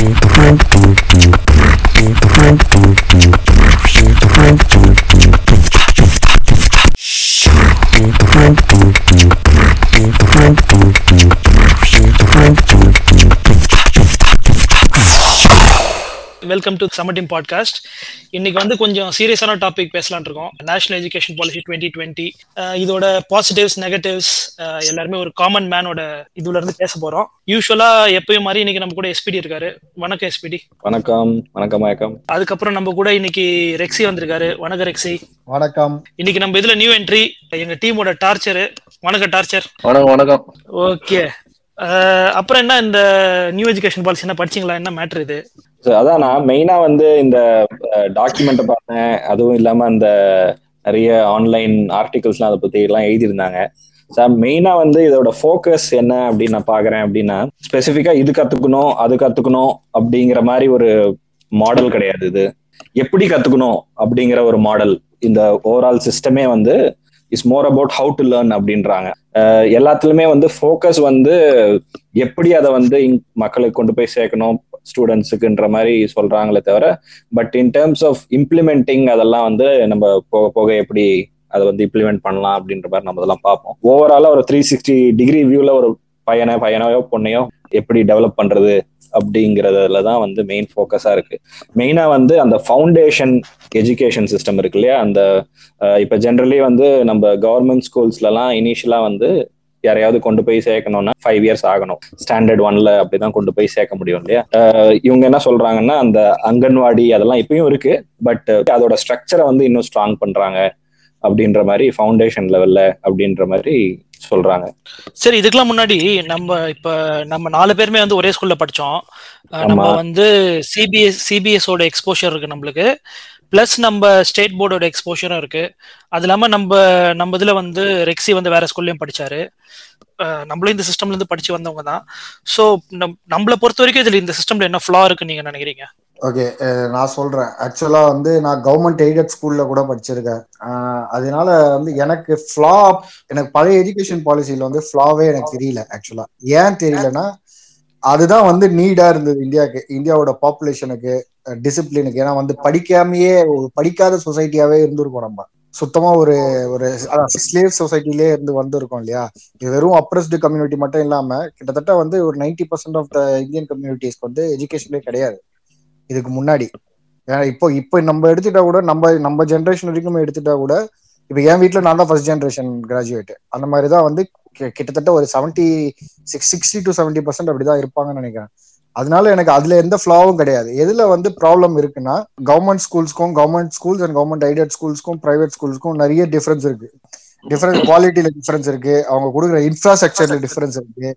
どっち? Welcome to summer team podcast இன்னைக்கு வந்து கொஞ்சம் சீரியஸான டாபிக் பேசலாம்னு இருக்கோம். National education policy twenty twenty இதோட பாசிட்டிவ்ஸ் நெகட்டிவ்ஸ் எல்லாருமே ஒரு காமன் மேனோட இதுல இருந்து பேச போறோம். யூஸ்வலா எப்பயும் மாதிரி இன்னைக்கு நம்ம கூட எஸ்பிடி இருக்காரு. வணக்கம் எஸ்பிடி வணக்கம். வணக்கம் வணக்கம் அதுக்கப்புறம் நம்ம கூட இன்னைக்கு ரெக்ஸி வந்திருக்காரு. வணக்கம் ரெக்ஸி வணக்கம். இன்னைக்கு நம்ம இதுல நியூ என்ட்ரி எங்க டீமோட டார்ச்சர் வணக்கம் டார்ச்சர் வணக்கம் வணக்கம். ஓகே அப்புறம் என்ன இந்த நியூ எஜுகேஷன் பாலிசி என்ன படிச்சீங்களா? என்ன மேட்ரு இது? அதான் நான் மெயினா வந்து இந்த டாக்குமெண்ட்டை பார்த்தேன். அதுவும் இல்லாம அந்த நிறைய ஆன்லைன் ஆர்டிகல்ஸ்லாம் அதை பத்தி எல்லாம் எழுதியிருந்தாங்க. சார் மெயினா வந்து இதோட ஃபோக்கஸ் என்ன அப்படின்னு நான் பாக்குறேன் அப்படின்னா ஸ்பெசிஃபிக்கா இது கத்துக்கணும் அது கத்துக்கணும் அப்படிங்கிற மாதிரி ஒரு மாடல் கிடையாது இது. எப்படி கத்துக்கணும் அப்படிங்கிற ஒரு மாடல் இந்த ஓவரால் சிஸ்டமே வந்து is more about how to learn அப்படின்றாங்க. எல்லாத்துலயுமே வந்து ஃபோக்கஸ் வந்து எப்படி அதை வந்து மக்களுக்கு கொண்டு போய் சேர்க்கணும் ஸ்டூடெண்ட்ஸுக்குன்ற மாதிரி சொல்றாங்களே தவிர but in terms of implementing அதெல்லாம் வந்து நம்ம போக போக எப்படி அதை வந்து இம்ப்ளிமெண்ட் பண்ணலாம் அப்படின்ற மாதிரி நம்ம அதெல்லாம் பார்ப்போம். ஓவராலா ஒரு த்ரீ சிக்ஸ்டி டிகிரி வியூல ஒரு பையனை பையனையோ பொண்ணையோ எப்படி டெவலப் பண்றது அப்படிங்கிறதுல தான் வந்து மெயின் ஃபோக்கஸா இருக்கு. மெயினா வந்து அந்த ஃபவுண்டேஷன் எஜுகேஷன் சிஸ்டம் இருக்கு இல்லையா? அந்த இப்ப ஜென்ரலி வந்து நம்ம கவர்மெண்ட் ஸ்கூல்ஸ்லலாம் இனிஷியலா வந்து யாரையாவது கொண்டு போய் சேர்க்கணும்னா ஃபைவ் இயர்ஸ் ஆகணும். ஸ்டாண்டர்ட் ஒன்ல அப்படிதான் கொண்டு போய் சேர்க்க முடியும் இல்லையா? இவங்க என்ன சொல்றாங்கன்னா அந்த அங்கன்வாடி அதெல்லாம் இப்பயும் இருக்கு பட் அதோட ஸ்ட்ரக்சரை வந்து இன்னும் ஸ்ட்ராங் பண்றாங்க. அப்படின்ற மாதிரி ஃபவுண்டேஷன் லெவல்ல அப்படின்ற மாதிரி சொல்றாங்க. சரி இதுக்கெல்லாம் முன்னாடி நம்ம இப்ப நம்ம நாலு பேருமே வந்து ஒரே ஸ்கூல்ல படிச்சோம். நம்ம வந்து சிபிஎஸ் சிபிஎஸோட எக்ஸ்போஷர் இருக்கு நம்மளுக்கு. பிளஸ் நம்ம ஸ்டேட் போர்டோட எக்ஸ்போஷரும் இருக்கு. அது இல்லாம நம்ம நம்ம இதுல வந்து ரெக்ஸி வந்து வேற ஸ்கூல்லயும் படிச்சாரு. நம்மளும் இந்த சிஸ்டம்ல இருந்து படிச்சு வந்தவங்க தான். ஸோ நம்மளை பொறுத்த வரைக்கும் இதுல இந்த சிஸ்டம்ல என்ன ஃபிளா இருக்குன்னு நீங்க நினைக்கிறீங்க? ஓகே நான் சொல்றேன். ஆக்சுவலா வந்து நான் கவர்மெண்ட் எய்டட் ஸ்கூல்ல கூட படிச்சிருக்கேன். அதனால வந்து எனக்கு ஃபிளா எனக்கு பழைய எஜுகேஷன் பாலிசியில வந்து ஃபிளாவே எனக்கு தெரியல ஆக்சுவலா ஏன் தெரியலன்னா அதுதான் வந்து நீடா இருந்தது இந்தியாவுக்கு இந்தியாவோட பாப்புலேஷனுக்கு டிசிப்ளினுக்கு ஏன்னா வந்து படிக்காமையே படிக்காத சொசைட்டியாவே இருந்திருக்கோம் நம்ம. சுத்தமா ஒரு ஒரு ஸ்லேவ் சொசைட்டிலே இருந்து வந்திருக்கோம் இல்லையா? இது வெறும் அப்ரஸ்டு கம்யூனிட்டி மட்டும் இல்லாம கிட்டத்தட்ட வந்து ஒரு ninety percent of the Indian கம்யூனிட்டிஸ்க்கு வந்து எஜுகேஷனே கிடையாது. இதுக்கு முன்னாடி. ஏன்னா இப்போ இப்போ நம்ம எடுத்துட்டா கூட நம்ம நம்ம ஜென்ரேஷன் வரைக்கும் எடுத்துட்டா கூட இப்போ என் வீட்டுல நான் தான் ஃபர்ஸ்ட் ஜென்ரேஷன் கிராஜுவேட் அந்த மாதிரி தான் வந்து கிட்டத்தட்ட ஒரு seventy six sixty to seventy percent அப்படிதான் இருப்பாங்கன்னு நினைக்கிறேன். அதனால எனக்கு அதுல எந்த ஃபிளாவும் கிடையாது. எதுல வந்து ப்ராப்ளம் இருக்குன்னா government ஸ்கூல்ஸ்க்கும் government schools and government aided ஸ்கூல்ஸ்க்கும் private ஸ்கூல்ஸ்க்கும் நிறைய டிஃபரன்ஸ் இருக்கு. டிஃபரன்ஸ் குவாலிட்டியில டிஃபரன்ஸ் இருக்கு. அவங்க கொடுக்குற இன்ஃப்ராஸ்ட்ரக்சர்ல டிஃபரன்ஸ் இருக்கு.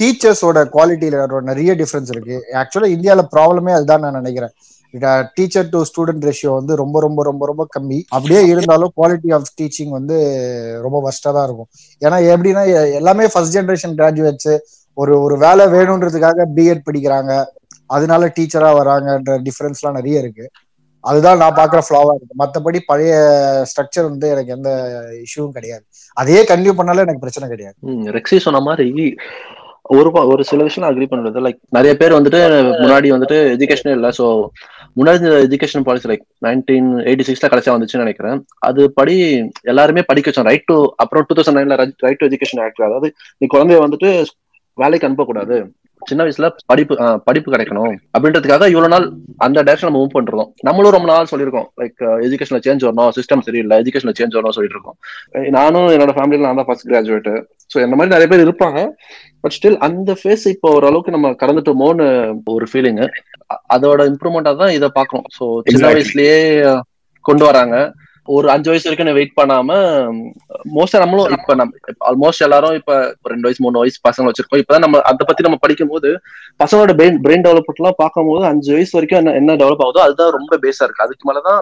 டீச்சர்ஸோட குவாலிட்டியில நிறைய டிஃபரன்ஸ் இருக்கு. ஆக்சுவலா இந்தியாவில ப்ராப்ளமே அதுதான் நான் நினைக்கிறேன். டீச்சர் டு ஸ்டூடெண்ட் ரேஷியோ வந்து ரொம்ப ரொம்ப ரொம்ப ரொம்ப கம்மி. அப்படியே இருந்தாலும் குவாலிட்டி ஆஃப் டீச்சிங் வந்து ரொம்ப வஸ்டா தான் இருக்கும். ஏன்னா எப்படின்னா எல்லாமே ஃபர்ஸ்ட் ஜென்ரேஷன் கிராஜுவேட்ஸ் ஒரு ஒரு வேலை வேணுன்றதுக்காக பிஎட் படிக்கிறாங்க. அதனால டீச்சரா வராங்கன்ற டிஃபரன்ஸ்லாம் நிறைய இருக்கு. அதுதான் நான் பாக்குற ஃபிளாவா இருக்கு. மத்தபடி பழைய ஸ்ட்ரக்சர் வந்து எனக்கு எந்த இஷ்யூவும் கிடையாது. அதையே கண்டினியூ பண்ணாலும் எனக்கு பிரச்சனை கிடையாது. ரெக்ஸி சொன்ன மாதிரி ஒரு ஒரு சில விஷயம் அக்ரி பண்றது லைக் நிறைய பேர் வந்துட்டு முன்னாடி வந்துட்டு எஜுகேஷனே இல்லை. ஸோ முன்னாடி education policy like nineteen eighty சிக்ஸ்ல கடைசியா வந்துச்சுன்னு நினைக்கிறேன். அது படி எல்லாருமே படிக்க வச்சோம் ரைட் டு அப்புறம் டூ தௌசண்ட் நைன்ல ரைட் டு எஜுகேஷன் ஆக்ட் அதாவது நீ குழந்தைய வந்துட்டு வேலைக்கு அனுப்பக்கூடாது. சின்ன வயசுல படிப்பு படிப்பு கிடைக்கணும் அப்படின்றதுக்காக இவ்வளவு நாள் அந்த டைரக்ஷன் நம்ம மூவ் பண்றோம் நம்மளும் ரொம்ப நாள் சொல்லியிருக்கோம். லைக் எஜுகேஷன்ல சேஞ்ச் வரணும் சிஸ்டம் சரியில்லை எஜுகேஷன்ல சேஞ்ச் வரணும் சொல்லிட்டு இருக்கோம் நானும் என்னோட ஃபேமிலியில நான் தான் ஃபர்ஸ்ட் கிராஜுவேட் ஸோ இந்த மாதிரி நிறைய பேர் இருப்பாங்க. பட் ஸ்டில் அந்த ஃபேஸ் இப்போ ஓரளவுக்கு நம்ம கடந்துட்டோமோன்னு ஒரு ஃபீலிங் அதோட இம்ப்ரூவ்மெண்டா தான் இதை பாக்குறோம் ஸோ சின்ன வயசுலயே கொண்டு வராங்க. ஒரு அஞ்சு வயசு வரைக்கும் வெயிட் பண்ணாம மோஸ்டா நம்மளும் இப்ப நம்ம ஆல்மோஸ்ட் எல்லாரும் இப்ப ரெண்டு வயசு மூணு வயசு பசங்க வச்சிருக்கோம். இப்பதான் நம்ம அதை பத்தி நம்ம படிக்கும் போது பசங்களோட பிரெயின் பிரெயின் டெவலப்மெண்ட் எல்லாம் பார்க்கும் போது அஞ்சு வயசு வரைக்கும் என்ன என்ன டெவலப் ஆகுதோ அதுதான் ரொம்ப பேஸா இருக்கு. அதுக்கு மேலதான்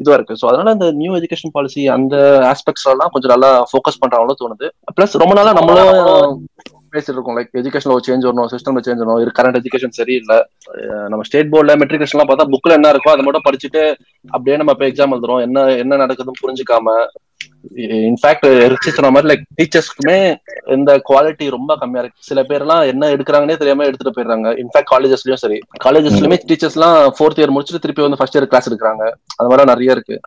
இதுவா இருக்கு. ஸோ அதனால இந்த நியூ எஜுகேஷன் பாலிசி அந்த ஆஸ்பெக்ட்ஸ் எல்லாம் கொஞ்சம் நல்லா ஃபோக்கஸ் பண்றாங்களோ தோணுது. பிளஸ் ரொம்ப நாளா நம்மளும் பேசிட்டு இருக்கோம். லைக் எஜுகேஷன்ல ஒரு சேஞ்ச் வரணும் சிஸ்டம்ல சேஞ்ச் வரணும். இது கரண்ட் எஜுகேஷன் சரியில்லை. நம்ம ஸ்டேட் போர்ட்ல மெட்ரிகுலேஷன்லாம் பார்த்தா புக்ல என்ன இருக்கோ அதை மட்டும் படிச்சுட்டு அப்படியே நம்ம இப்போ எக்ஸாம் எழுதுறோம். என்ன என்ன நடக்குதுன்னு புரிஞ்சுக்காம இன்ஃபேக்ட் ரிச்சி சொன்ன மாதிரி லைக் டீச்சர்ஸ்க்குமே இந்த குவாலிட்டி ரொம்ப கம்மியா இருக்கு. சில பேர் எல்லாம் என்ன எடுக்கிறாங்கன்னே தெரியாம எடுத்துட்டு போயிடுறாங்க. இன்ஃபேக்ட் காலேஜஸ்லயும் சரி. காலேஜஸ்லயுமே டீச்சர்ஸ் எல்லாம் ஃபோர்த் இயர் முடிச்சுட்டு திருப்பி வந்து ஃபர்ஸ்ட் இயர் கிளாஸ் எடுக்கிறாங்க. அது மாதிரி நிறைய இருக்கு.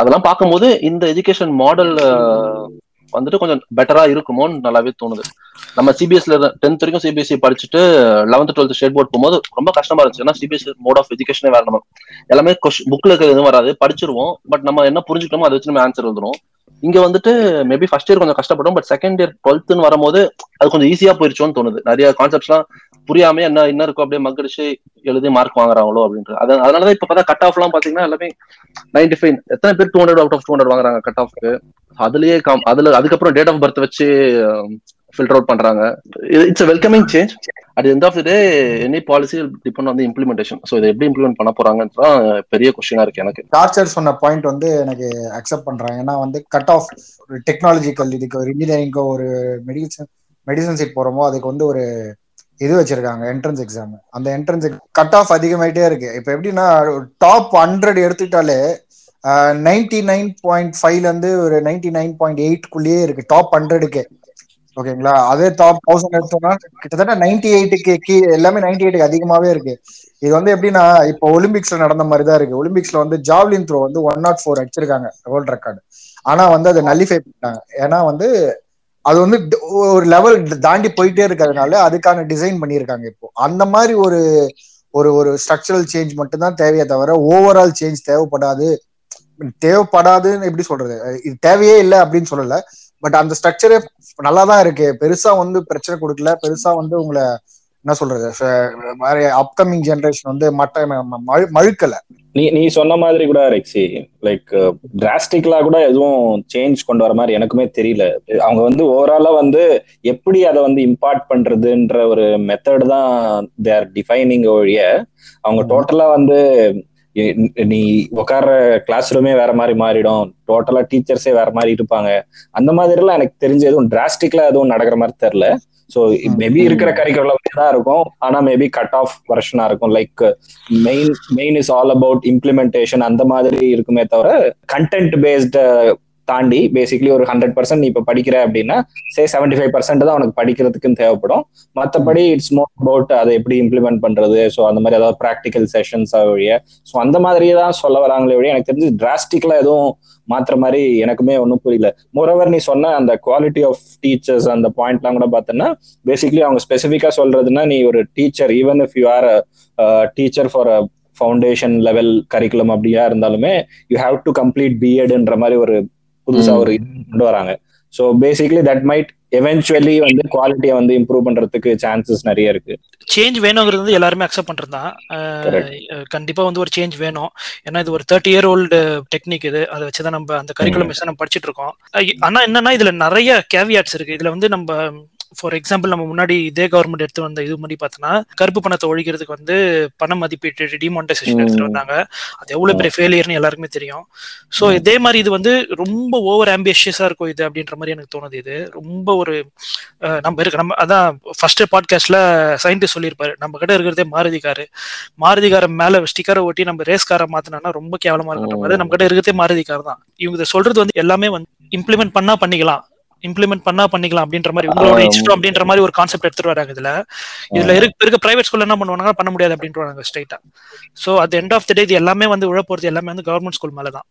அதெல்லாம் பார்க்கும்போது இந்த எஜுகேஷன் மாடல் வந்துட்டு கொஞ்சம் பெட்டரா இருக்குமோன்னு நல்லாவே தோணுது. நம்ம சிபிஎஸ்ல டென்த் வரைக்கும் சிபிஎஸ்சி படிச்சுட்டு லெவன்த் டுவெல்த் ஸ்டேட் போர்ட் போகும்போது ரொம்ப கஷ்டமா இருந்துச்சு. ஏன்னா சிபிஎஸ்சி மோட் ஆஃப் எஜுகேஷனே வேற நம்ம எல்லாமே புக்ல இருக்கிறது எதுவும் வராது. படிச்சிருவோம். பட் நம்ம என்ன புரிஞ்சுக்கணுமோ அதை வச்சு நம்ம ஆன்சர் எழுதுறோம். இங்க வந்துட்டு மேபி ஃபர்ஸ்ட் இயர் கொஞ்சம் கஷ்டப்படும் பட் செகண்ட் இயர் டுவெல்த்னு வரும்போது அது கொஞ்சம் ஈஸியா போயிருச்சோன்னு தோணுது. நிறைய கான்செப்ட்ஸ்லாம் புரியாம என்ன என்ன இருக்கோ அப்படியே மக்கடிச்சு எழுதி மார்க் வாங்குறாங்களோ அப்படின்றது அது அதனாலதான் இப்ப பார்த்தா கட் ஆஃப் எல்லாம் பாத்தீங்கன்னா எல்லாமே நைன்டி ஃபைவ் எத்தனை பேர் two hundred out of two hundred வாங்குறாங்க கட் ஆஃப்க்கு அதுலயே கம் அதுல அதுக்கப்புறம் டேட் ஆஃப் பர்த் வச்சு um, ஃபில்டர் அவுட் பண்றாங்க. It's welcoming change at end of the day any policy depend on implementation so இதை எப்படி இம்ப்ளிமெண்ட் பண்ண போறாங்கன்னு பெரிய கொஸ்டினா இருக்கு எனக்கு. டார்ச்சர் சொன்ன பாயிண்ட் வந்து எனக்கு அக்செப்ட் பண்றேன் ஏன்னா வந்து கட் ஆஃப் ஒரு டெக்னாலஜிக்கல் இதுக்கு ஒரு இன்ஜினியரிங்கோ ஒரு மெடிசன் மெடிசன் சீட் போறோமோ அதுக்கு வந்து ஒரு இது வச்சிருக்காங்க என்ட்ரன்ஸ் எக்ஸாம் அந்த என்ட்ரன்ஸ் கட் ஆஃப் அதிகமாயிட்டே இருக்கு. இப்போ எப்படின்னா டாப் ஹண்ட்ரட் எடுத்துக்கிட்டாலே நைன்டி நைன் பாயிண்ட் ஃபைவ்ல இருந்து ஒரு நைன்டி நைன் பாயிண்ட் எயிட்குள்ளேயே இருக்கு டாப் ஹண்ட்ரடுக்கு ஓகேங்களா? அதே டாப் தௌசண்ட் எடுத்தோம்னா கிட்டத்தட்ட நைன்டி எயிட்டுக்கு கீ எல்லாமே நைன்டி எயிட்டுக்கு அதிகமாவே இருக்கு. இது வந்து எப்படின்னா இப்போ ஒலிம்பிக்ஸ்ல நடந்த மாதிரி தான் இருக்கு. ஒலிம்பிக்ஸ்ல வந்து ஜாவ்லின் த்ரோ வந்து ஒன் நாட் ஃபோர் அடிச்சிருக்காங்க வேர்ல்ட் ரெக்கார்டு ஆனா வந்து அதை நல்லிஃபை பண்ணிட்டாங்க. ஏன்னா வந்து அது வந்து ஒரு லெவல் தாண்டி போயிட்டே இருக்கிறதுனால அதுக்கான டிசைன் பண்ணியிருக்காங்க இப்போ. அந்த மாதிரி ஒரு ஒரு ஒரு ஸ்ட்ரக்சரல் சேஞ்ச் மட்டும்தான் தேவையே தவிர ஓவரால் சேஞ்ச் தேவைப்படாது. தேவைப்படாதுன்னு எப்படி சொல்றது? இது தேவையே இல்லை அப்படின்னு சொல்லல. பட் அந்த ஸ்ட்ரக்சரே நல்லா தான் இருக்கு. பெருசா வந்து பிரச்சனை கொடுக்கல. பெருசா வந்து உங்களை என்ன சொல்றது? மாதிரி அப்கமிங் ஜெனரேஷன் வந்து மட்ட மழுக்கல. நீ நீ சொன்ன மாதிரி கூட ரெக்ஸி லைக் டிராஸ்டிக்கலா கூட எதுவும் சேஞ்ச் கொண்டு வர மாதிரி எனக்குமே தெரியல. அவங்க வந்து ஓவராலா வந்து எப்படி அதை வந்து இம்பார்ட் பண்றதுன்ற ஒரு மெத்தட் தான் தேர் டிஃபைனிங் ஒழிய அவங்க டோட்டலா வந்து நீ உட்கார்ற கிளாஸ் ரூமே வேற மாதிரி மாறிடும். டோட்டலா டீச்சர்ஸே வேற மாதிரி இருப்பாங்க. அந்த மாதிரி எல்லாம் எனக்கு தெரிஞ்ச எதுவும் டிராஸ்டிக்லா எதுவும் நடக்கிற மாதிரி தெரியல. ஸோ மேபி இருக்கிற கரிக்குலம் தான் இருக்கும். ஆனா மேபி கட் ஆஃப் வருஷனா இருக்கும். Like main main is all about implementation அந்த மாதிரி இருக்குமே தவிர கண்டென்ட் பேஸ்டு தாண்டி பேசிக்லி ஒரு ஹண்ட்ரட் பர்சன்ட் நீ இப்ப படிக்கிற அப்படின்னா சே செவன்டி ஃபைவ் பர்சன்ட் தான் உனக்கு படிக்கிறதுக்குன்னு தேவைப்படும். மற்றபடி இட்ஸ் மோர் அபவுட் அதை எப்படி இம்ப்ளிமெண்ட் பண்றது? ஸோ அந்த மாதிரி ஏதாவது ப்ராக்டிக்கல் செஷன்ஸ் வழிய. ஸோ அந்த மாதிரியே தான் சொல்ல வராங்களே வழிய எனக்கு தெரிஞ்சு டிராஸ்டிக்ல எதுவும் மாத்துற மாதிரி எனக்குமே ஒன்றும் புரியல. மோரோவர் நீ சொன்ன அந்த குவாலிட்டி ஆஃப் டீச்சர்ஸ் அந்த பாயிண்ட்லாம் கூட பார்த்தோன்னா பேசிக்லி அவங்க ஸ்பெசிஃபிக்காக சொல்றதுன்னா நீ ஒரு teacher even if you are teacher for a foundation level curriculum அப்படியா இருந்தாலுமே யூ ஹாவ் டு கம்ப்ளீட் பிஎட்ன்ற மாதிரி ஒரு புதுசா ஒரு கொண்டு வராங்க. So basically that might eventually வந்து குவாலிட்டியை வந்து இம்ப்ரூவ் பண்றதுக்கு சான்சஸ் நிறைய இருக்கு. சேஞ்ச் வேணுங்கிறது வந்து எல்லாருமே அக்செப்ட் பண்றது தான் Correct. கண்டிப்பா வந்து ஒரு சேஞ்ச் வேணும். ஏன்னா இது ஒரு தேர்ட்டி இயர் ஓல்டு டெக்னிக் இது. அதை வச்சுதான் நம்ம அந்த கரிக்குலம் நம்ம படிச்சிட்டு இருக்கோம். ஆனா என்னன்னா இதுல நிறைய கேவியாட்ஸ் இருக்கு. இதுல வந்து நம்ம ஃபார் எக்ஸாம்பிள் நம்ம முன்னாடி இதே கவர்மெண்ட் எடுத்து வந்த இது மாதிரி பார்த்தோன்னா கருப்பு பணத்தை ஒழிக்கிறதுக்கு வந்து பண மதிப்பீட்டு டிமானிட்டைசேஷன் எடுத்துட்டு வந்தாங்க. அது எவ்வளவு பெரிய ஃபெயிலியர்னு எல்லாருக்குமே தெரியும். ஸோ இதே மாதிரி இது வந்து ரொம்ப ஓவர் ஆம்பிஷியஸா இருக்கும் இது அப்படின்ற மாதிரி எனக்கு தோணுது இது. ரொம்ப ஒரு நம்ம இருக்கு நம்ம அதான் ஃபர்ஸ்ட் பாட்காஸ்ட்ல சயின்டிஸ்ட் சொல்லியிருப்பாரு. நம்ம கிட்ட இருக்கிறதே மாருதி காரு மாருதி காரை மேல ஸ்டிக்கரை ஒட்டி நம்ம ரேஸ் காரை மாத்தினோம்னா ரொம்ப கேவலமா இருக்குன்ற மாதிரி நம்ம கிட்ட இருக்கிறதே மாருதி கார் தான். இவங்க சொல்றது வந்து எல்லாமே வந்து இம்ப்ளிமெண்ட் பண்ணா பண்ணிக்கலாம். இம்ப்ளிமெண்ட் பண்ணா பண்ணிக்கலாம் அப்படின்ற மாதிரி உங்களோட. இஷ்டம் அப்படின்ற மாதிரி ஒரு கான்செப்ட் எடுத்துட்டு வராங்க இதுல. இதுல இருக்க இருக்க பிரைவேட் ஸ்கூல்ல என்ன பண்ணுவாங்க பண்ண முடியாது அப்படின்ட்டு ஸ்ட்ரைட்டா so at end of the day இது எல்லாமே வந்து உழ போறது எல்லாமே வந்து கவர்மெண்ட் ஸ்கூல் மேலதான்.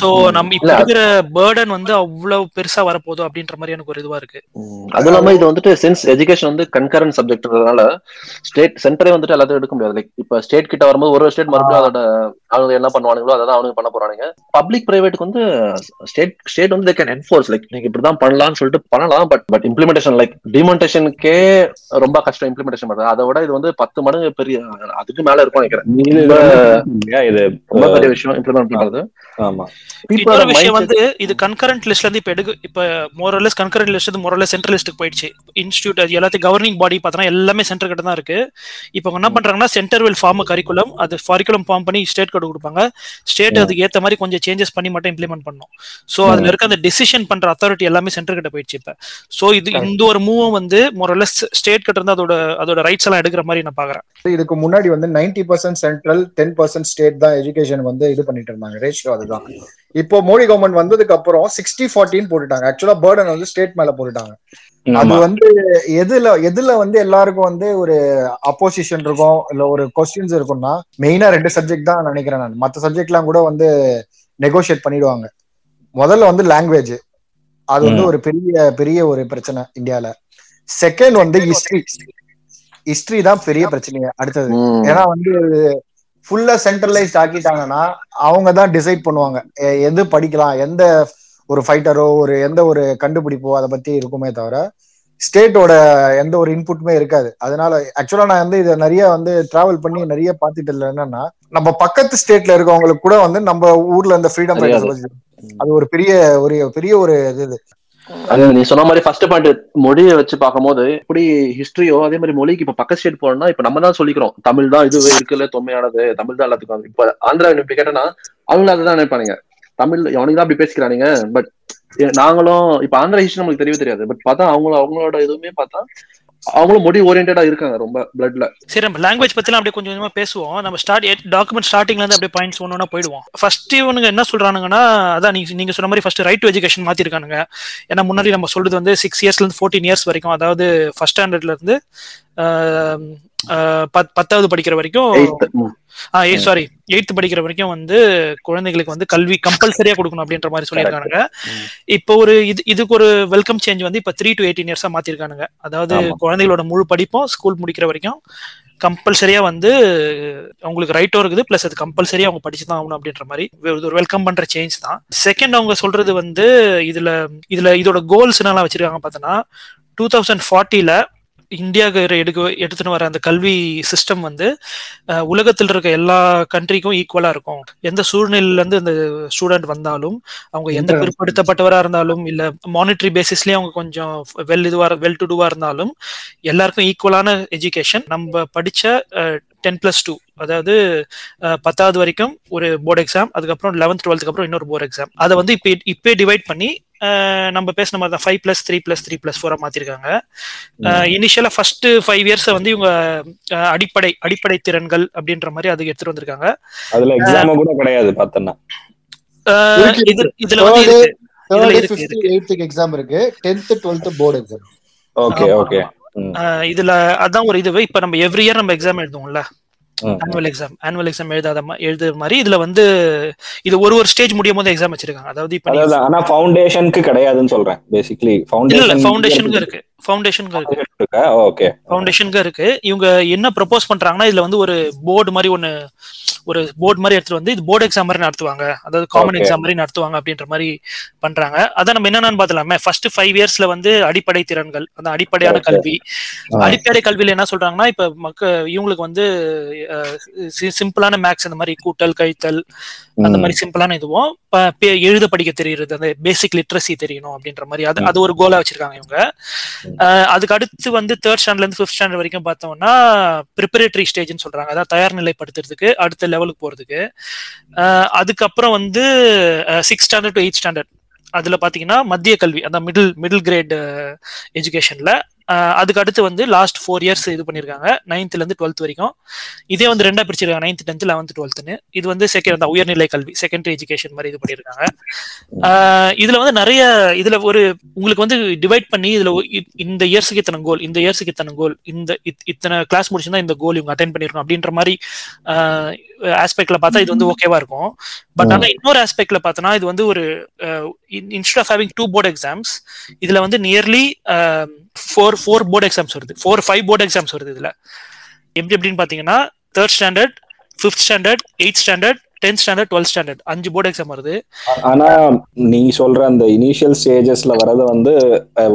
சோ நம்ம இப்ப இருக்கிற பேர்டன் வந்து அவ்வளவு பெருசா வரப்போதோ அப்படின்ற மாதிரி எனக்கு ஒரு இதுவா இருக்கு. அதுவும் இல்லாம இது வந்துட்டு சின்ஸ் எஜுகேஷன் வந்து கன்கரண்ட் சப்ஜெக்ட்னால ஸ்டேட் சென்டரே வந்துட்டு எல்லாத்தையும் எடுக்க முடியாது. லைக் இப்ப ஸ்டேட் கிட்ட வரும்போது ஒரு ஸ்டேட் மறுபடியும் அதோட அவங்க என்ன பண்ணுவானுங்களோ அதை தான் அவனுங்க பண்ண போறானுங்க. பப்ளிக் பிரைவேட்டுக்கு வந்து ஸ்டேட் ஸ்டேட் வந்து கேன் என்ஃபோர்ஸ் லைக் நீங்க இப்படிதான் பண்ணலாம்னு சொல்லிட்டு பண்ணலாம் பட் பட் இம்ப்ளிமெண்டேஷன் லைக் டிமான்டேஷனுக்கே ரொம்ப கஷ்டம் இம்ப்ளிமெண்டேஷன் பண்றது. அதை விட இது வந்து பத்து மடங்கு பெரிய அதுக்கு மேல இருக்கும் நினைக்கிறேன். இது ரொம்ப- இது ரொம்ப பெரிய விஷயம் இம்ப்ளிமெண்ட் பண்றது. இன்னொரு விஷயம் வந்து இது கன்கரண்ட் லிஸ்ட்ல இருந்து இப்ப எடுக்க இப்ப மோரலஸ் கன்கரண்ட் லிஸ்ட் வந்து மோரலஸ் சென்ட்ரல் லிஸ்ட்டுக்கு போயிடுச்சு. இன்ஸ்டியூட் எல்லாத்தையும் கவர்னிங் பாடி பார்த்தோன்னா எல்லாமே சென்டர் கிட்ட தான் இருக்கு. இப்போ என்ன பண்றாங்கன்னா சென்டர் வில் ஃபார்ம் கரிக்குலம் அது கரிக்குலம் ஃபார்ம் பண்ணி ஸ்டேட் கோடு கொடுப்பாங்க. ஸ்டேட் அதுக்கு ஏத்த மாதிரி கொஞ்சம் சேஞ்சஸ் பண்ணி மட்டும் இம்ப்ளிமெண்ட் பண்ணும். சோ அதுல இருக்க அந்த டிசிஷன் பண்ற அத்தாரிட்டி எல்லாமே சென்டர் கிட்ட போயிடுச்சு இப்ப. சோ இது இந்த ஒரு மூவும் வந்து மோரலஸ் ஸ்டேட் கிட்ட இருந்து அதோட அதோட ரைட்ஸ் எல்லாம் எடுக்கிற மாதிரி நான் பாக்குறேன் இதுக்கு முன்னாடி வந்து ninety percent central ten percent state தான் எஜுகேஷன் வந்து இது பண்ணிட்டு இருந்தாங்க. ரேஷியோ அதுதான். இருக்கான் இப்போ மோடி கவர்மெண்ட் வந்ததுக்கு அப்புறம் சிக்ஸ்டி ஃபார்ட்டின்னு போட்டுட்டாங்க. ஆக்சுவலா பேர்டன் வந்து ஸ்டேட் மேல போட்டுட்டாங்க. அது வந்து எதுல எதுல வந்து எல்லாருக்கும் வந்து ஒரு அப்போசிஷன் இருக்கும் இல்ல ஒரு கொஸ்டின்ஸ் இருக்கும்னா மெயினா ரெண்டு சப்ஜெக்ட் தான் நினைக்கிறேன் நான். மத்த சப்ஜெக்ட்லாம் கூட வந்து நெகோஷியேட் பண்ணிடுவாங்க. முதல்ல வந்து லாங்குவேஜ் அது வந்து. ஒரு பெரிய பெரிய ஒரு பிரச்சனை இந்தியால. செகண்ட் வந்து ஹிஸ்டரி ஹிஸ்டரி தான் பெரிய பிரச்சனையே. அடுத்தது. ஏன்னா வந்து ஃபுல்லா சென்ட்ரலைஸ்ட் ஆக்கிட்டாங்கன்னா அவங்க தான் டிசைட் பண்ணுவாங்க எது படிக்கலாம் எந்த ஒரு ஃபைட்டரோ ஒரு எந்த ஒரு கண்டுபிடிப்போ அதை பத்தி இருக்குமே தவிர ஸ்டேட்டோட எந்த ஒரு இன்புட்டுமே இருக்காது. அதனால ஆக்சுவலா நான் வந்து இதை நிறைய வந்து டிராவல் பண்ணி நிறைய பார்த்துட்டு இல்லை என்னன்னா நம்ம பக்கத்து ஸ்டேட்ல இருக்கவங்களுக்கு கூட வந்து நம்ம ஊர்ல இந்த ஃப்ரீடம். அது ஒரு பெரிய ஒரு பெரிய ஒரு இது. நீ சொன்ன மாதிரி ஃபர்ஸ்ட் பாயிண்ட் மொழியை வச்சு பார்க்கும்போது இப்படி ஹிஸ்டரியோ அதே மாதிரி மொழிக்கு இப்ப பக்க ஸ்டேட் போனோம்னா இப்ப நம்ம தான் சொல்லிக்கிறோம். தமிழ் தான் இதுவே இருக்குல்ல தொன்மையானது தமிழ் தான் எல்லாத்துக்கும் இப்ப ஆந்திரா இப்ப கேட்டனா அவங்க அதுதான் நினைப்பானுங்க. தமிழ் அவனுக்கு தான் அப்படி பேசிக்கிறானுங்க. பட் நாங்களும் இப்ப ஆந்திரா ஹிஸ்டரி நம்மளுக்கு தெரியவே தெரியாது. பட் பார்த்தா அவங்களும் அவங்களோட இதுவுமே பார்த்தா அவங்களும் மொழி ஓரியன்டா இருக்காங்க ரொம்ப பிளட்ல சரி நம்ம லாங்குவேஜ் பத்திலாம் அப்படியே கொஞ்சம் கொஞ்சமா பேசுவோம். நம்ம ஸ்டார்ட் டாக்குமெண்ட் ஸ்டார்டிங்ல இருந்து அப்படியே பாயிண்ட்ஸ் ஒன்னு போயிடுவோம். ஃபர்ஸ்ட் இவனுங்க என்ன சொல்றானுங்கன்னா அதான் நீங்க நீங்க சொன்ன மாதிரி ஃபர்ஸ்ட் ரைட் டு எஜுகேஷன் மாத்திருக்கானுங்க. ஏன்னா முன்னாடி நம்ம சொல்றது வந்து சிக்ஸ் இயர்ஸ்ல இருந்து ஃபோர்டீன் இயர்ஸ் வரைக்கும் அதாவது ஃபர்ஸ்ட் ஸ்டாண்டர்ட்ல இருந்து பத்தாவது படிக்கிற வரைக்கும் சாரி எயித்து படிக்கிற வரைக்கும் வந்து குழந்தைகளுக்கு வந்து கல்வி கம்பல்சரியா கொடுக்கணும் அப்படின்ற மாதிரி சொல்லியிருக்கானுங்க. இப்போ ஒரு இது இதுக்கு ஒரு வெல்கம் சேஞ்ச் வந்து இப்ப த்ரீ டு எயிட்டீன் இயர்ஸா மாத்திருக்கானுங்க. அதாவது. குழந்தைகளோட முழு படிப்பும் ஸ்கூல் முடிக்கிற வரைக்கும் கம்பல்சரியா வந்து அவங்களுக்கு ரைட்டும் இருக்குது பிளஸ் அது கம்பல்சரியா அவங்க படிச்சு தான் ஆகணும் அப்படின்ற மாதிரி ஒரு வெல்கம் பண்ற சேஞ்ச் தான். செகண்ட் அவங்க சொல்றது வந்து இதுல இதுல இதோட கோல்ஸ் என்னெல்லாம் வச்சிருக்காங்க பார்த்தோன்னா டூ தௌசண்ட் ஃபார்ட்டில இந்தியாவுக்கு எடுக்க எடுத்துன்னு வர அந்த கல்வி சிஸ்டம் வந்து உலகத்தில் இருக்க எல்லா கண்ட்ரிக்கும் ஈக்குவலா இருக்கும் எந்த சூழ்நிலையில இருந்து இந்த ஸ்டூடெண்ட் வந்தாலும் அவங்க எந்த. பிற்படுத்தப்பட்டவரா இருந்தாலும் இல்ல மானிட்டரி பேசிஸ்லயே அவங்க கொஞ்சம் வெல் இதுவா வெல் டு டூவா இருந்தாலும் எல்லாருக்கும் ஈக்குவலான எஜுகேஷன் நம்ம படிச்ச டென் பிளஸ் டூ அதாவது பத்தாவது வரைக்கும் ஒரு போர்டு எக்ஸாம் அதுக்கப்புறம் லெவன்த் டுவெல்த்துக்கு அப்புறம் இன்னொரு போர்டு எக்ஸாம் அதை வந்து இப்போ இப்போ டிவைட் பண்ணி நம்ம பேசின மாதிரி தான் five plus three plus three plus ஃபோரா மாத்திருக்காங்க. இனிஷியலா ஃபர்ஸ்ட் ஃபைவ் இயர்ஸ் வந்து இவங்க அடிப்படை அடிப்படை திறன்கள் அப்படின்ற மாதிரி அதுக்கு எடுத்துட்டு வந்திருக்காங்க. அதுல எக்ஸாம் கூட கிடையாது பார்த்தோன்னா. இது இதுல வந்து எக்ஸாம் இருக்கு. Tenth twelfth board exam okay okay இதுல அதான் ஒரு இதுவே இப்ப நம்ம எவ்ரி இயர் நம்ம எக்ஸாம் எழுதுவோம்ல. ஆனுவல் எக்ஸாம் ஆனுவல் எக்ஸாம் எழுதாத எழுதுற மாதிரி இதுல வந்து இது ஒரு ஒரு ஸ்டேஜ் முடியும் போது எக்ஸாம் வச்சிருக்காங்க. அதாவது இப்ப ஆனா ஃபவுண்டேஷனுக்கு கிடையாதுன்னு சொல்றேன். பேசிக்கலி ஃபவுண்டேஷன் ஃபவுண்டேஷனுக்கு இருக்கு. ஃபவுண்டேஷனுக்கு இருக்கு. ஓகே ஃபவுண்டேஷனுக்கு இருக்கு. இவங்க என்ன ப்ரப்போஸ் பண்றாங்கன்னா இதுல வந்து ஒரு போர்டு மாதிரி ஒன்னு ஒரு போர்டு மாதிரி எடுத்துட்டு வந்து இது போர்டு எக்ஸாம் மாதிரி நடத்துவாங்க. அதாவது காமன். எக்ஸாம் மாதிரி நடத்துவாங்க அப்படின்ற மாதிரி பண்றாங்க. அதான் நம்ம என்னென்னு பார்த்தலாமே ஃபர்ஸ்ட் ஃபைவ் இயர்ஸ்ல வந்து அடிப்படை திறன்கள் அந்த அடிப்படையான. கல்வி. அடிப்படை கல்வியில என்ன சொல்றாங்கன்னா இப்ப மக்க இவங்களுக்கு வந்து சிம்பிளான மேக்ஸ் அந்த மாதிரி கூட்டல் கழித்தல் அந்த மாதிரி சிம்பிளான இதுவும் எழுத படிக்க தெரியுறது அந்த பேசிக் லிட்ரஸி தெரியணும் அப்படின்ற மாதிரி. அது அது ஒரு கோலா வச்சிருக்காங்க இவங்க. அதுக்கு அடுத்து வந்து தேர்ட் ஸ்டாண்டர்ட்ல இருந்து ஃபிஃப்த் ஸ்டாண்டர்ட் வரைக்கும் பார்த்தோம்னா ப்ரிப்பரேட்டரி ஸ்டேஜ்னு சொல்றாங்க. அதாவது தயார் நிலைப்படுத்துறதுக்கு அடுத்த லெவலுக்கு போறதுக்கு. அதுக்கப்புறம் வந்து six standard to eight standard அதுல பாத்தீங்கன்னா மத்திய கல்வி அந்த மிடில் மிடில் கிரேட் எஜுகேஷன்ல அதுக்கு அடுத்து வந்து லாஸ்ட் ஃபோர் இயர்ஸ் இது பண்ணியிருக்காங்க நைன்த்ல இருந்து டுவெல்த் வரைக்கும். இதே வந்து ரெண்டா பிரிச்சிருக்காங்க. நைன்த் டென்த் லெவன்த் டுவெல்த்னு இது வந்து செகண்ட் அந்த உயர்நிலை கல்வி செகண்டரி எஜுகேஷன் மாதிரி இது பண்ணியிருக்காங்க இதில் இதுல வந்து நிறைய இதுல ஒரு உங்களுக்கு வந்து டிவைட் பண்ணி இதுல இந்த இயர்ஸுக்கு இத்தனை கோல் இந்த இயர்ஸுக்கு இத்தனை கோல் இந்த இத்- இத்தனை கிளாஸ் முடிச்சுதான் இந்த கோல் இவங்க அட்டைன் பண்ணிருக்கோம் அப்படின்ற மாதிரி ஆஸ்பெக்ட்ல பார்த்தா இது வந்து ஓகேவா இருக்கும். பட் ஆனா இன்னொரு ஆஸ்பெக்ட்ல பார்த்தோன்னா இது வந்து ஒரு instead of having two board exams இதுல வந்து nearly four four board exams வருது. ஃபோர் ஃபைவ் போர்டு எக்ஸாம்ஸ் வருது இதுல. எப்படி எப்படின்னு பாத்தீங்கன்னா third standard fifth standard eight standard tenth standard twelfth standard அஞ்சு போர்டு எக்ஸாம் வருது. ஆனா நீ சொல்ற அந்த இனிஷியல் ஸ்டேஜஸ்ல வரது வந்து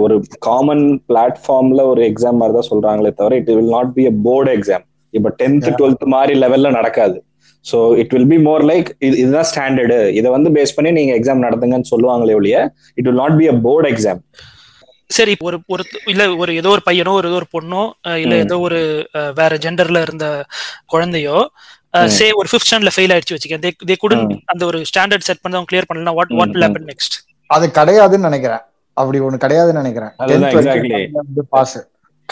ஒரு காமன் பிளாட்ஃபார்ம்ல ஒரு எக்ஸாம் மாதிரி தான் சொல்றாங்களே தவிர it will not be a board exam இப்ப டென்த். டுவெல்த் மாதிரி லெவல்ல நடக்காது. So it will be more like இதுதான் ஸ்டாண்டர்டு இதை வந்து பேஸ் பண்ணி நீங்க எக்ஸாம் நடத்துங்கன்னு சொல்லுவாங்களே ஒழிய it will not be a board exam சரி ஒரு ஒரு இல்ல ஒரு ஏதோ ஒரு பையனோ ஒரு ஏதோ ஒரு பொண்ணோ இல்ல. ஏதோ ஒரு வேற ஜெண்டர்ல இருந்த குழந்தையோ. சே ஒரு ஃபிஃப்த் ஸ்டாண்டர்ட்ல ஃபெயில் ஆயிடுச்சு வச்சுக்கேன் தே தே குடன். அந்த ஒரு ஸ்டாண்டர்ட் செட் பண்ணி அவங்க கிளியர் பண்ணலாம் what what will. Happen next அது கிடையாதுன்னு நினைக்கிறேன் அப்படி ஒண்ணு கிடையாதுன்னு நினைக்கிறேன் அதுதான் 10th வரைக்கும் exactly. தமிழ்ல வந்து பாஸ்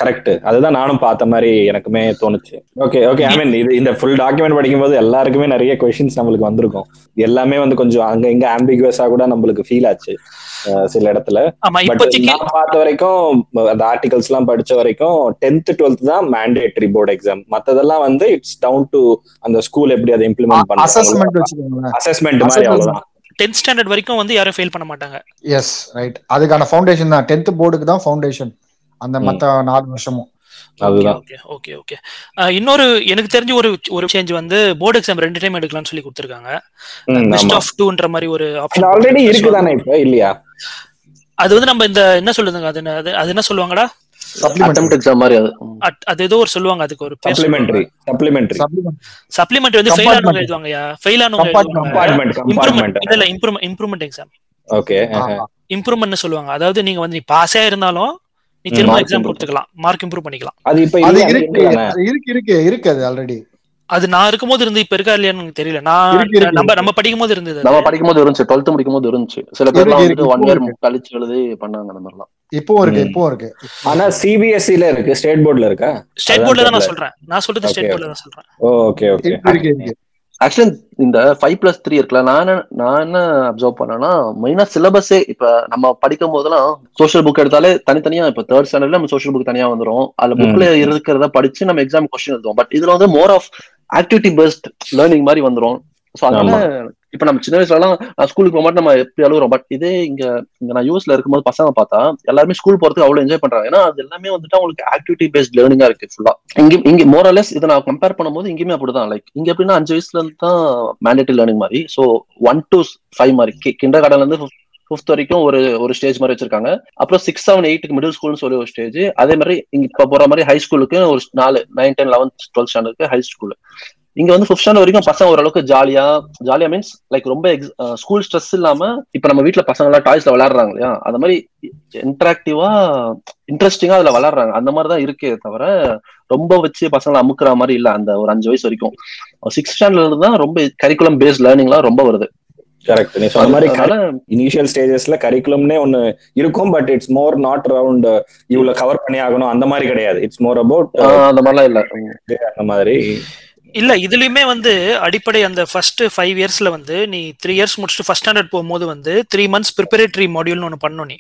கரெக்ட் அதுதான் நானும் பார்த்த மாதிரி எனக்குமே தோணுச்சு. ஓகே ஓகே ஐ மீன் இது இந்த ஃபுல் டாக்குமெண்ட் படிக்கும்போது எல்லாருக்குமே நிறைய கொஸ்டின்ஸ் நம்மளுக்கு வந்திருக்கும். எல்லாமே வந்து கொஞ்சம் அங்க இங்க ஆம்பிகுவஸா கூட நம்மளுக்கு ஃபீல் ஆச்சு சில இடத்துல. பட் நான் பார்த்த வரைக்கும் அந்த ஆர்டிகல்ஸ் எல்லாம் படிச்ச வரைக்கும் டென்த் டுவெல்த் தான் மேண்டேட்டரி போர்டு எக்ஸாம் மத்ததெல்லாம் வந்து இட்ஸ் டவுன் டு அந்த ஸ்கூல் எப்படி அதை இம்ப்ளிமெண்ட் வச்சுக்கோங்களேன். அசஸ்மெண்ட் மாதிரி Assessment. அவ்வளவுதான். டென்த் ஸ்டாண்டர்ட் வரைக்கும் வந்து யாரும் ஃபெயில் பண்ண மாட்டாங்க. எஸ் ரைட் அதுக்கான ஃபவுண்டேஷன் தான். டென்த் போர்டுக்கு தான் ஃபவுண்டேஷன் அந்த. மத்த நாலு வருஷமும். Okay okay okay. இன்னொரு எனக்கு தெரிஞ்ச ஒரு ஒரு சேஞ்ச் வந்து போர்டு எக்ஸாம் ரெண்டு டைம் எடுக்கலாம்னு சொல்லி கொடுத்துருக்காங்க. பெஸ்ட் ஆஃப் டூன்ற மாதிரி ஒரு அது ஆப்ஷன் ஆல்ரெடி இருக்குதானே இப்ப? இல்லையா? அது வந்து நம்ம இந்த என்ன சொல்லுதுங்க? அது என்ன- அது என்ன சொல்லுவாங்கடா? சப்ளிமெண்ட் அட்டெம்ட் எக்ஸாம் மாதிரி அது. ஏதோ ஒரு சொல்லுவாங்க அதுக்கு ஒரு சப்ளிமெண்டரி சப்ளிமெண்டரி சப்ளிமெண்ட் சப்ளிமெண்ட் வந்து ஃபெயில் ஆனவங்க. எழுதுவாங்கயா ஃபெயில் ஆனவங்க இம்ப்ரூவ்மெண்ட் கம்பார்ட்மெண்ட் இல்ல இம்ப்ரூவ்மெண்ட் எக்ஸாம் ஓகே இம்ப்ரூவ்மெண்ட் சொல்லுவாங்க. அதாவது நீங்க வந்து நீ பாஸே இருந்தாலும் நீ திரும்ப mark எக்ஸாம். கொடுத்துக்கலாம் மார்க் இம்ப்ரூவ் பண்ணிக்கலாம் அது இப்ப? இருக்கு இருக்கு இருக்கு இருக்கு அது ஆல்ரெடி அது நான் இருக்கும்போது இருந்து இப்ப இருக்கா இல்லையான்னு எனக்கு தெரியல நான் நம்ம. நம்ம படிக்கும் போது இருந்தது நம்ம அது. படிக்கும் போது இருந்துச்சு டுவெல்த் முடிக்கும் போது இருந்துச்சு சில வந்துட்டு இருக்கு, ஒன் இயர். கழிச்சு எழுதி பண்ணாங்க அந்த மாதிரிலாம் இப்பவும் இருக்கு ம். இப்பவும் இருக்கு ஆனா சிபிஎஸ்சில இருக்கு ஸ்டேட் போர்டுல இருக்கா ஸ்டேட் போர்ட்ல தான் நான். சொல்றேன் நான் சொல்றது ஸ்டேட் Okay, போர்ட்ல தான் சொல்றேன் ஓகே ஓகே இருக்கு இருக்கு இருக்கு ஆக்சுவலி இந்த ஃபைவ் பிளஸ் த்ரீ இருக்குல்ல நான் நான் என்ன அப்சர்வ் பண்ணேன்னா மெயினா சிலபஸே இப்ப நம்ம படிக்கும் போதெல்லாம் சோஷியல் புக் எடுத்தாலே தனித்தனியா இப்ப தேர்ட் ஸ்டாண்டர்ட்ல நம்ம சோஷியல் புக் தனியா வந்துரும். அதுல புக்ல இருக்கிறத படிச்சு நம்ம எக்ஸாம் கொஸ்டின் எழுதுவோம். பட் இதுல வந்து more of activity based learning மாதிரி வந்துரும். ஸோ அதனால இப்ப நம்ம சின்ன வயசுல எல்லாம் ஸ்கூலுக்கு போக மாட்டேன் நம்ம எப்படி அழுகுறோம்? பட் இதே இங்க இங்க நான் யூஎஸ்ல இருக்கும்போது பசங்க பார்த்தா எல்லாருமே ஸ்கூல் போறதுக்கு அவ்வளவு என்ஜாய் பண்றாங்க. ஏன்னா அது எல்லாமே வந்துட்டு அவங்களுக்கு ஆக்டிவிட்டி பேஸ்ட் லேர்னிங்கா இருக்கு ஃபுல்லா இங்க இங்க மோரலஸ் இதை நான் கம்பேர் பண்ணும்போது இங்கேயுமே அப்படிதான். லைக் இங்க எப்படின்னா அஞ்சு வயசுல இருந்து தான் மேண்டேட்டரி லேர்னிங் மாதிரி. ஸோ ஒன் டு ஃபைவ் மாதிரி. கிண்டர் கார்டன்ல இருந்து ஃபிஃப்த் வரைக்கும் ஒரு ஒரு ஸ்டேஜ் மாதிரி வச்சிருக்காங்க. அப்புறம் சிக்ஸ் செவன் எயிட்டுக்கு மிடில் ஸ்கூல்னு சொல்லி ஒரு ஸ்டேஜ் அதே மாதிரி இங்க இப்ப போற மாதிரி ஹை ஸ்கூலுக்கு ஒரு நாலு நைன் டென் லெவன்த் டுவெல்த் ஸ்டாண்டர்டுக்கு ஹை ஸ்கூல் இங்க வந்து ஃபிஃப்த் ஸ்டாண்டர்ட் வரைக்கும் பசங்க ஓரளவுக்கு ஜாலியா ஜாலியா மீன்ஸ் லைக் ரொம்ப ஸ்கூல் ஸ்ட்ரெஸ் இல்லாம இப்ப நம்ம வீட்ல பசங்க எல்லாம் டாய்ஸ்ல விளையாடுறாங்க இல்லையா? அந்த மாதிரி இன்டராக்டிவா இன்ட்ரெஸ்டிங்கா அதுல விளையாடுறாங்க. அந்த மாதிரி தான் இருக்கே தவிர ரொம்ப வச்சு பசங்களை அமுக்குற மாதிரி இல்ல அந்த ஒரு அஞ்சு வயசு வரைக்கும். சிக்ஸ் ஸ்டாண்டர்ட்ல தான் ரொம்ப கரிக்குலம் பேஸ்ட் லேர்னிங்லாம் ரொம்ப வருது. கரெக்ட் நீ சொன்ன மாதிரி இனிஷியல் ஸ்டேஜஸ்ல கரிக்குலம்னே ஒன்னு இருக்கும் but it's more not around இவ்வளவு கவர் பண்ணி ஆகணும் அந்த மாதிரி கிடையாது. இட்ஸ் மோர் அபவுட் அந்த மாதிரிலாம் இல்ல. அந்த மாதிரி. இல்ல இதுலயுமே வந்து அடிப்படை அந்த ஃபர்ஸ்ட் ஃபைவ் இயர்ஸ்ல வந்து நீ த்ரீ இயர்ஸ் முடிச்சுட்டு ஃபர்ஸ்ட் ஸ்டாண்டர்ட் போகும்போது வந்து த்ரீ மந்த்ஸ் ப்ரிப்பரேட்டரி மாடியூல்னு ஒன்று பண்ணணும் நீ.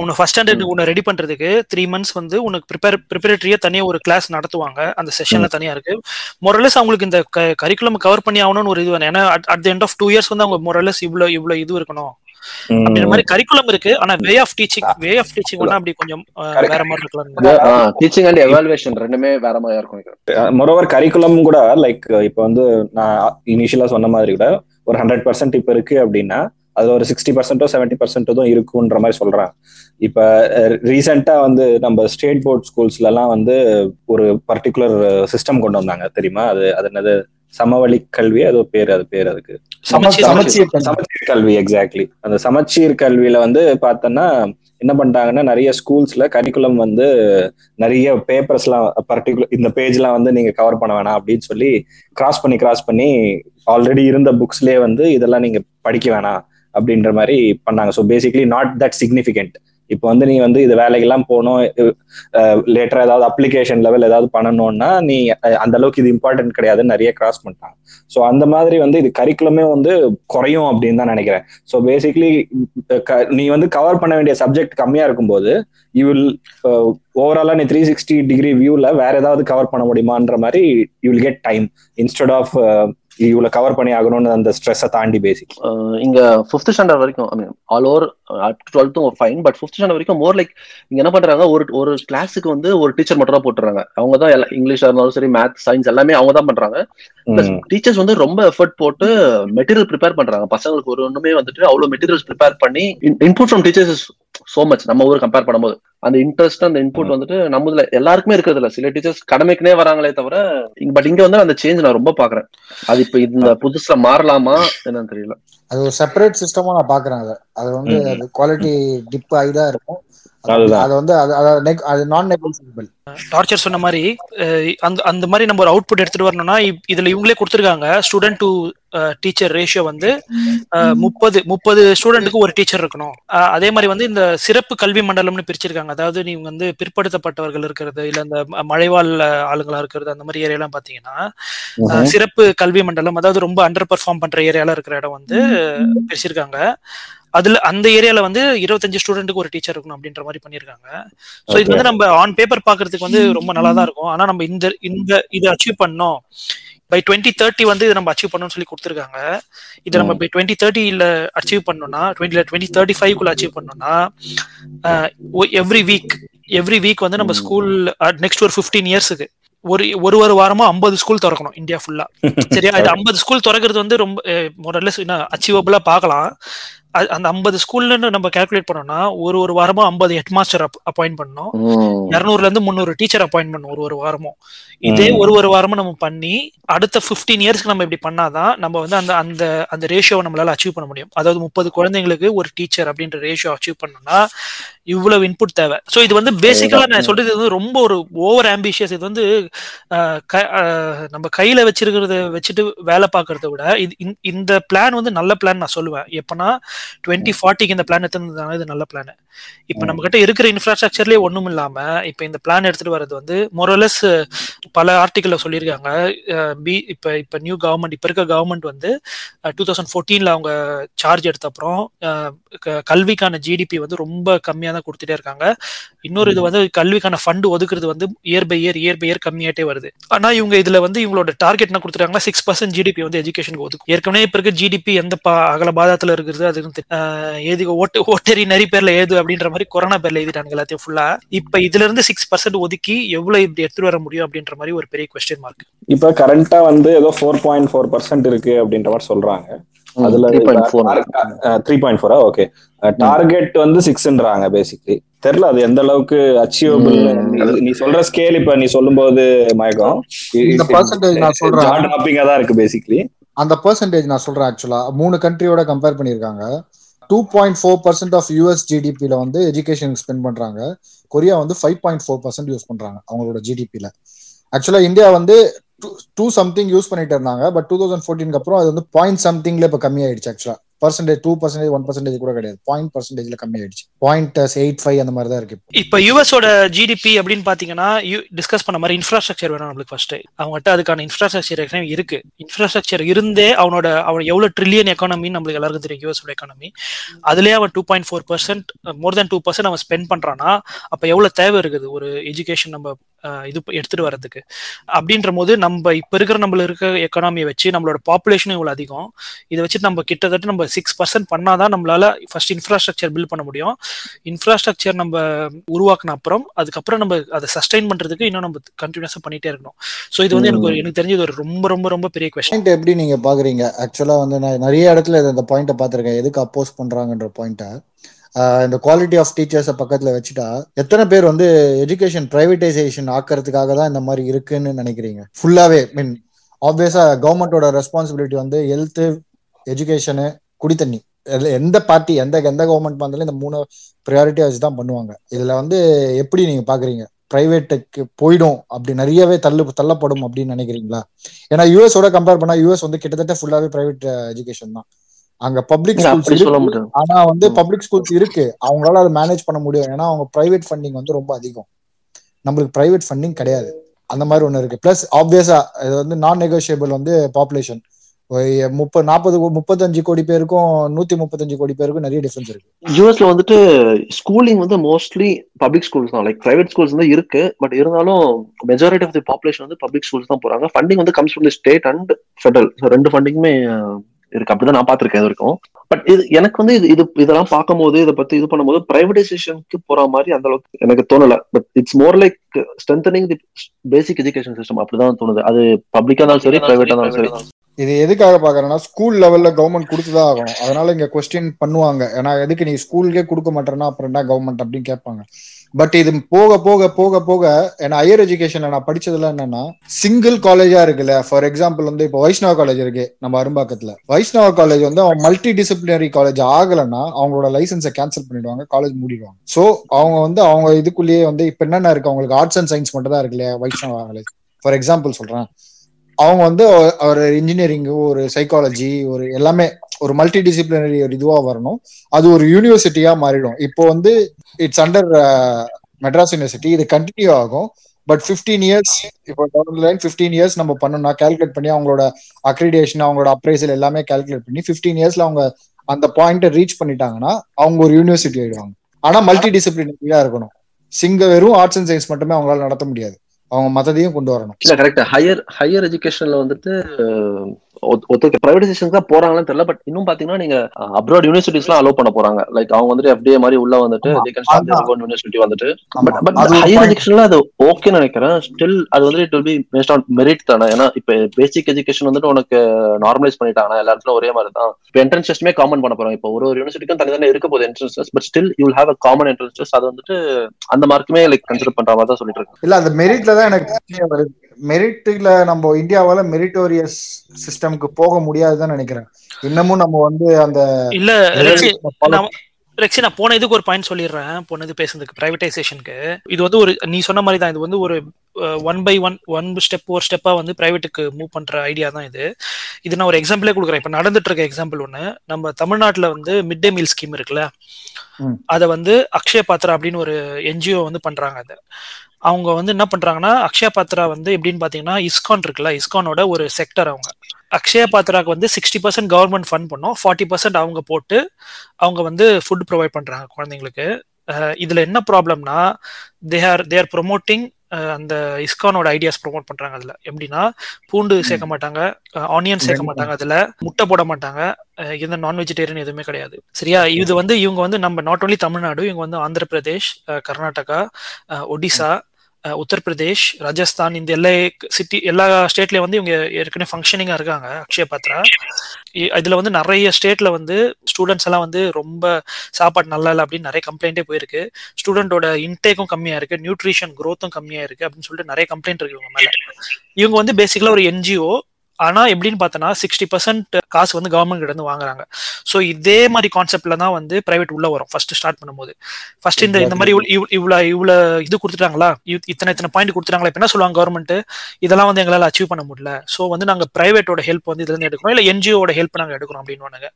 உன்னை ஃபர்ஸ்ட் ஸ்டாண்டர்ட் உன்னை ரெடி பண்றதுக்கு த்ரீ மந்த்ஸ் வந்து உனக்கு ப்ரிப்பேர் ப்ரிப்பரேட்டரியா தனியா ஒரு கிளாஸ் நடத்துவாங்க. அந்த செஷன்ல தனியா இருக்கு. மொரலஸ் அவங்களுக்கு இந்த கரிக்குலம் கவர் பண்ணி ஆகணும்னு ஒரு இது வேணும். ஏன்னா at the end of two years வந்து அவங்க மொரலஸ் இவ்வளவு இவ்வளவு இது இருக்கணும். அப்படின்ற மாதிரி கரிக்குலம் இருக்கு. ஆனா way of teaching way of teaching அப்படி கொஞ்சம். வேற மாதிரி இருக்கலாம். டீச்சிங் அண்ட் எவாலுவேஷன் ரெண்டுமே வேற மாதிரியா இருக்கும். மொரோவர் கரிக்குலம் கூட லைக் இப்போ வந்து நான் இனிஷியலா சொன்ன மாதிரி கூட ஒரு ஹண்ட்ரட் பர்சன்ட் இப்போ இருக்கு அப்படின்னா அதுல ஒரு சிக்ஸ்டி பர்சன்டோ செவன்டி பர்சன்டோ தான் இருக்குன்ற மாதிரி சொல்றாங்க. இப்ப ரீசெண்டா வந்து நம்ம ஸ்டேட் போர்ட் ஸ்கூல்ஸ்ல எல்லாம் வந்து ஒரு பர்டிகுலர் சிஸ்டம் கொண்டு வந்தாங்க தெரியுமா? அது அது என்னது? சமவழி கல்வி அது பேர் அது பேர் அதுக்கு. சமச்சீர் கல்வி. எக்ஸாக்ட்லி அந்த சமச்சீர் கல்வியில வந்து பார்த்தோன்னா என்ன பண்ணிட்டாங்கன்னா நிறைய ஸ்கூல்ஸ்ல கரிக்குலம் வந்து நிறைய பேப்பர்ஸ் எல்லாம் பர்டிகுலர் இந்த பேஜ் எல்லாம் வந்து நீங்க கவர் பண்ண வேணாம் அப்படின்னு சொல்லி கிராஸ் பண்ணி கிராஸ் பண்ணி ஆல்ரெடி இருந்த புக்ஸ்லயே வந்து இதெல்லாம் நீங்க படிக்க வேணாம் அப்படின்ற மாதிரி பண்ணாங்க. So basically not that significant இப்போ வந்து நீ வந்து இது வேலைக்கெல்லாம் போகணும் லேட்டரா ஏதாவது அப்ளிகேஷன் லெவல் ஏதாவது பண்ணணும்னா நீ அந்த அளவுக்கு இது இம்பார்ட்டன்ட் கிடையாதுன்னு நிறைய கிராஸ் பண்ணிட்டாங்க. ஸோ அந்த மாதிரி வந்து இது கரிக்குலமே வந்து குறையும் அப்படின்னு தான் நினைக்கிறேன். ஸோ பேசிக்லி நீ வந்து கவர் பண்ண வேண்டிய சப்ஜெக்ட் கம்மியா இருக்கும்போது யூ வில் ஓவராலா நீ த்ரீ சிக்ஸ்டி டிகிரி வியூல வேற ஏதாவது கவர் பண்ண முடியுமான்ற மாதிரி you will get time instead of இவ்வளவு கவர் பண்ணி ஆகணும்னு அந்த ஸ்ட்ரெஸ்ஸை தாண்டி பேசிக் ஆஹ் இங்க ஃபிஃப்த் ஸ்டாண்டர்ட் வரைக்கும் ஐ மீன் ஆல் ஓவர் டுவெல்த்தும் ஃபைன் பட் ஃபிஃப்த் ஸ்டாண்டர்ட் வரைக்கும் மோர் லைக் இங்க என்ன பண்றாங்க ஒரு ஒரு கிளாஸுக்கு வந்து ஒரு டீச்சர் மட்டும் தான் போட்டுறாங்க. அவங்க தான் எல்லா இங்கிலீஷா இருந்தாலும் சரி மேத் சயின்ஸ் எல்லாமே அவங்க தான் பண்றாங்க. டீச்சர்ஸ் வந்து ரொம்ப எஃபர்ட் போட்டு மெட்டீரியல் ப்ரிப்பேர் பண்றாங்க. பசங்களுக்கு ஒரு ஒண்ணுமே வந்துட்டு அவ்வளவு மெட்டீரியல்ஸ் ப்ரிப்பேர் பண்ணி input from teachers so much நம்ம ஊர் கம்பேர் பண்ணும்போது. அந்த இன்ட்ரெஸ்ட் அந்த இன்புட் வந்துட்டு நம்மதுல எல்லாருக்குமே இருக்கிறது இல்ல. சில டீச்சர்ஸ் கடமைக்குனே வராங்களே தவிர பட் இங்க வந்து அந்த சேஞ்ச் நான் ரொம்ப பாக்குறேன். அது இப்ப இந்த புதுசுல மாறலாமா என்னன்னு தெரியல. அது ஒரு செப்பரேட் சிஸ்டமா நான் பாக்குறேன் அதை. அது வந்து. அது குவாலிட்டி டிப் ஆகி தான் இருக்கும். அது- வந்து அது நான் நெகோசியபிள் டார்ச்சர் சொன்ன மாதிரி அந்த அந்த மாதிரி நம்ம ஒரு அவுட்புட் எடுத்துட்டு வரணும்னா இப்- இதுல இவங்களே கொடுத்துருக்காங்க ஸ்டூடெண்ட் டு டீச்சர் ரேஷியோ வந்து முப்பது முப்பது ஸ்டூடெண்ட்டுக்கு ஒரு டீச்சர் இருக்கணும். அதே மாதிரி வந்து இந்த சிறப்பு கல்வி மண்டலம்னு பிரிச்சிருக்காங்க. அதாவது நீங்க வந்து பிற்படுத்தப்பட்டவர்கள் இருக்கிறது இல்ல இந்த ம- மலைவாழ் ஆளுங்களா இருக்கிறது அந்த மாதிரி ஏரியாலாம் பாத்தீங்கன்னா சிறப்பு கல்வி மண்டலம் அதாவது ரொம்ப அண்டர் பெர்ஃபார்ம் பண்ற ஏரியால இருக்கிற இடம் வந்து பிரிச்சிருக்காங்க. அதுல அந்த ஏரியால வந்து இருபத்தஞ்சு ஸ்டூடெண்ட்டுக்கு ஒரு டீச்சர் இருக்கணும் அப்படின்ற மாதிரி பண்ணிருக்காங்க. சோ இது வந்து நம்ம ஆன் பேப்பர் பாக்குறதுக்கு வந்து ரொம்ப நல்லா தான் இருக்கும். ஆனா நம்ம இந்த இந்த இதை அச்சீவ் பண்ணோம். பை டுவெண்ட்டி தேர்ட்டி வந்து இதை நம்ம அச்சீவ் பண்ணணும்னு சொல்லி கொடுத்துருக்காங்க. இதை நம்ம பை டுவெண்ட்டி தேர்ட்டில அச்சீவ் பண்ணோம்னா டுவெண்ட்டி டுவெண்ட்டி தேர்ட்டி ஃபைவ் குள்ள அச்சீவ் பண்ணோம்னா எவ்ரி வீக் எவ்ரி வீக் வந்து நம்ம ஸ்கூல் நெக்ஸ்ட் ஒரு ஃபிஃப்டீன் இயர்ஸுக்கு ஒரு ஒரு ஒரு வாரமா ஐம்பது ஸ்கூல் திறக்கணும் இந்தியா ஃபுல்லா சரியா? இது ஐம்பது ஸ்கூல் திறக்கிறது வந்து ரொம்ப மொரலஸ் அச்சீவபிளா பார்க்கலாம். அந்த ஐம்பது ஸ்கூல்னு நம்ம கால்குலேட் பண்ணோம்னா ஒரு ஒரு வாரமா ஐம்பது ஹெட் மாஸ்டர் அப்பாயிண்ட் பண்ணணும். இரநூறுல இருந்து முந்நூறு டீச்சர் அப்பாயிண்ட் பண்ணணும் ஒரு ஒரு வாரமும். இதே. ஒரு ஒரு வாரமும் நம்ம பண்ணி அடுத்த 15 இயர்ஸ்க்கு நம்ம இப்படி பண்ணாதான் நம்ம வந்து அந்த அந்த அந்த ரேஷியோவை நம்மளால அச்சீவ் பண்ண முடியும். அதாவது முப்பது குழந்தைங்களுக்கு ஒரு டீச்சர் அப்படின்ற ரேஷியோ அச்சீவ் பண்ணணும்னா இவ்வளவு இன்புட் தேவை. ஸோ இது வந்து பேசிக்கலா நான் சொல்றது வந்து ரொம்ப ஒரு ஓவர் ஆம்பிஷியஸ் இது வந்து நம்ம கையில வச்சிருக்கிறத வச்சுட்டு வேலை பார்க்கறத விட இது இந்த- இந்த பிளான் வந்து நல்ல பிளான் நான் சொல்லுவேன். எப்பனா டுவெண்ட்டி ஃபார்ட்டிக்கு இந்த பிளான் எடுத்துருந்ததுனால இது நல்ல பிளான் இப்போ நம்ம கிட்ட இருக்கிற இன்ஃப்ராஸ்ட்ரக்சர்லயே ஒண்ணும் இல்லாம இப்போ இந்த பிளான் எடுத்துட்டு வர்றது வந்து மொரலஸ் பல ஆர்டிக்கல்ல சொல்லியிருக்காங்க. பி இப்போ இப்போ நியூ கவர்மெண்ட் இப்போ இருக்க கவர்மெண்ட் வந்து டூ தௌசண்ட் ஃபோர்டீன்ல அவங்க சார்ஜ் எடுத்த அப்புறம் கல்விக்கான ஜிடிபி வந்து ரொம்ப கம்மியாக தான் கொடுத்துட்டே இருக்காங்க. இன்னொரு இது வந்து கல்விக்கான ஃபண்ட் ஒதுக்குறது வந்து year by year year by year கம்மியாட்டே வருது. ஆனா இவங்க இதுல வந்து இவங்களோட டார்கெட் என்ன கொடுத்துருக்காங்கன்னா சிக்ஸ் பர்சன்ட் ஜிடிபி வந்து எஜுகேஷனுக்கு ஒதுக்கும். ஏற்கனவே இப்ப இருக்க ஜிடிபி எந்த அகல பாதத்துல இருக்கிறது அது ஏது ஓட்டு ஓட்டரி நரி பேர்ல ஏது அப்படின்ற மாதிரி கொரோனா பேர்ல எழுதிட்டாங்க எல்லாத்தையும் ஃபுல்லா இப்ப இதுல இருந்து சிக்ஸ் பர்சன்ட் ஒதுக்கி எவ்வளவு இப்படி எடுத்துட்டு வர முடியும் அப்படின்ற மாதிரி ஒரு பெரிய கொஸ்டின் மார்க் இப்ப கரண்டா வந்து ஏதோ ஃபோர் பாயிண்ட் ஃபோர் பர்சன்ட் இருக்கு அப்படின்ற மாதிரி சொல்றாங்க. அதுல three point four okay target வந்து சிக்ஸ்ன்றாங்க பேசிக்லி தெரியல அது எந்த அளவுக்கு அச்சீவபிள் நீ சொல்ற ஸ்கேல் இப்ப நீ சொல்லும்போது மயக்கம். இந்த percentage நான் சொல்றேன். ஜாட் டாப்பிங்கா தான் இருக்கு பேசிக்லி அந்த பெர்சன்டேஜ் நான் சொல்றேன் ஆக்சுவலா மூணு கண்ட்ரியோட கம்பேர் பண்ணியிருக்காங்க. Two point four percent of US ஜிடிபியில வந்து எஜுகேஷனுக்கு ஸ்பெண்ட் பண்றாங்க. கொரியா வந்து five point four percent use பண்றாங்க அவங்களோட ஜிடிபியில ஆக்சுவலா இந்தியா வந்து டூ சம்திங் யூஸ் பண்ணிட்டு இருந்தாங்க பட் டூ தௌசண்ட் ஃபோர்டீனுக்கு அப்புறம் அது வந்து பாயிண்ட் சம்திங்ல இப்போ கம்மியாயிடுச்சு ஆக்சுவலா percentage two percentage one percentage கூட கிடையாது. பாயிண்ட் பர்சன்டேஜ்ல கம்மியாயிடுச்சு. பாயிண்ட் எயிட் ஃபைவ் அந்த மாதிரி தான் இருக்கு இப்போ. இப்ப யூஎஸோட ஜிடிபி அப்படின்னு பாத்தீங்கன்னா டிஸ்கஸ் பண்ண மாதிரி இன்ஃப்ராஸ்ட்ரக்சர் வேணும் நம்மளுக்கு ஃபர்ஸ்ட் அவங்ககிட்ட அதுக்கான இன்ஃப்ராஸ்ட்ரக்சர் ஏற்கனவே இருக்கு. இன்ஃப்ராஸ்ட்ரக்சர் இருந்தே அவனோட அவன் எவ்வளவு ட்ரில்லியன் எக்கானமின்னு நம்மளுக்கு எல்லாருக்கும் தெரியும் யூஎஸோட எக்கானமி அதுலயே அவன் two point four percent more than two percent அவன் ஸ்பெண்ட் பண்றானா அப்ப எவ்வளவு தேவை இருக்குது? ஒரு எஜுகேஷன் நம்ம இது எடுத்துட்டு வர்றதுக்கு. அப்படின்ற போது நம்ம இப்ப இருக்கிற நம்மள இருக்க எக்கனாமியை வச்சு நம்மளோட பாப்புலேஷனும் இவ்வளவு அதிகம். இதை வச்சு நம்ம கிட்டத்தட்ட நம்ம சிக்ஸ் பர்சன்ட் பண்ணாதான் நம்மளால ஃபர்ஸ்ட் இன்ஃப்ராஸ்ட்ரக்சர் பில்ட் பண்ண முடியும். இன்ஃப்ராஸ்ட்ரக்சர் நம்ம உருவாக்கின அப்புறம் அதுக்கப்புறம் நம்ம அதை சஸ்டைன் பண்றதுக்கு இன்னும் நம்ம கண்டினியூஸா பண்ணிட்டே இருக்கணும். ஸோ இது வந்து எனக்கு எனக்கு தெரிஞ்சது ஒரு ரொம்ப ரொம்ப ரொம்ப பெரிய கொஸ்டின் எப்படி நீங்க பாக்குறீங்க? ஆக்சுவலா வந்து நான் நிறைய இடத்துல இந்த பாயிண்ட பாத்திருக்கேன் எதுக்கு அப்போஸ் பண்றாங்கன்ற பாயிண்ட்டை இந்த குவாலிட்டி ஆஃப் டீச்சர்ஸை பக்கத்தில் வச்சுட்டா எத்தனை பேர் வந்து எஜுகேஷன் ப்ரைவேட்டைசேஷன் ஆக்கிறதுக்காக தான் இந்த மாதிரி இருக்குன்னு நினைக்கிறீங்க? ஃபுல்லாகவே மீன் ஆப்வியஸா கவர்மெண்டோட ரெஸ்பான்சிபிலிட்டி வந்து ஹெல்த்து எஜுகேஷனு குடித்தண்ணி. எந்த பார்ட்டி எந்த எந்த கவர்மெண்ட் வந்தாலும் இந்த மூணு ப்ரையாரிட்டி வச்சு தான் பண்ணுவாங்க. இதில் வந்து எப்படி நீங்கள் பார்க்குறீங்க பிரைவேட்டுக்கு போயிடும் அப்படி நிறையவே தள்ளு தள்ளப்படும் அப்படின்னு நினைக்கிறீங்களா? ஏன்னா யூஎஸோட கம்பேர் பண்ணால் யூஎஸ் வந்து கிட்டத்தட்ட ஃபுல்லாகவே பிரைவேட் எஜுகேஷன் தான். அங்க பப்ளிக் ஸ்கூல்ஸ் ஆனா வந்து பப்ளிக் ஸ்கூல்ஸ் இருக்கு. அவங்களால அதை மேனேஜ் பண்ண முடியும். ஏன்னா அவங்க பிரைவேட் ஃபண்டிங் வந்து ரொம்ப அதிகம். நம்மளுக்கு பிரைவேட் ஃபண்டிங் கிடையாது. அந்த மாதிரி ஒண்ணு இருக்கு. பிளஸ் ஆப்வியஸா இது வந்து நான் நெகோஷியபிள் வந்து பாப்புலேஷன் முப்பது நாற்பது முப்பத்தஞ்சு கோடி பேருக்கும் நூத்தி முப்பத்தஞ்சு கோடி பேருக்கும் நிறைய டிஃபரன்ஸ் இருக்கு. யூஎஸ்ல வந்துட்டு ஸ்கூலிங் வந்து மோஸ்ட்லி பப்ளிக் ஸ்கூல்ஸ் தான். லைக் பிரைவேட் ஸ்கூல்ஸ் வந்து இருக்கு. பட் இருந்தாலும் மெஜாரிட்டி ஆஃப் தி பாப்புலேஷன் வந்து பப்ளிக் ஸ்கூல்ஸ் தான் போறாங்க. ஃபண்டிங் வந்து comes from the state and federal ரெண்டு ஃபண்டிங்குமே இருக்கு. அப்படிதான் நான் பார்த்திருக்கேன் இது வரைக்கும். பட் இது எனக்கு வந்து இது இது இதெல்லாம் பார்க்கும்போது இதை பத்தி இது பண்ணும்போது பிரைவேடைசேஷனுக்கு போற மாதிரி அந்த அளவுக்கு எனக்கு தோணல. But it's more like strengthening the basic education system அப்படிதான் தோணுது. அது பப்ளிக்கா இருந்தாலும் சரி பிரைவேட்டா இருந்தாலும் சரி. இது எதுக்காக பாக்குறேன்னா ஸ்கூல் லெவல்ல கவர்மெண்ட் கொடுத்துதான் ஆகணும். அதனால இங்க கொஸ்டின் பண்ணுவாங்க. ஏன்னா எதுக்கு நீ ஸ்கூலுக்கே கொடுக்க மாட்டேன்னா அப்புறம் என்ன கவர்மெண்ட் அப்படின்னு கேட்பாங்க. பட் இது போக போக போக போக ஏன்னா ஹையர் எஜுகேஷன்ல நான் படிச்சதுல என்னன்னா சிங்கிள் காலேஜா இருக்குல்ல. ஃபார் எக்ஸாம்பிள் வந்து இப்போ வைஷ்ணவ காலேஜ் இருக்கு நம்ம அரும்பாக்கத்துல. வைஷ்ணவ காலேஜ் வந்து அவன் மல்டி டிசிப்ளினரி காலேஜ் ஆகலைன்னா அவங்களோட லைசன்ஸை கேன்சல் பண்ணிடுவாங்க காலேஜ் மூடிடுவாங்க. ஸோ அவங்க வந்து அவங்க இதுக்குள்ளேயே வந்து இப்ப என்னென்ன இருக்கு? அவங்களுக்கு ஆர்ட்ஸ் அண்ட் சயின்ஸ் மட்டும் தான் இருக்கு இல்லையா? வைஷ்ணவ காலேஜ் ஃபார் எக்ஸாம்பிள் சொல்றேன். அவங்க வந்து ஒரு இன்ஜினியரிங் ஒரு சைக்காலஜி ஒரு எல்லாமே ஒரு மல்டி டிசிப்ளினரி ஒரு இதுவா வரணும். அது ஒரு யூனிவர்சிட்டியா மாறிடும். இப்போ வந்து இட்ஸ் அண்டர் மெட்ராஸ் யூனிவர்சிட்டி இது கண்டினியூ ஆகும். பட் 15 இயர்ஸ் இப்போ லைன் ஃபிஃப்டீன் இயர்ஸ் நம்ம பண்ணோம்னா கால்குலேட் பண்ணி அவங்களோட அக்ரிடேஷன் அவங்களோட அப்ரைசல் எல்லாமே கால்குலேட் பண்ணி 15 இயர்ஸ்ல அவங்க அந்த பாயிண்ட்டை ரீச் பண்ணிட்டாங்கன்னா அவங்க ஒரு யூனிவர்சிட்டி ஆயிடுவாங்க. ஆனா மல்டி டிசிப்ளினரியா இருக்கணும். சிங்க வெறும் ஆர்ட்ஸ் அண்ட் சயின்ஸ் மட்டுமே அவங்களால நடத்த முடியாது. அவங்க மதத்தையும் கொண்டு வரணும். இல்ல கரெக்ட் ஹையர் ஹையர் எஜுகேஷன்ல வந்துட்டு ஒருத்தருக்கு பிரைவேடைசேஷன் தான் போறாங்கன்னு தெரியல பட் இன்னும் பாத்தீங்கன்னா நீங்க அப்ராட் யூனிவர்சிட்டிஸ்லாம் அலோவ் பண்ண போறாங்க. லைக் அவங்க வந்துட்டு எஃப்டிஏ மாதிரி உள்ள வந்துட்டு university வந்துட்டு. But higher. எஜுகேஷன்ல அது ஓகே நினைக்கிறேன். ஸ்டில் அது வந்து it will be based on merit தானே. ஏன்னா இப்ப பேசிக் எஜுகேஷன் வந்துட்டு உனக்கு நார்மலைஸ் பண்ணிட்டாங்கன்னா எல்லா இடத்துல ஒரே மாதிரி தான். இப்போ என்ட்ரன்ஸ் டெஸ்ட்மே காமன் பண்ண போறோம் இப்போ ஒரு ஒரு யூனிவர்சிட்டிக்கும் தனித்தனி இருக்க போகுது entrance test but still you have a common entrance test அது வந்துட்டு அந்த மார்க்குமே லைக் கன்சிடர் பண்ற மாதிரி தான் சொல்லிட்டு இருக்கேன் இல்ல அந்த மெரிட்ல தான் எனக்கு வருது. மெரிட்ல நம்ம இந்தியாவால மெரிட்டோரியஸ் சிஸ்டம்க்கு போக முடியாதுதான் நினைக்கிறேன். இன்னமும் நம்ம வந்து அந்த இல்ல ரெக்ஸி நான் போன இதுக்கு ஒரு பாயிண்ட் சொல்லிடுறேன். போன இது பேசுனதுக்கு பிரைவேடைசேஷனுக்கு இது வந்து ஒரு நீ சொன்ன மாதிரி தான் இது வந்து ஒரு one by one one step ஒரு ஸ்டெப்பா வந்து பிரைவேட்டுக்கு மூவ் பண்ற ஐடியா தான் இது. இது நான் ஒரு எக்ஸாம்பிளே கொடுக்குறேன். இப்ப நடந்துட்டு இருக்க எக்ஸாம்பிள் ஒண்ணு நம்ம தமிழ்நாட்டுல வந்து மிட் டே மீல் ஸ்கீம் இருக்குல்ல. அதை வந்து அக்ஷய பாத்ரா அப்படின்னு ஒரு என்ஜிஓ வந்து பண்றாங்க அதை. அவங்க வந்து என்ன பண்றாங்கன்னா அக்ஷய பாத்ரா வந்து எப்படின்னு பாத்தீங்கன்னா இஸ்கான் இருக்குல்ல இஸ்கானோட ஒரு செக்டர் அவங்க. அக்ஷய பாத்ராக்கு வந்து சிக்ஸ்டி பர்சன்ட் கவர்மெண்ட் ஃபண்ட் பண்ணோம். ஃபார்ட்டி பர்சன்ட் அவங்க போட்டு அவங்க வந்து ஃபுட் ப்ரொவைட் பண்றாங்க குழந்தைங்களுக்கு. இதுல என்ன ப்ராப்ளம்னா they are they are promoting அந்த இஸ்கானோட ஐடியாஸ் ப்ரோமோட் பண்றாங்க அதுல. எப்படின்னா பூண்டு சேர்க்க மாட்டாங்க ஆனியன் சேர்க்க மாட்டாங்க அதுல முட்டை போட மாட்டாங்க எந்த நான் வெஜிடேரியன் எதுவுமே கிடையாது. சரியா? இது வந்து இவங்க வந்து நம்ம நாட் only தமிழ்நாடு இவங்க வந்து ஆந்திர பிரதேஷ் கர்நாடகா ஒடிசா உத்தரப்பிரதேஷ் ராஜஸ்தான் இந்த எல்லா சிட்டி எல்லா ஸ்டேட்லயும் வந்து இவங்க ஏற்கனவே ஃபங்க்ஷனிங்கா இருக்காங்க அக்ஷய பாத்ரா. இ- இதுல வந்து நிறைய ஸ்டேட்ல வந்து ஸ்டூடெண்ட்ஸ் எல்லாம் வந்து ரொம்ப சாப்பாடு நல்லா இல்லை அப்படின்னு நிறைய கம்ப்ளைண்டே போயிருக்கு. ஸ்டூடெண்டோட இன்டேக்கும் கம்மியா இருக்கு நியூட்ரிஷன் க்ரோத்தும் கம்மியா இருக்கு அப்படின்னு சொல்லிட்டு நிறைய கம்ப்ளைண்ட் இருக்கு இவங்க மேல. இவங்க வந்து பேசிக்கலா ஒரு என்ஜிஓ ஆனா எப்படின்னு பார்த்தோன்னா சிக்ஸ்டி பர்சன்ட் காசு வந்து கவர்மெண்ட் கிட்ட இருந்து வாங்குறாங்க. ஸோ இதே மாதிரி கான்செப்ட்ல தான் வந்து பிரைவேட் உள்ள வரும். ஃபர்ஸ்ட் ஸ்டார்ட் பண்ணும்போது. ஃபர்ஸ்ட் இந்த இந்த மாதிரி இவ்வளோ இவ்வளோ இது கொடுத்துட்டாங்களா? இத்தனை இத்தனை பாயிண்ட் கொடுத்துட்டாங்களா? இப்ப என்ன சொல்லுவாங்க கவர்மெண்ட் இதெல்லாம் வந்து எங்களால் அச்சீவ் பண்ண முடியல. ஸோ வந்து நாங்கள் பிரைவேட்டோட ஹெல்ப் வந்து இதுலேருந்து எடுக்கிறோம். இல்லை என்ஜிஓட ஹெல்ப் நாங்கள் எடுக்கிறோம் அப்படின்னு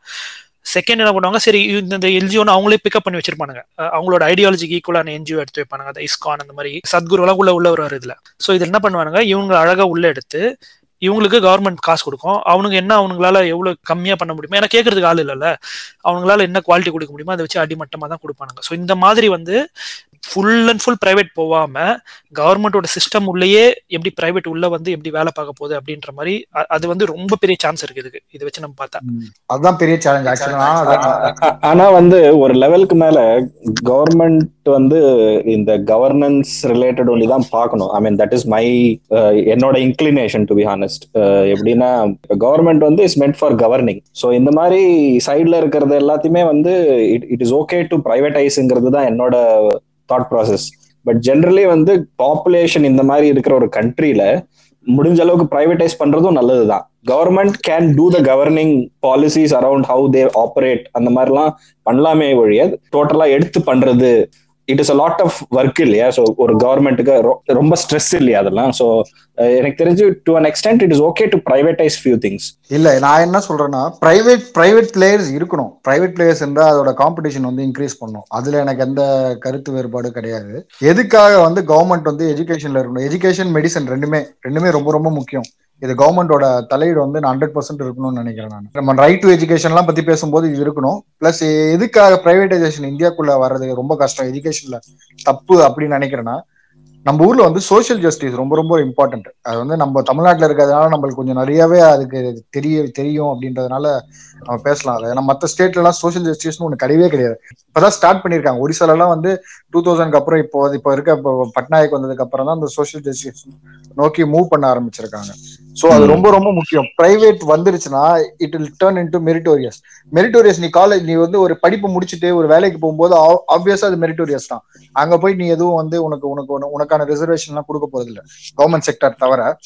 செகண்ட் என்ன பண்ணுவாங்க? சரி இந்த- எல்ஜிஓன்னு அவங்களே பிக்கப் பண்ணி வச்சிருப்பானுங்க. அவங்களோட ஐடியாலஜிக்கு ஈக்குவலான என்ஜிஓ எடுத்து வைப்பானுங்க. அந்த இஸ்கான் அந்த மாதிரி சத்குரு உள்ள உள்ள வருவார் இதுல. ஸோ இது என்ன பண்ணுவானுங்க? இவங்க அழகா உள்ள எடுத்து இவங்களுக்கு கவர்மெண்ட் காசு கொடுக்கும். அவனுங்க என்ன அவனுங்களால எவ்வளவு கம்மியா பண்ண முடியுமோ ஏன்னா கேட்கறதுக்கு ஆள் இல்லைல்ல. அவங்களால என்ன குவாலிட்டி கொடுக்க முடியுமோ அதை வச்சு அடிமட்டமா தான் கொடுப்பானுங்க. ஸோ இந்த மாதிரி வந்து ஃபுல் அண்ட் ஃபுல் பிரைவேட் போகாம கவர்மெண்டோட சிஸ்டம் உள்ளேயே எப்படி பிரைவேட் உள்ள வந்து எப்படி வேலை பார்க்க போகுது அப்படின்ற மாதிரி அது வந்து ரொம்ப பெரிய சான்ஸ் இருக்கு இதுக்கு. இதை வச்சு நம்ம பார்த்தா. அதுதான் பெரிய சேலஞ்ச் ஆனா வந்து ஒரு லெவலுக்கு மேல கவர்மெண்ட் வந்து இந்த கவர்னன்ஸ் ரிலேட்டட் ஒன்லி தான் பார்க்கணும். I mean that is my என்னோட இன்க்ளினேஷன் டு பி ஹானஸ்ட் எப்படின்னா கவர்மெண்ட் வந்து is meant for governing so இந்த மாதிரி சைட்ல இருக்கிறது எல்லாத்தையுமே வந்து it it is okay to பிரைவேடைஸுங்கிறது தான் என்னோட தாட் ப்ராசஸ் பட் ஜென்ரலி வந்து பாப்புலேஷன் இந்த மாதிரி இருக்கிற ஒரு கண்ட்ரில முடிஞ்ச அளவுக்கு பிரைவேடைஸ் பண்றதும் நல்லதுதான். Government can do the governing policies around how they operate அந்த மாதிரிலாம் பண்ணலாமே ஒழிய டோட்டலா எடுத்து பண்றது it is a lot of work இல்லையா? ஸோ ஒரு கவர்மெண்ட்டுக்கு ரொம்ப ஸ்ட்ரெஸ் இல்லையா அதெல்லாம்? ஸோ எனக்கு தெரிஞ்சு to an extent it is okay to privatise few things இல்ல நான் என்ன சொல்றேன்னா பிரைவேட் பிரைவேட் பிளேயர்ஸ் இருக்கணும். பிரைவேட் பிளேயர்ஸ் என்றால் அதோட காம்படிஷன் வந்து இன்க்ரீஸ் பண்ணும். அதுல எனக்கு எந்த கருத்து வேறுபாடு கிடையாது. எதுக்காக வந்து கவர்மெண்ட் வந்து எஜுகேஷன்ல இருக்கணும்? எஜுகேஷன் மெடிசன் ரெண்டுமே ரெண்டுமே ரொம்ப ரொம்ப முக்கியம். இது கவர்மெண்டோட தலையீடு வந்து ஹண்ட்ரட் பர்சன்ட் இருக்கணும்னு நினைக்கிறேன் நான். நம்ம ரைட் டு எஜுகேஷன்லாம் பத்தி பேசும்போது இது இருக்கணும். பிளஸ் எதுக்காக பிரைவேடைசேஷன் இந்தியாக்குள்ள வர்றது ரொம்ப கஷ்டம். எஜுகேஷன்ல தப்பு அப்படின்னு நினைக்கிறேன்னா நம்ம ஊர்ல வந்து சோஷியல் ஜஸ்டிஸ் ரொம்ப ரொம்ப இம்பார்ட்டன்ட் அது வந்து நம்ம தமிழ்நாட்டில் இருக்கிறதுனால நம்மளுக்கு கொஞ்சம் நிறையவே அதுக்கு தெரிய தெரியும் அப்படின்றதுனால நம்ம பேசலாம். அதை ஏன்னா மற்ற ஸ்டேட்லலாம் சோசியல் சோஷியல் ஜஸ்டிஸ்னு ஒன்று கிடையவே கிடையாது. இப்பதான் ஸ்டார்ட் பண்ணியிருக்காங்க. ஒரிசாலலாம் வந்து டூ தௌசண்ட்க்கு அப்புறம் இப்போ இப்போ இருக்க இப்போ பட்நாயக் வந்ததுக்கு அப்புறம் தான் அந்த சோஷியல் ஜஸ்டிஸ் நோக்கி மூவ் பண்ண ஆரம்பிச்சிருக்காங்க. சோ அது ரொம்ப ரொம்ப முக்கியம். பிரைவேட் வந்துருச்சுன்னா it will turn into meritorious meritorious நீ காலேஜ் நீ வந்து ஒரு படிப்பு முடிச்சுட்டு ஒரு வேலைக்கு போகும்போது ஆப்வியஸா அது மெரிட்டோரியஸ் தான். அங்க போய் நீ எதுவும் வந்து உனக்கு உனக்கு உன- உனக்கான ரிசர்வேஷன் எல்லாம் கொடுக்க போறது இல்ல. கவர்மெண்ட் செக்டர் தவிர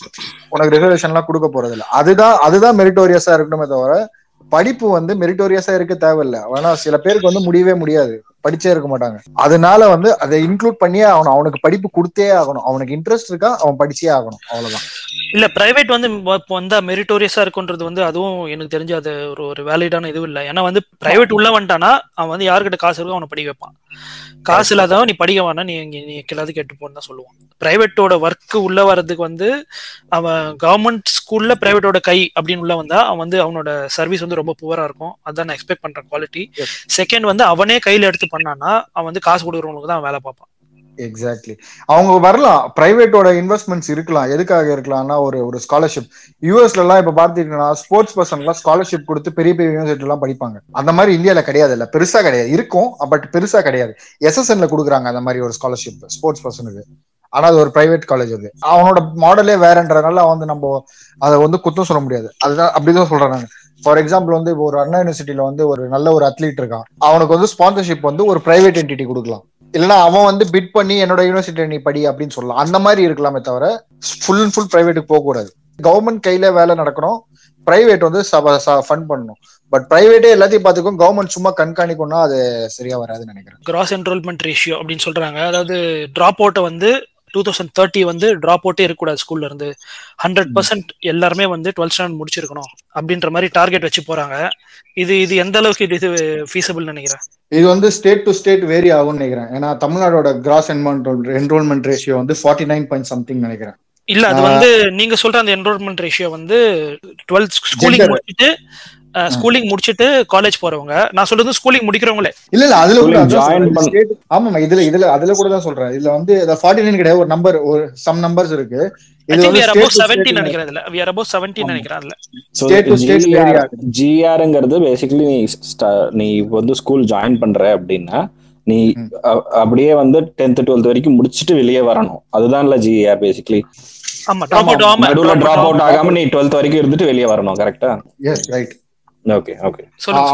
உனக்கு ரிசர்வேஷன் எல்லாம் கொடுக்க போறது இல்ல. அதுதான் அதுதான் மெரிட்டோரியஸா இருக்கணுமே தவிர படிப்பு வந்து மெரிட்டோரியஸா இருக்க தேவையில்ல. ஆனா சில பேருக்கு வந்து முடியவே முடியாது. படிச்சே இருக்க மாட்டாங்க. அதனால வந்து அதை இன்க்ளூட் பண்ணியே ஆகணும். அவனுக்கு படிப்பு கொடுத்தே ஆகணும். அவனுக்கு இன்ட்ரெஸ்ட் இருக்கா அவன் படிச்சே ஆகணும். அவ்வளவுதான். இல்ல பிரைவேட் வந்து வந்தா மெரிட்டோரியஸா இருக்குன்றது வந்து அதுவும் எனக்கு தெரிஞ்சு அது ஒரு ஒரு வேலிடான இதுவும் இல்லை. ஏன்னா வந்து பிரைவேட் உள்ள வந்துட்டானா அவன் வந்து யாருக்கிட்ட காசு இருக்கோ அவனை படிக்க வைப்பான். காசு இல்லாதவன் நீ படிக்க வேணா நீ இங்க நீ எல்லாத்தையும் கேட்டு போன்னு தான் சொல்லுவான். பிரைவேட்டோட ஒர்க் உள்ள வர்றதுக்கு வந்து அவன் கவர்மெண்ட் ஸ்கூல்ல பிரைவேட்டோட கை அப்படின்னு உள்ள வந்தா அவன் வந்து அவனோட சர்வீஸ் வந்து ரொம்ப புவரா இருக்கும். அதான் நான் எக்ஸ்பெக்ட் பண்றேன் குவாலிட்டி செகண்ட் வந்து அவனே கையில எடுத்து பண்ணானா அவன் வந்து காசு கொடுக்குறவங்களுக்கு தான் வேலை பார்ப்பான். எக்ஸாக்ட்லி அவங்க வரலாம். பிரைவேட்டோட இன்வெஸ்ட்மெண்ட்ஸ் இருக்கலாம். எதுக்காக இருக்கலாம்னா ஒரு ஒரு ஸ்காலர்ஷிப் யூஎஸ்ல எல்லாம் இப்ப பாத்தீங்கன்னா ஸ்போர்ட்ஸ் பர்சன் எல்லாம் ஸ்காலர்ஷிப் கொடுத்து பெரிய பெரிய யூனிவர்சிட்டி எல்லாம் படிப்பாங்க. அந்த மாதிரி இந்தியால கிடையாது இல்ல. பெருசா கிடையாது. இருக்கும் பட் பெருசா கிடையாது. எஸ்எஸ்என்ல கொடுக்குறாங்க அந்த மாதிரி ஒரு ஸ்காலர்ஷிப் ஸ்போர்ட்ஸ் பர்சனுக்கு ஆனா அது ஒரு பிரைவேட் காலேஜ் அது. அவனோட மாடலே வேறன்றதுனால வந்து நம்ம அதை வந்து குத்தம் சொல்ல முடியாது. அதுதான் அப்படிதான் சொல்றேன் நான். ஃபார் எக்ஸாம்பிள் வந்து இப்போ ஒரு அண்ணா யூனிவர்சிட்டியில வந்து ஒரு நல்ல ஒரு அத்லீட் இருக்கான். அவனுக்கு வந்து ஸ்பான்சர்ஷிப் வந்து ஒரு பிரைவேட் என்டிட்டி கொடுக்கலாம். இல்லைன்னா அவன் வந்து பிட் பண்ணி என்னோட யூனிவர்சிட்டி நீ படி அப்படின்னு சொல்லலாம். அந்த மாதிரி இருக்கலாமே தவிர ஃபுல் அண்ட் ஃபுல் பிரைவேட்டுக்கு போகக்கூடாது. கவர்மெண்ட் கையில வேலை நடக்கணும். பிரைவேட் வந்து ஃபண்ட் பண்ணணும். பட் பிரைவேட்டே எல்லாத்தையும் பார்த்துக்கும் கவர்மெண்ட் சும்மா கண்காணிக்கணும்னா அது சரியா வராதுன்னு நினைக்கிறேன். கிராஸ் என்ரோல்மெண்ட் ரேஷியோ அப்படின்னு சொல்றாங்க. அதாவது டிராப் அவுட்டை வந்து டூ தௌசண்ட் தேர்ட்டி வந்து ட்ராப் அவுட்டே இருக்கக்கூடாது ஸ்கூல்ல இருந்து. ஹண்ட்ரட் பர்சன்ட் எல்லாருமே வந்து டுவெல்த் ஸ்டாண்டர்ட் முடிச்சிருக்கணும் அப்படின்ற மாதிரி டார்கெட் வச்சு போறாங்க. இது இது எந்த அளவுக்கு இது இது ஃபீஸபிள் நினைக்கிறேன்? இது வந்து ஸ்டேட் டு ஸ்டேட் வேரி ஆகும்னு நினைக்கிறேன். ஏன்னா தமிழ்நாடோட கிராஸ் என்ரோல்மெண்ட் ரேஷியோ வந்து ஃபார்ட்டி நைன் பாயிண்ட் சம்திங் நினைக்கிறேன். இல்ல அது வந்து நீங்க சொல்ற அந்த என்ரோல்மெண்ட் ரேஷியோ வந்து டுவெல்த் ஸ்கூலிங் முடிச்சுட்டு ஸ்கூலிங் முடிச்சிட்டு காலேஜ் போறவங்க. நான் சொல்றது ஸ்கூலிங் முடிக்கிறவங்களே. இல்ல இல்ல அதுல கூட ஆமாமா இதுல இதுல அதுல கூட தான் சொல்றேன். இதுல வந்து ஃபார்ட்டி நைன் கிடையாது ஒரு நம்பர் ஒரு சம் நம்பர்ஸ் இருக்கு. ஐ இது திங்க் வந்து we are state above to 17 state நினைக்கிறேன் இதுல. We are above 17 ஆமா. நினைக்கிறேன் அதுல. State to state vary ஆகுது. ஜிஆர்ங்கிறது பேசிக்கலி நீ நீ இப்ப வந்து ஸ்கூல் ஜாயின் பண்ற அப்படின்னா நீ அப்படியே வந்து டென்த் டுவெல்த் வரைக்கும் முடிச்சுட்டு வெளியே வரணும். அதுதான்ல ஜிஆர் பேசிக்கலி ஆமா டிராப் அவுட் ஆமா, ஆகாம. நடுவுல டிராப் அவுட் ஆகாம. நீ டுவெல்த் வரைக்கும் இருந்துட்டு வெளியே வரணும் கரெக்டா எஸ் ரைட்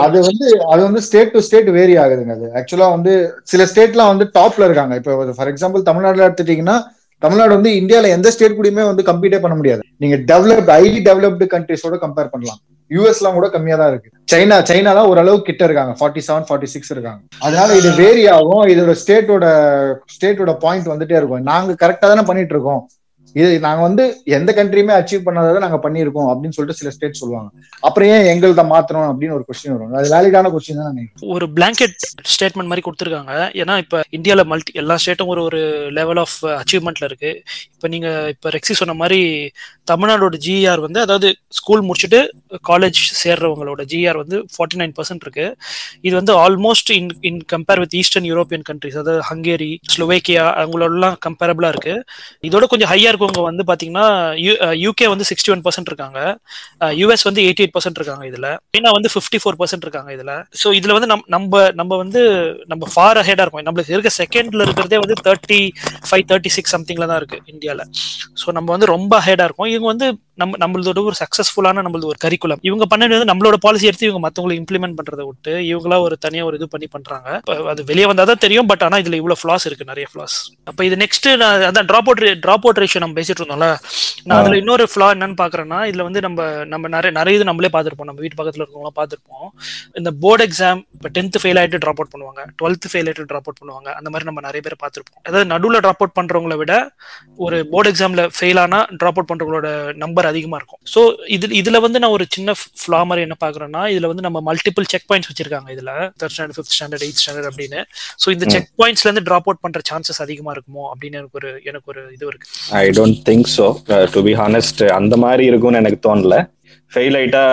அது. வந்து அது வந்து ஸ்டேட் டு ஸ்டேட் வேரி ஆகுதுங்க அது. ஆக்சுவலா வந்து சில ஸ்டேட்லாம் வந்து டாப்ல இருக்காங்க. இப்போ ஃபார் எக்ஸாம்பிள் தமிழ்நாடுல எடுத்துட்டீங்கன்னா தமிழ்நாடு வந்து இந்தியால எந்த ஸ்டேட் கூடயுமே வந்து கம்பீட்டே பண்ண முடியாது. நீங்க டெவலப்டு ஹைலி டெவலப்டு கண்ட்ரிஸோட கம்பேர் பண்ணலாம். யூஎஸ்லாம் கூட கம்மியா தான் இருக்கு. சைனா சைனா தான் ஓரளவு கிட்ட இருக்காங்க. ஃபார்ட்டி செவன் ஃபார்ட்டி சிக்ஸ் இருக்காங்க. அதனால இது வேரி ஆகும். இதோட ஸ்டேட்டோட ஸ்டேட்டோட பாயிண்ட் வந்துட்டே இருக்கும். நாங்க கரெக்டா தானே பண்ணிட்டு இருக்கோம். இது நாங்க வந்து எந்த கண்ட்ரியுமே அச்சீவ் பண்ணாததை நாங்க பண்ணிருக்கோம் அப்படின்னு சொல்லிட்டு சில ஸ்டேட் சொல்லுவாங்க. அப்புறம் ஏன் எங்கள்த மாத்தணும் அப்படின்னு ஒரு கொஸ்டின் வரும். அது வேலிடான கொஸ்டின் தான் ஒரு பிளாங்கெட் ஸ்டேட்மெண்ட் மாதிரி கொடுத்துருக்காங்க. ஏன்னா இப்ப இந்தியால மல்டி எல்லா ஸ்டேட்டும் ஒரு ஒரு லெவல் ஆஃப் அச்சீவ்மெண்ட்ல இருக்கு. இப்போ நீங்க இப்போ ரெக்ஸி சொன்ன மாதிரி தமிழ்நாடோட ஜிஆர் வந்து அதாவது ஸ்கூல் முடிச்சுட்டு காலேஜ் சேர்றவங்களோட ஜிஆர் வந்து ஃபார்ட்டி நைன் பர்சன்ட் இருக்கு. இது வந்து almost in in compare with eastern European countries அதாவது ஹங்கேரி ஸ்லோவேக்கியா அவங்களோடலாம் கம்பேரபிளா இருக்கு. இதோட கொஞ்சம் ஹையா இருக்கவங்க வந்து பாத்தீங்கன்னா யூகே வந்து சிக்ஸ்டி ஒன் பர்சன்ட் இருக்காங்க யூஎஸ் வந்து எயிட்டி எயிட் பர்சன்ட் இருக்காங்க இதுல. சீனா வந்து ஃபிஃப்டி ஃபோர் பர்சன்ட் இருக்காங்க இதுல. ஸோ இதுல வந்து நம் நம்ம நம்ம வந்து நம்ம ஃபார் அஹெடா இருக்கோம். நம்மளுக்கு இருக்க செகண்ட்ல இருக்கிறதே வந்து தேர்ட்டி ஃபைவ் தேர்ட்டி சிக்ஸ் சம்திங்ல தான் இருக்கு. இந்தியாவில் ஸோ நம்ம வந்து ரொம்ப அஹெடா இருக்கோம். இவங்க வந்து நம்ம நம்மளோட ஒரு சக்சஸ்ஃபுல்லான நம்மளது ஒரு கரிக்குலம் இவங்க பண்ணது வந்து நம்மளோட பாலிசி எடுத்து இவங்க மத்தவங்களை இம்ப்ளிமெண்ட் பண்றதை விட்டு இவங்களா ஒரு தனியா ஒரு இது பண்ணி பண்றாங்க. அது வெளியே வந்தாதான் தெரியும் பட் ஆனா இதுல இவ்வளவு ஃபிளாஸ் இருக்கு நிறைய ஃபிளாஸ் அப்ப இது நெக்ஸ்ட் நான் அதான் drop out drop out ratio நம்ம பேசிட்டு இருந்தோம்ல. நான் அதுல இன்னொரு ஃபிளா என்னன்னு பாக்குறேன்னா இதுல வந்து நம்ம நம்ம நிறைய நிறைய இது நம்மளே பார்த்திருப்போம். நம்ம வீட்டு பக்கத்துல இருக்கவங்க பார்த்திருப்போம். இந்த போர்டு எக்ஸாம் இப்போ டென்த் ஃபெயில் ஆயிட்டு ட்ராப் அவுட் பண்ணுவாங்க. டுவெல்த் ஃபெயில் ஆயிட்டு டிராப் அவுட் பண்ணுவாங்க. அந்த மாதிரி நம்ம நிறைய பேர் பார்த்திருப்போம். அதாவது நடுவில் டிராப் அவுட் பண்றவங்களை விட ஒரு போர்டு எக்ஸாம்ல ஃபெயில் ஆனா ட்ராப் அவுட் பண்றவங்களோட நம்பர் அதிகமா இருக்கும். ஸோ இது இதுல வந்து நான் ஒரு சின்ன ஃபிளா மாதிரி என்ன பாக்குறேன்னா இதுல வந்து நம்ம மல்டிபிள் செக் பாயிண்ட்ஸ் வச்சிருக்காங்க இதுல. Third standard fifth standard eight standard அப்படின்னு. ஸோ இந்த செக் பாயிண்ட்ஸ்ல இருந்து ட்ராப் அவுட் பண்ற சான்சஸ் அதிகமா இருக்குமோ அப்படின்னு எனக்கு ஒரு எனக்கு ஒரு இது இருக்கு. I don't think so to be honest அந்த மாதிரி இருக்கும்னு எனக்கு தோணல. ஃபெயில் ஆயிட்டா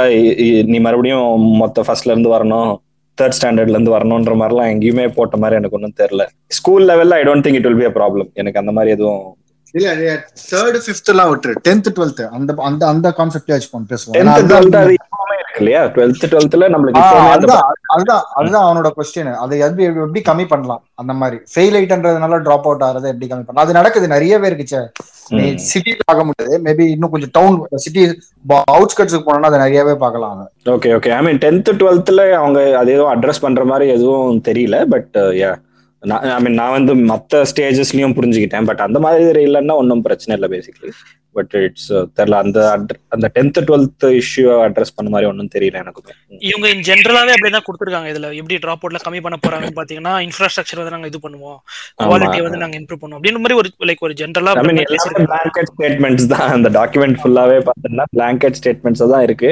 நீ மறுபடியும் மொத்த ஃபர்ஸ்ட்ல இருந்து வரணும் தேர்ட் ஸ்டாண்டர்ட்ல இருந்து வரணுன்ற மாதிரிலாம் எங்கேயுமே போட்ட மாதிரி எனக்கு ஒன்றும் தெரியல. ஸ்கூல் லெவல்ல I don't think it will be a problem எனக்கு அந்த மாதிரி எதுவும் இல்ல தேர்ட் ஃபிஃப்த் எல்லாம் விட்டுரு. டென்த் டுவெல்த் அந்த அந்த அந்த கான்செப்டே வச்சு பேசுவோம். இல்லையா? டுவெல்த் டுவெல்த்ல நம்மளுக்கு அதுதான் அதுதான் அவனோட கொஸ்டின் அதை எப்படி எப்படி கம்மி பண்ணலாம்? அந்த மாதிரி. ஃபெயில் ஆயிட்டன்றதுனால டிராப் அவுட் ஆகிறத எப்படி கம்மி பண்ணலாம்? அது நடக்குது நிறைய பேருக்கு ச்சே. நீ. சிட்டி பார்க்க முடியாது. மேபி இன்னும் கொஞ்சம் டவுன் சிட்டி அவுட்ஸ்கட்ஸுக்கு போனோம்னா அதை நிறையவே பார்க்கலாம். Okay okay I mean tenth டுவெல்த்ல அவங்க அது எதுவும் அட்ரஸ் பண்ற மாதிரி எதுவும் தெரியல பட் யா நான் ஐ மீன் நான் வந்து மற்ற ஸ்டேஜஸ்லயும் புரிஞ்சுக்கிட்டேன் பட் அந்த மாதிரி இல்லைன்னா ஒன்றும் பிரச்சனை இல்லை பேசிக்கலி பட் இட்ஸ் தெரியல. அந்த அந்த டென்த் டுவெல்த் இஷ்யூ அட்ரஸ் பண்ண மாதிரி ஒன்றும் தெரியல எனக்குமே இவங்க இன் ஜென்ரலாவே அப்படிதான் கொடுத்துருக்காங்க இதுல. எப்படி டிராப் அவுட்ல கம்மி பண்ண போறாங்கன்னு பாத்தீங்கன்னா இன்ஃப்ராஸ்ட்ரக்சர் வந்து நாங்க இது பண்ணுவோம். குவாலிட்டியை வந்து நாங்க இம்ப்ரூவ் பண்ணுவோம். அப்படின்ற மாதிரி ஒரு லைக் ஒரு ஜென்ரலா ஐ மீன் எல்லாமே பிளாங்கெட் ஸ்டேட்மெண்ட்ஸ் தான். அந்த டாக்குமெண்ட் ஃபுல்லாவே பார்த்தீங்கன்னா பிளாங்கெட் ஸ்டேட்மெண்ட்ஸ் தான் இருக்கு.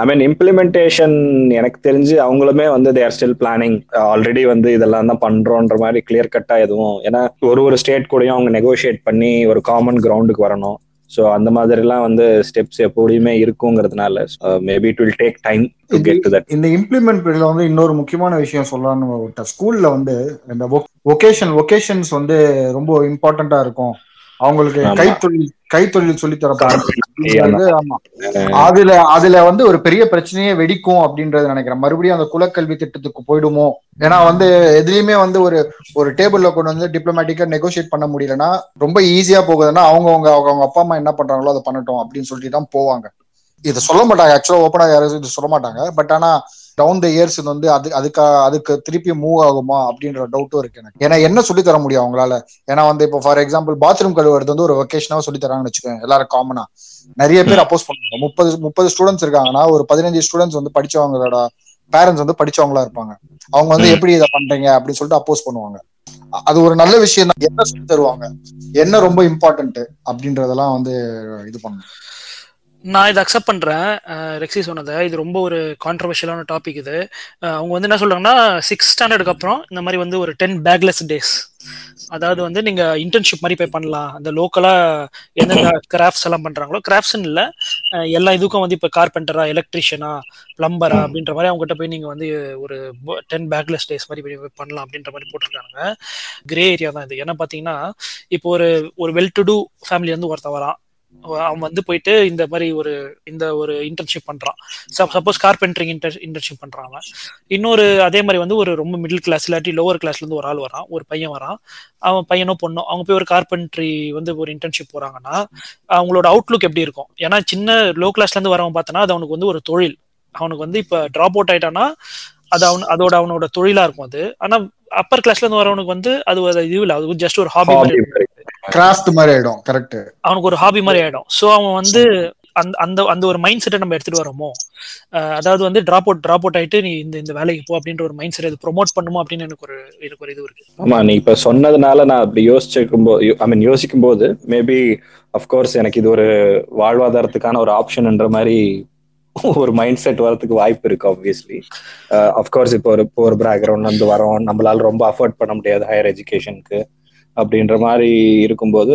ஐ மீன் இம்ப்ளிமெண்டேஷன் எனக்கு தெரிஞ்சு அவங்களுமே வந்து தேர் ஸ்டில் பிளானிங் ஆல்ரெடி வந்து இதெல்லாம் தான் பண்றோன்ற மாதிரி கிளியர் கட்டா எதுவும் ஏன்னா ஒரு ஒரு ஸ்டேட் கூடயும் அவங்க நெகோஷியேட் பண்ணி ஒரு காமன் கிரவுண்டுக்கு வரணும். ஸோ அந்த மாதிரிலாம் வந்து ஸ்டெப்ஸ் எப்படியுமே இருக்குங்கிறதுனால maybe it will take time to get to that இந்த இம்ப்ளிமெண்ட் பீரியட்ல வந்து இன்னொரு முக்கியமான விஷயம் சொல்லலாம்னு விட்ட ஸ்கூல்ல வந்து இந்த ஒகேஷன் ஒகேஷன்ஸ் வந்து ரொம்ப இம்பார்ட்டண்டா இருக்கும். அவங்களுக்கு கைத்தொழில் கைத்தொழில் சொல்லி தரப்பாங்க அதுல அதுல வந்து ஒரு பெரிய பிரச்சனையே வெடிக்கும் அப்படின்றது நினைக்கிறேன். மறுபடியும் அந்த குலக்கல்வி திட்டத்துக்கு போயிடுமோ? ஏன்னா வந்து எதுலயுமே வந்து ஒரு ஒரு டேபிள்ல கொண்டு வந்து டிப்ளமேட்டிக்கா நெகோசியேட் பண்ண முடியலன்னா ரொம்ப ஈஸியா போகுதுன்னா அவங்கவுங்க அவங்க அப்பா அம்மா என்ன பண்றாங்களோ அதை பண்ணட்டும் அப்படின்னு சொல்லிட்டு தான் போவாங்க. இதை சொல்ல மாட்டாங்க. ஆக்சுவலா ஓப்பனா யாரும் இது சொல்ல மாட்டாங்க. பட் ஆனா டவுன் த இயர்ஸ் வந்து அது அதுக்கு அதுக்கு திருப்பி மூவ் ஆகுமா அப்படின்ற டவுட்டும் இருக்கு எனக்கு. ஏன்னா என்ன சொல்லி தர முடியும் அவங்களால? ஏன்னா வந்து இப்போ ஃபார் எக்ஸாம்பிள் பாத்ரூம் கழுவுறது வந்து ஒரு வெக்கேஷனாக சொல்லி தராங்கன்னு வச்சுக்கோங்க எல்லாரும் காமனா நிறைய பேர் அப்போஸ் பண்ணுவாங்க. முப்பது முப்பது ஸ்டூடெண்ட்ஸ் இருக்காங்கன்னா ஒரு பதினஞ்சு ஸ்டூடெண்ட்ஸ் வந்து படிச்சவங்களோட பேரண்ட்ஸ் வந்து படிச்சவங்களா இருப்பாங்க. அவங்க வந்து எப்படி இதை பண்றீங்க அப்படின்னு சொல்லிட்டு அப்போஸ் பண்ணுவாங்க. அது ஒரு நல்ல விஷயம் தான் என்ன சொல்லி தருவாங்க? என்ன ரொம்ப இம்பார்ட்டன்ட் அப்படின்றதெல்லாம் வந்து இது பண்ணணும் நான் இதை அக்செப்ட் பண்றேன். ரெக்ஸி சொன்னதை. இது ரொம்ப ஒரு கான்ட்ரவர்ஷியலான டாபிக் இது. அவங்க வந்து என்ன சொல்றாங்கன்னா சிக்ஸ் ஸ்டாண்டர்டுக்கு அப்புறம் இந்த மாதிரி வந்து ஒரு டென் பேக்லெஸ் டேஸ் அதாவது வந்து நீங்க இன்டர்ன்ஷிப் மாதிரி போய் பண்ணலாம். அந்த லோக்கலா எந்தெந்த கிராஃப்ட்ஸ் எல்லாம் பண்றாங்களோ கிராஃப்ட்ஸ்னு இல்ல எல்லா இதுக்கும் வந்து இப்ப கார்பெண்டரா எலக்ட்ரிஷியனா பிளம்பரா அப்படின்ற மாதிரி அவங்ககிட்ட போய் நீங்க வந்து ஒரு டென் பேக்லெஸ் டேஸ் மாதிரி போய் பண்ணலாம் அப்படின்ற மாதிரி போட்டிருக்காங்க கிரே ஏரியா தான் இது. ஏன்னா பாத்தீங்கன்னா இப்போ ஒரு ஒரு வெல் டு டூ ஃபேமிலி வந்து ஒருத்தன் வரான். அவன் வந்து போயிட்டு இந்த மாதிரி ஒரு இந்த ஒரு இன்டர்ன்ஷிப் பண்றான். சப்போஸ் கார்பென்டரிங் இன்டர் இன்டர்ன்ஷிப் பண்றான் அவன். இன்னொரு அதே மாதிரி வந்து ஒரு ரொம்ப மிடில் கிளாஸ் இல்லாட்டி லோவர் கிளாஸ்ல இருந்து ஒரு ஆள் வரான். ஒரு பையன் வரான். அவன் பையனோ பொண்ணோ அவங்க போய் ஒரு கார்பென்ட்ரி வந்து ஒரு இன்டர்ன்ஷிப் போறாங்கன்னா அவங்களோட அவுட்லுக் எப்படி இருக்கும்? ஏன்னா சின்ன லோ கிளாஸ்ல இருந்து வரவன் பார்த்தனா அது அவனுக்கு வந்து ஒரு தொழில். அவனுக்கு வந்து இப்ப டிராப் அவுட் ஆயிட்டானா அது அவன் அதோட அவனோட தொழிலா இருக்கும் அது. ஆனா அப்பர் கிளாஸ்ல இருந்து வரவனுக்கு வந்து அது இது இல்லை. அது ஜஸ்ட் ஒரு ஹாபி மாதிரி. ஆயிடும் கரெக்ட் அவனுக்கு ஒரு ஹாபி மாதிரி ஆயிடும். சோ அவன் வந்து அந்த அந்த அந்த ஒரு மைண்ட் செட்டை நம்ம எடுத்துட்டு வரோமோ அதாவது வந்து டிராப் அவுட் டிராப் அவுட் ஆயிட்டு நீ இந்த இந்த வேலைக்கு போ அப்படின்ற ஒரு மைண்ட் செட் ப்ரொமோட் பண்ணுமா அப்படின்னு எனக்கு ஒரு எனக்கு ஒரு இது இருக்கு. ஆமா நீ இப்ப சொன்னதுனால நான் அப்படி யோசிச்சிருக்கும் போது ஐ மீன் யோசிக்கும் போது மேபி அஃப்கோர்ஸ் எனக்கு இது ஒரு வாழ்வாதாரத்துக்கான ஒரு ஆப்ஷன்ன்ற மாதிரி ஒரு மைண்ட் செட் வரதுக்கு வாய்ப்பு இருக்கு ஆப்வியஸ்லி அஃப்கோர்ஸ் இப்போ ஒரு இப்போ ஒரு பேக்ரவுண்ட் வந்து வரோம். நம்மளால ரொம்ப அஃபோர்ட் பண்ண முடியாது ஹையர் எஜுகேஷனுக்கு அப்படின்ற மாதிரி இருக்கும்போது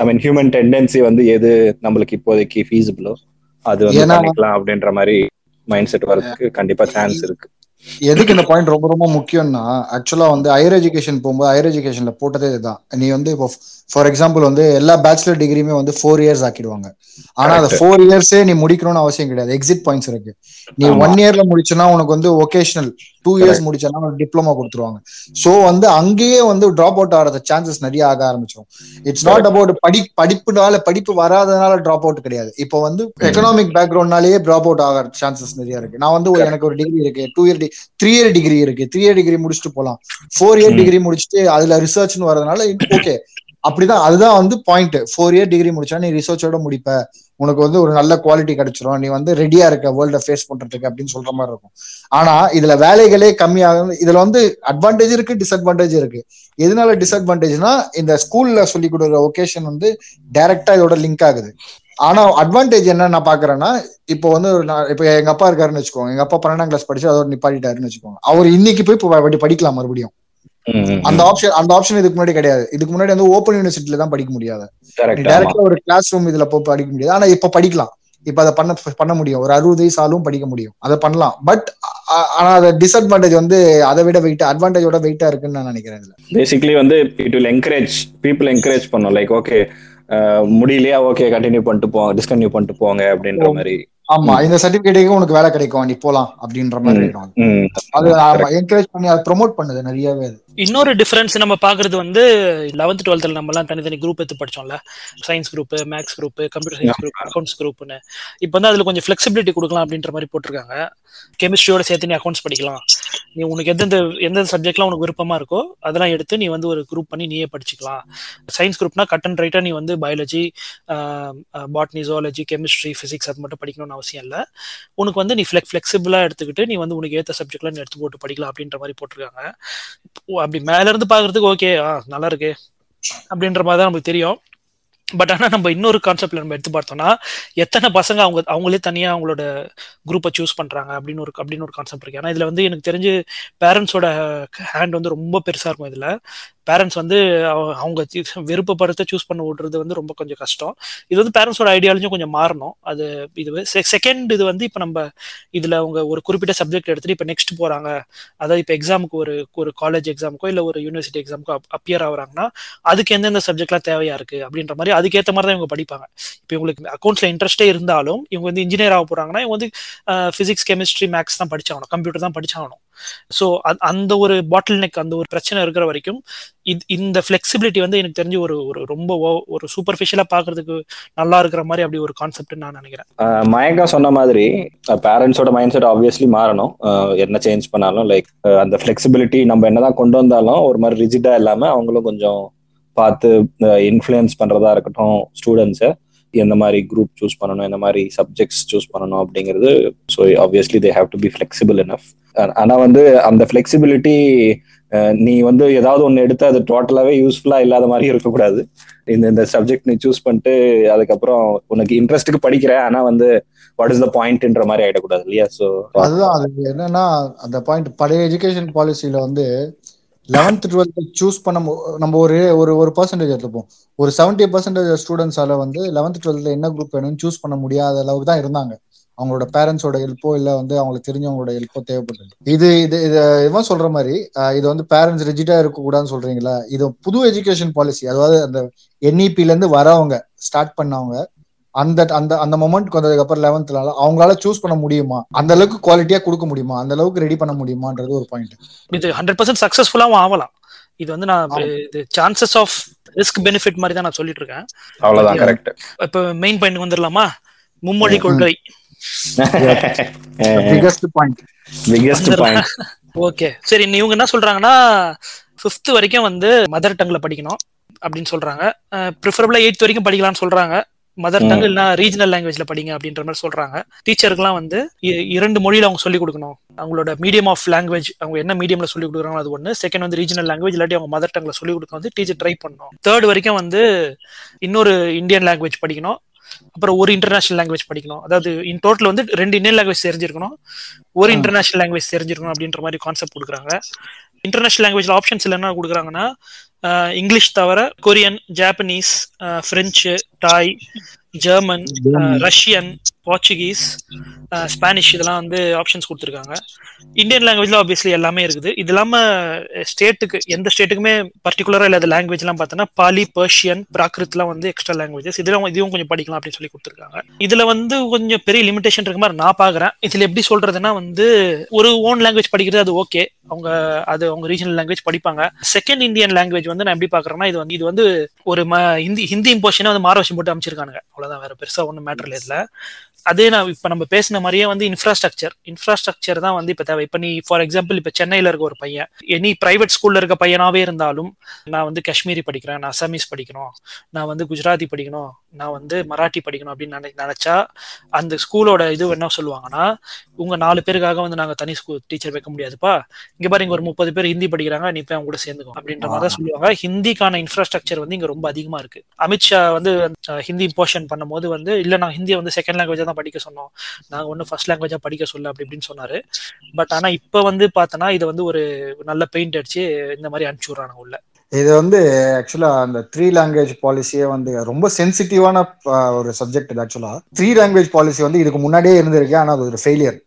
ஐ மீன் ஹியூமன் டெண்டன்சி வந்து எது நம்மளுக்கு இப்போதைக்கு ஃபீஸிபிளோ அது வந்து பண்ணிக்கலாம் அப்படின்ற மாதிரி மைண்ட் செட் வரதுக்கு கண்டிப்பா சான்ஸ் இருக்கு. எதுக்கு இந்த பாயிண்ட் ரொம்ப ரொம்ப முக்கியம்னா ஆக்சுவலா வந்து ஹையர் எஜுகேஷன் போகும்போது ஹையர் எஜுகேஷன்ல போட்டதே இதுதான். நீ வந்து இப்போ ஃபார் எக்ஸாம்பிள் வந்து எல்லா பேச்சுலர் டிகிரியுமே வந்து ஃபோர் இயர்ஸ் ஆக்கிடுவாங்க. ஆனா அந்த ஃபோர் இயர்ஸே நீ முடிக்கணும்னு அவசியம் கிடையாது. எக்ஸிட் பாயிண்ட்ஸ் இருக்கு. நீ ஒன் இயர்ல முடிச்சுன்னா உனக்கு வந்து ஒகேஷனல் டூ இயர்ஸ் முடிச்சனா உனக்கு டிப்ளமா கொடுத்துருவாங்க. சோ வந்து அங்கேயே வந்து டிராப் அவுட் ஆகிறது சான்சஸ் நிறைய ஆக ஆரம்பிச்சிடும் இட்ஸ் நாட் அபவுட் படி படிப்புனால படிப்பு வராதனால டிராப் அவுட் கிடையாது. இப்போ வந்து எக்கனாமிக் பேக்ரவுண்ட்னாலேயே டிராப் அவுட் ஆகிற சான்சஸ் நிறைய இருக்கு. நான் வந்து எனக்கு ஒரு டிகிரி இருக்கு. Two year three year degree இருக்கு. த்ரீ இயர் டிகிரி முடிச்சுட்டு போலாம். ஃபோர் இயர் டிகிரி முடிச்சுட்டு அதுல ரிசர்ச்னு வரதுனால ஓகே அப்படிதான் அதுதான் வந்து பாயிண்ட் ஃபோர் இயர் டிகிரி முடிச்சா நீ ரிசர்ச்சோட முடிப்ப. உனக்கு வந்து ஒரு நல்ல குவாலிட்டி கிடைச்சிரும். நீ வந்து ரெடியா இருக்க வேர்ல்ட ஃபேஸ் பண்றதுக்கு அப்படின்னு சொல்ற மாதிரி இருக்கும். ஆனா இதுல வேலைகளே கம்மியாகும். இதுல வந்து அட்வான்டேஜ் இருக்கு டிஸ்அட்வான்டேஜ் இருக்கு. எதனால டிஸ்அட்வான்டேஜ்னா இந்த ஸ்கூல்ல சொல்லி கொடுக்குற ஒகேஷன் வந்து டைரக்டா இதோட லிங்க் ஆகுது. ஆனா அட்வான்டேஜ் என்ன நான் பாக்குறேன்னா இப்போ வந்து நான் இப்போ எங்க அப்பா இருக்காருன்னு வச்சுக்கோங்க. எங்க அப்பா பன்னெண்டாம் கிளாஸ் படிச்சு அதோட நிப்பாட்டிட்டாருன்னு வச்சுக்கோங்க. அவர் இன்னைக்கு போய் இப்போ படிக்கலாம் மறுபடியும். அந்த ஆப்ஷன் அந்த ஆப்ஷன் இதுக்கு முன்னாடி கிடையாது. இதுக்கு முன்னாடி வந்து ஓப்பன் யூனிவர்சிட்டில தான் படிக்க முடியாது. டைரக்டா ஒரு கிளாஸ் ரூம் இதுல போய் படிக்க முடியாது. ஆனா இப்ப படிக்கலாம். இப்ப அதை பண்ண பண்ண முடியும். ஒரு அறுபது வயசு ஆளும் படிக்க முடியும். அதை பண்ணலாம். பட் ஆனா அது டிஸ்அட்வான்டேஜ் வந்து அதை விட வெயிட் அட்வான்டேஜோட வெயிட்டா இருக்குன்னு நான் நினைக்கிறேன் பேசிக்கலி வந்து it will encourage people encourage பண்ணும் லைக் ஓகே முடியலையா? ஓகே கண்டினியூ பண்ணிட்டு போங்க டிஸ்கன்டினியூ பண்ணிட்டு போங்க அப்படின்ற மாதிரி. ஆமா இந்த சர்டிபிகேட்டுக்கு உனக்கு வேலை கிடைக்கும் நீ போலாம் அப்படின்ற மாதிரி அது என்கரேஜ் பண்ணி அதை ப்ரொமோட் பண்ணுது நிறையவே இன்னொரு டிஃபரன்ஸ் நம்ம பாக்குறது வந்து லெவன்த் டுவெல்த்ல நம்ம எல்லாம் தனித்தனி குரூப் எடுத்து படிச்சோம்ல. Science group maths group computer science group accounts குரூப்னு இப்போ வந்து அதுல கொஞ்சம் ஃபிளெக்சிபிலிட்டி கொடுக்கலாம் அப்படின்ற மாதிரி போட்டிருக்காங்க. கெமிஸ்ட்ரியோட சேர்த்து நீ அக்கௌண்ட்ஸ் படிக்கலாம். நீ உனக்கு எந்தெந்த எந்தெந்த சப்ஜெக்ட்லாம் உனக்கு விருப்பமா இருக்கோ அதெல்லாம் எடுத்து நீ வந்து ஒரு குரூப் பண்ணி நீயே படிச்சுக்கலாம். சயின்ஸ் குரூப்னா கட் அண்ட் ரைட்டா நீ வந்து biology botany zoology chemistry physics அது மட்டும் படிக்கணும்னு அவசியம் இல்லை. உனக்கு வந்து நீ ஃபிளெக் ஃபிளெக்சிபிளா எடுத்துக்கிட்டு நீ வந்து உனக்கு ஏற்ற சப்ஜெக்ட்லாம் நீ எடுத்து போட்டு படிக்கலாம் அப்படின்ற மாதிரி போட்டிருக்காங்க. ஓ, அப்படி மேல இருந்து பாக்குறதுக்கு ஓகே ஆ நல்லா இருக்கு அப்படின்ற மாதிரி தான் நமக்கு தெரியும். பட் ஆனால் நம்ம இன்னொரு கான்செப்ட்ல நம்ம எடுத்து பார்த்தோம்னா எத்தனை பசங்க அவங்க அவங்களே தனியாக அவங்களோட குரூப்பை சூஸ் பண்ணுறாங்க அப்படின்னு ஒரு அப்படின்னு ஒரு கான்செப்ட் இருக்கு. ஏன்னா இதில் வந்து எனக்கு தெரிஞ்சு பேரண்ட்ஸோட ஹேண்ட் வந்து ரொம்ப பெருசாக இருக்கும் இதில். பேரண்ட்ஸ் வந்து அவங்க விருப்பப்படுத்த சூஸ் பண்ண விடுறது வந்து ரொம்ப கொஞ்சம் கஷ்டம். இது வந்து பேரண்ட்ஸோட ஐடியாலஜியும் கொஞ்சம் மாறணும். அது இது செகண்ட் இது வந்து இப்போ நம்ம இதில் அவங்க ஒரு குறிப்பிட்ட சப்ஜெக்ட் எடுத்துட்டு இப்போ நெக்ஸ்ட் போகிறாங்க அதாவது இப்போ எக்ஸாமுக்கு ஒரு ஒரு காலேஜ் எக்ஸாமுக்கோ இல்லை ஒரு யூனிவர்சிட்டி எக்ஸாமுக்கோ அப்பியர் ஆகுறாங்கன்னா அதுக்கு எந்தெந்த சப்ஜெக்ட்லாம் தேவையாக இருக்குது அப்படின்ற மாதிரி அதுக்கேற்ற மாதிரி தான் இவங்க படிப்பாங்க. இப்போ இவங்களுக்கு அக்கௌண்ட்ஸில் இன்ட்ரெஸ்டே இருந்தாலும் இவங்க வந்து இன்ஜினியர் ஆக போகிறாங்கன்னா இவங்க வந்து ஃபிசிக்ஸ் கெமிஸ்ட்ரி மேக்ஸ் தான் படிச்சாகணும். கம்ப்யூட்டர் தான் படிச்சாகணும். ஸோ அந்த ஒரு பாட்டில் நெக் அந்த ஒரு பிரச்சனை இருக்கிற வரைக்கும் இது இந்த ஃப்ளெக்சிபிலிட்டி வந்து எனக்கு தெரிஞ்சு ஒரு ஒரு ரொம்ப ஒரு சூப்பர்ஃபிஷியலா பாக்குறதுக்கு நல்லா இருக்கிற மாதிரி அப்படி ஒரு கான்செப்ட் நான் நினைக்கிறேன். மயங்கா சொன்ன மாதிரி பேரண்ட்ஸோட மைண்ட் செட் ஆப்வியஸ்லி மாறணும். என்ன சேஞ்ச் பண்ணாலும் லைக் அந்த ஃப்ளெக்சிபிலிட்டி நம்ம என்னதான் கொண்டு வந்தாலும் ஒரு மாதிரி ரிஜிட்டா இல்லாம அவங்களும் கொஞ்சம் பார்த்து இன்ஃப்ளூயன்ஸ் பண்றதா இருக்கட்டும் ஸ்டூடெண்ட்ஸை எந்த மாதிரி குரூப் சூஸ் பண்ணணும் எந்த மாதிரி சப்ஜெக்ட்ஸ் சூஸ் பண்ணணும் அப்படிங்கிறது so obviously they have to be flexible enough ஆனா வந்து அந்த ஃபிளெக்சிபிலிட்டி நீ வந்து ஏதாவது ஒன்று எடுத்து அது டோட்டலாவே யூஸ்ஃபுல்லா இல்லாத மாதிரி இருக்கக்கூடாது. இந்த இந்த சப்ஜெக்ட் நீ சூஸ் பண்ணிட்டு அதுக்கப்புறம் உனக்கு இன்ட்ரெஸ்ட்டுக்கு படிக்கிற ஆனா வந்து வாட் இஸ் த பாயிண்ட்ன்ற மாதிரி ஆயிடக்கூடாது இல்லையா? ஸோ அதுதான் அது என்னன்னா அந்த பாயிண்ட் பழைய எஜுகேஷன் பாலிசியில வந்து லெவன்த் டுவெல்த் சூஸ் பண்ண நம்ம ஒரு ஒரு ஒரு பர்சன்டேஜ் எடுத்துப்போம். ஒரு செவன்டி பர்சன்டேஜ் ஸ்டூடெண்ட்ஸால வந்து லெவன்த் டுவெல்த்ல என்ன குரூப் வேணும்னு சூஸ் பண்ண முடியாத அளவுக்கு தான் இருந்தாங்க. அவங்களோட பேரண்ட்ஸோட ஹெல்ப்போ இல்ல வந்து அவங்களுக்கு தெரிஞ்சவங்களோட ஹெல்ப்போ தேவைப்பட்டது. இது இது இது இவன் சொல்ற மாதிரி இது வந்து பேரண்ட்ஸ் ரிஜிட்டா இருக்கக்கூடாதுன்னு சொல்றீங்களா? இது புது எஜுகேஷன் பாலிசி அதாவது அந்த என்இபில இருந்து வரவங்க ஸ்டார்ட் பண்ணவங்க அந்த அந்த அந்த மொமெண்ட் வந்ததுக்கு அப்புறம் லெவன்த்னால அவங்களால சூஸ் பண்ண முடியுமா? அந்த அளவுக்கு குவாலிட்டியா கொடுக்க முடியுமா? அந்த அளவுக்கு ரெடி பண்ண முடியுமான்றது ஒரு பாயிண்ட் இது ஹண்ட்ரட் பர்சன்ட் சக்சஸ்ஃபுல்லாவும் ஆகலாம். இது வந்து நான். இது சான்சஸ் ஆஃப் ரிஸ்க் பெனிஃபிட் மாதிரி தான் நான் சொல்லிட்டு இருக்கேன். அவ்வளவுதான் கரெக்ட் இப்போ மெயின் பாயிண்ட் வந்துடலாமா? மும்மொழி கொள்கை. Biggest point biggest point okay சரி இவங்க என்ன சொல்றாங்கன்னா ஃபிஃப்த் வரைக்கும் வந்து மதர் டங்ல படிக்கணும் அப்படின்னு சொல்றாங்க. ப்ரிஃபரபிளா எயித் வரைக்கும் படிக்கலாம்னு சொல்றாங்க. Mother tongue. இல்லைனா ரீஜனல் லாங்குவேஜ்ல படிங்க அப்படின்ற மாதிரி சொல்றாங்க. டீச்சருக்குலாம் வந்து இரண்டு மொழியில அவங்க சொல்லிக் கொடுக்கணும். அவங்களோட மீடியம் ஆஃப் லாங்குவேஜ் அவங்க என்ன மீடியம்ல சொல்லிக் கொடுக்குறாங்களோ அது ஒன்று செகண்ட் வந்து ரீஜனல் லாங்குவேஜ் இல்லாட்டி அவங்க மதர் டங்ல சொல்லிக் கொடுக்க வந்து டீச்சர் ட்ரை பண்ணணும் தேர்ட் வரைக்கும் வந்து இன்னொரு இந்தியன் லாங்குவேஜ் படிக்கணும். அப்புறம் ஒரு இன்டர்நேஷனல் லாங்குவேஜ் படிக்கணும். அதாவது இன் டோட்டல் வந்து ரெண்டு இந்தியன் லாங்குவேஜ் தெரிஞ்சிருக்கணும். ஒரு. இன்டர்நேஷனல் லாங்குவேஜ் தெரிஞ்சிருக்கணும் அப்படின்ற மாதிரி கான்செப்ட் கொடுக்குறாங்க. இன்டர்நேஷனல் லாங்குவேஜ்ல ஆப்ஷன்ஸ் என்ன கொடுக்குறாங்கன்னா இங்கிலீஷ் தவிர Korean Japanese French Thai German Russian Portuguese Spanish uh, இதெல்லாம் வந்து ஆப்ஷன்ஸ் கொடுத்துருக்காங்க. இந்தியன் லாங்குவேஜ்ல ஆப்வியஸ்லி எல்லாமே இருக்குது. இது இல்லாம eh, ஸ்டேட்டுக்கு எந்த ஸ்டேட்டுக்குமே பர்டிகுலரா இல்லாத லாங்குவேஜ் எல்லாம் பார்த்தோன்னா பாலி பர்ஷியன் பிராகிருத்லாம் வந்து எக்ஸ்ட்ரா லாங்குவேஜஸ் இதெல்லாம் இதுவும் கொஞ்சம் படிக்கலாம் அப்படின்னு சொல்லி கொடுத்துருக்காங்க. இதுல வந்து கொஞ்சம் பெரிய லிமிடேஷன் இருக்க மாதிரி நான் பாக்குறேன் இதுல எப்படி சொல்றதுன்னா வந்து ஒரு ஓன் லாங்குவேஜ் படிக்கிறது அது ஓகே அவங்க அது அவங்க ரீஜனல் லாங்குவேஜ் படிப்பாங்க. செகண்ட் இந்தியன் லாங்குவேஜ் வந்து நான் எப்படி பாக்குறேன்னா இது வந்து இது வந்து ஒரு ம- ஹிந்தி ஹிந்தி இம்போஷனை வந்து மாற போட்டு அமைச்சிருக்கானுங்க. அவ்வளவுதான் வேற பெருசா ஒன்றும் மேட்டர் இல்லை அதே நான் இப்ப நம்ம பேசின மாதிரியே வந்து இன்ஃப்ராஸ்ட்ரக்சர் இன்ஃப்ராஸ்ட்ரக்சர் தான் வந்து இப்ப தேவை. இப்ப நீ ஃபார் எக்ஸாம்பிள் இப்ப சென்னையில இருக்க ஒரு பையன். எனி பிரைவேட் ஸ்கூல்ல இருக்க பையனாவே இருந்தாலும் நான் வந்து காஷ்மீரி படிக்கிறேன் நான் அசாமீஸ் படிக்கணும் நான் வந்து குஜராத்தி படிக்கணும் நான் வந்து மராட்டி படிக்கணும் அப்படின்னு நினை நினைச்சா அந்த ஸ்கூலோட இது என்ன சொல்லுவாங்கன்னா உங்க நாலு பேருக்காக வந்து நாங்க தனி ஸ்கூல் டீச்சர் வைக்க முடியாதுப்பா. இங்க பாரு இங்க ஒரு முப்பது பேர் ஹிந்தி படிக்கிறாங்க நீ போய் அவங்க கூட சேர்ந்துக்கோ அப்படின்ற மாதிரி தான் சொல்லுவாங்க. ஹிந்திக்கான இன்ஃப்ராஸ்ட்ரக்சர் வந்து இங்க ரொம்ப அதிகமா இருக்கு. அமித்ஷா வந்து ஹிந்தி இம்போஷன் பண்ணும்போது வந்து இல்ல நாங்க ஹிந்தியை வந்து செகண்ட் லாங்குவேஜா தான் படிக்க சொன்னோம். நாங்க ஒன்னும் ஃபர்ஸ்ட் லாங்குவேஜா படிக்க சொல்ல அப்படி இப்படின்னு சொன்னாரு. பட் ஆனா இப்ப வந்து பார்த்தோன்னா இது வந்து ஒரு நல்ல பெயிண்ட் அடிச்சு இந்த மாதிரி அனுப்பிச்சு விடுறாங்க உள்ள. இது வந்து ஆக்சுவலா அந்த த்ரீ லாங்குவேஜ் பாலிசியே வந்து ரொம்ப சென்சிட்டிவான ஒரு சப்ஜெக்ட் இது ஆக்சுவலா த்ரீ லாங்குவேஜ் பாலிசி வந்து இதுக்கு முன்னாடியே இருந்திருக்கு ஆனா அது ஒரு ஃபெயிலியர்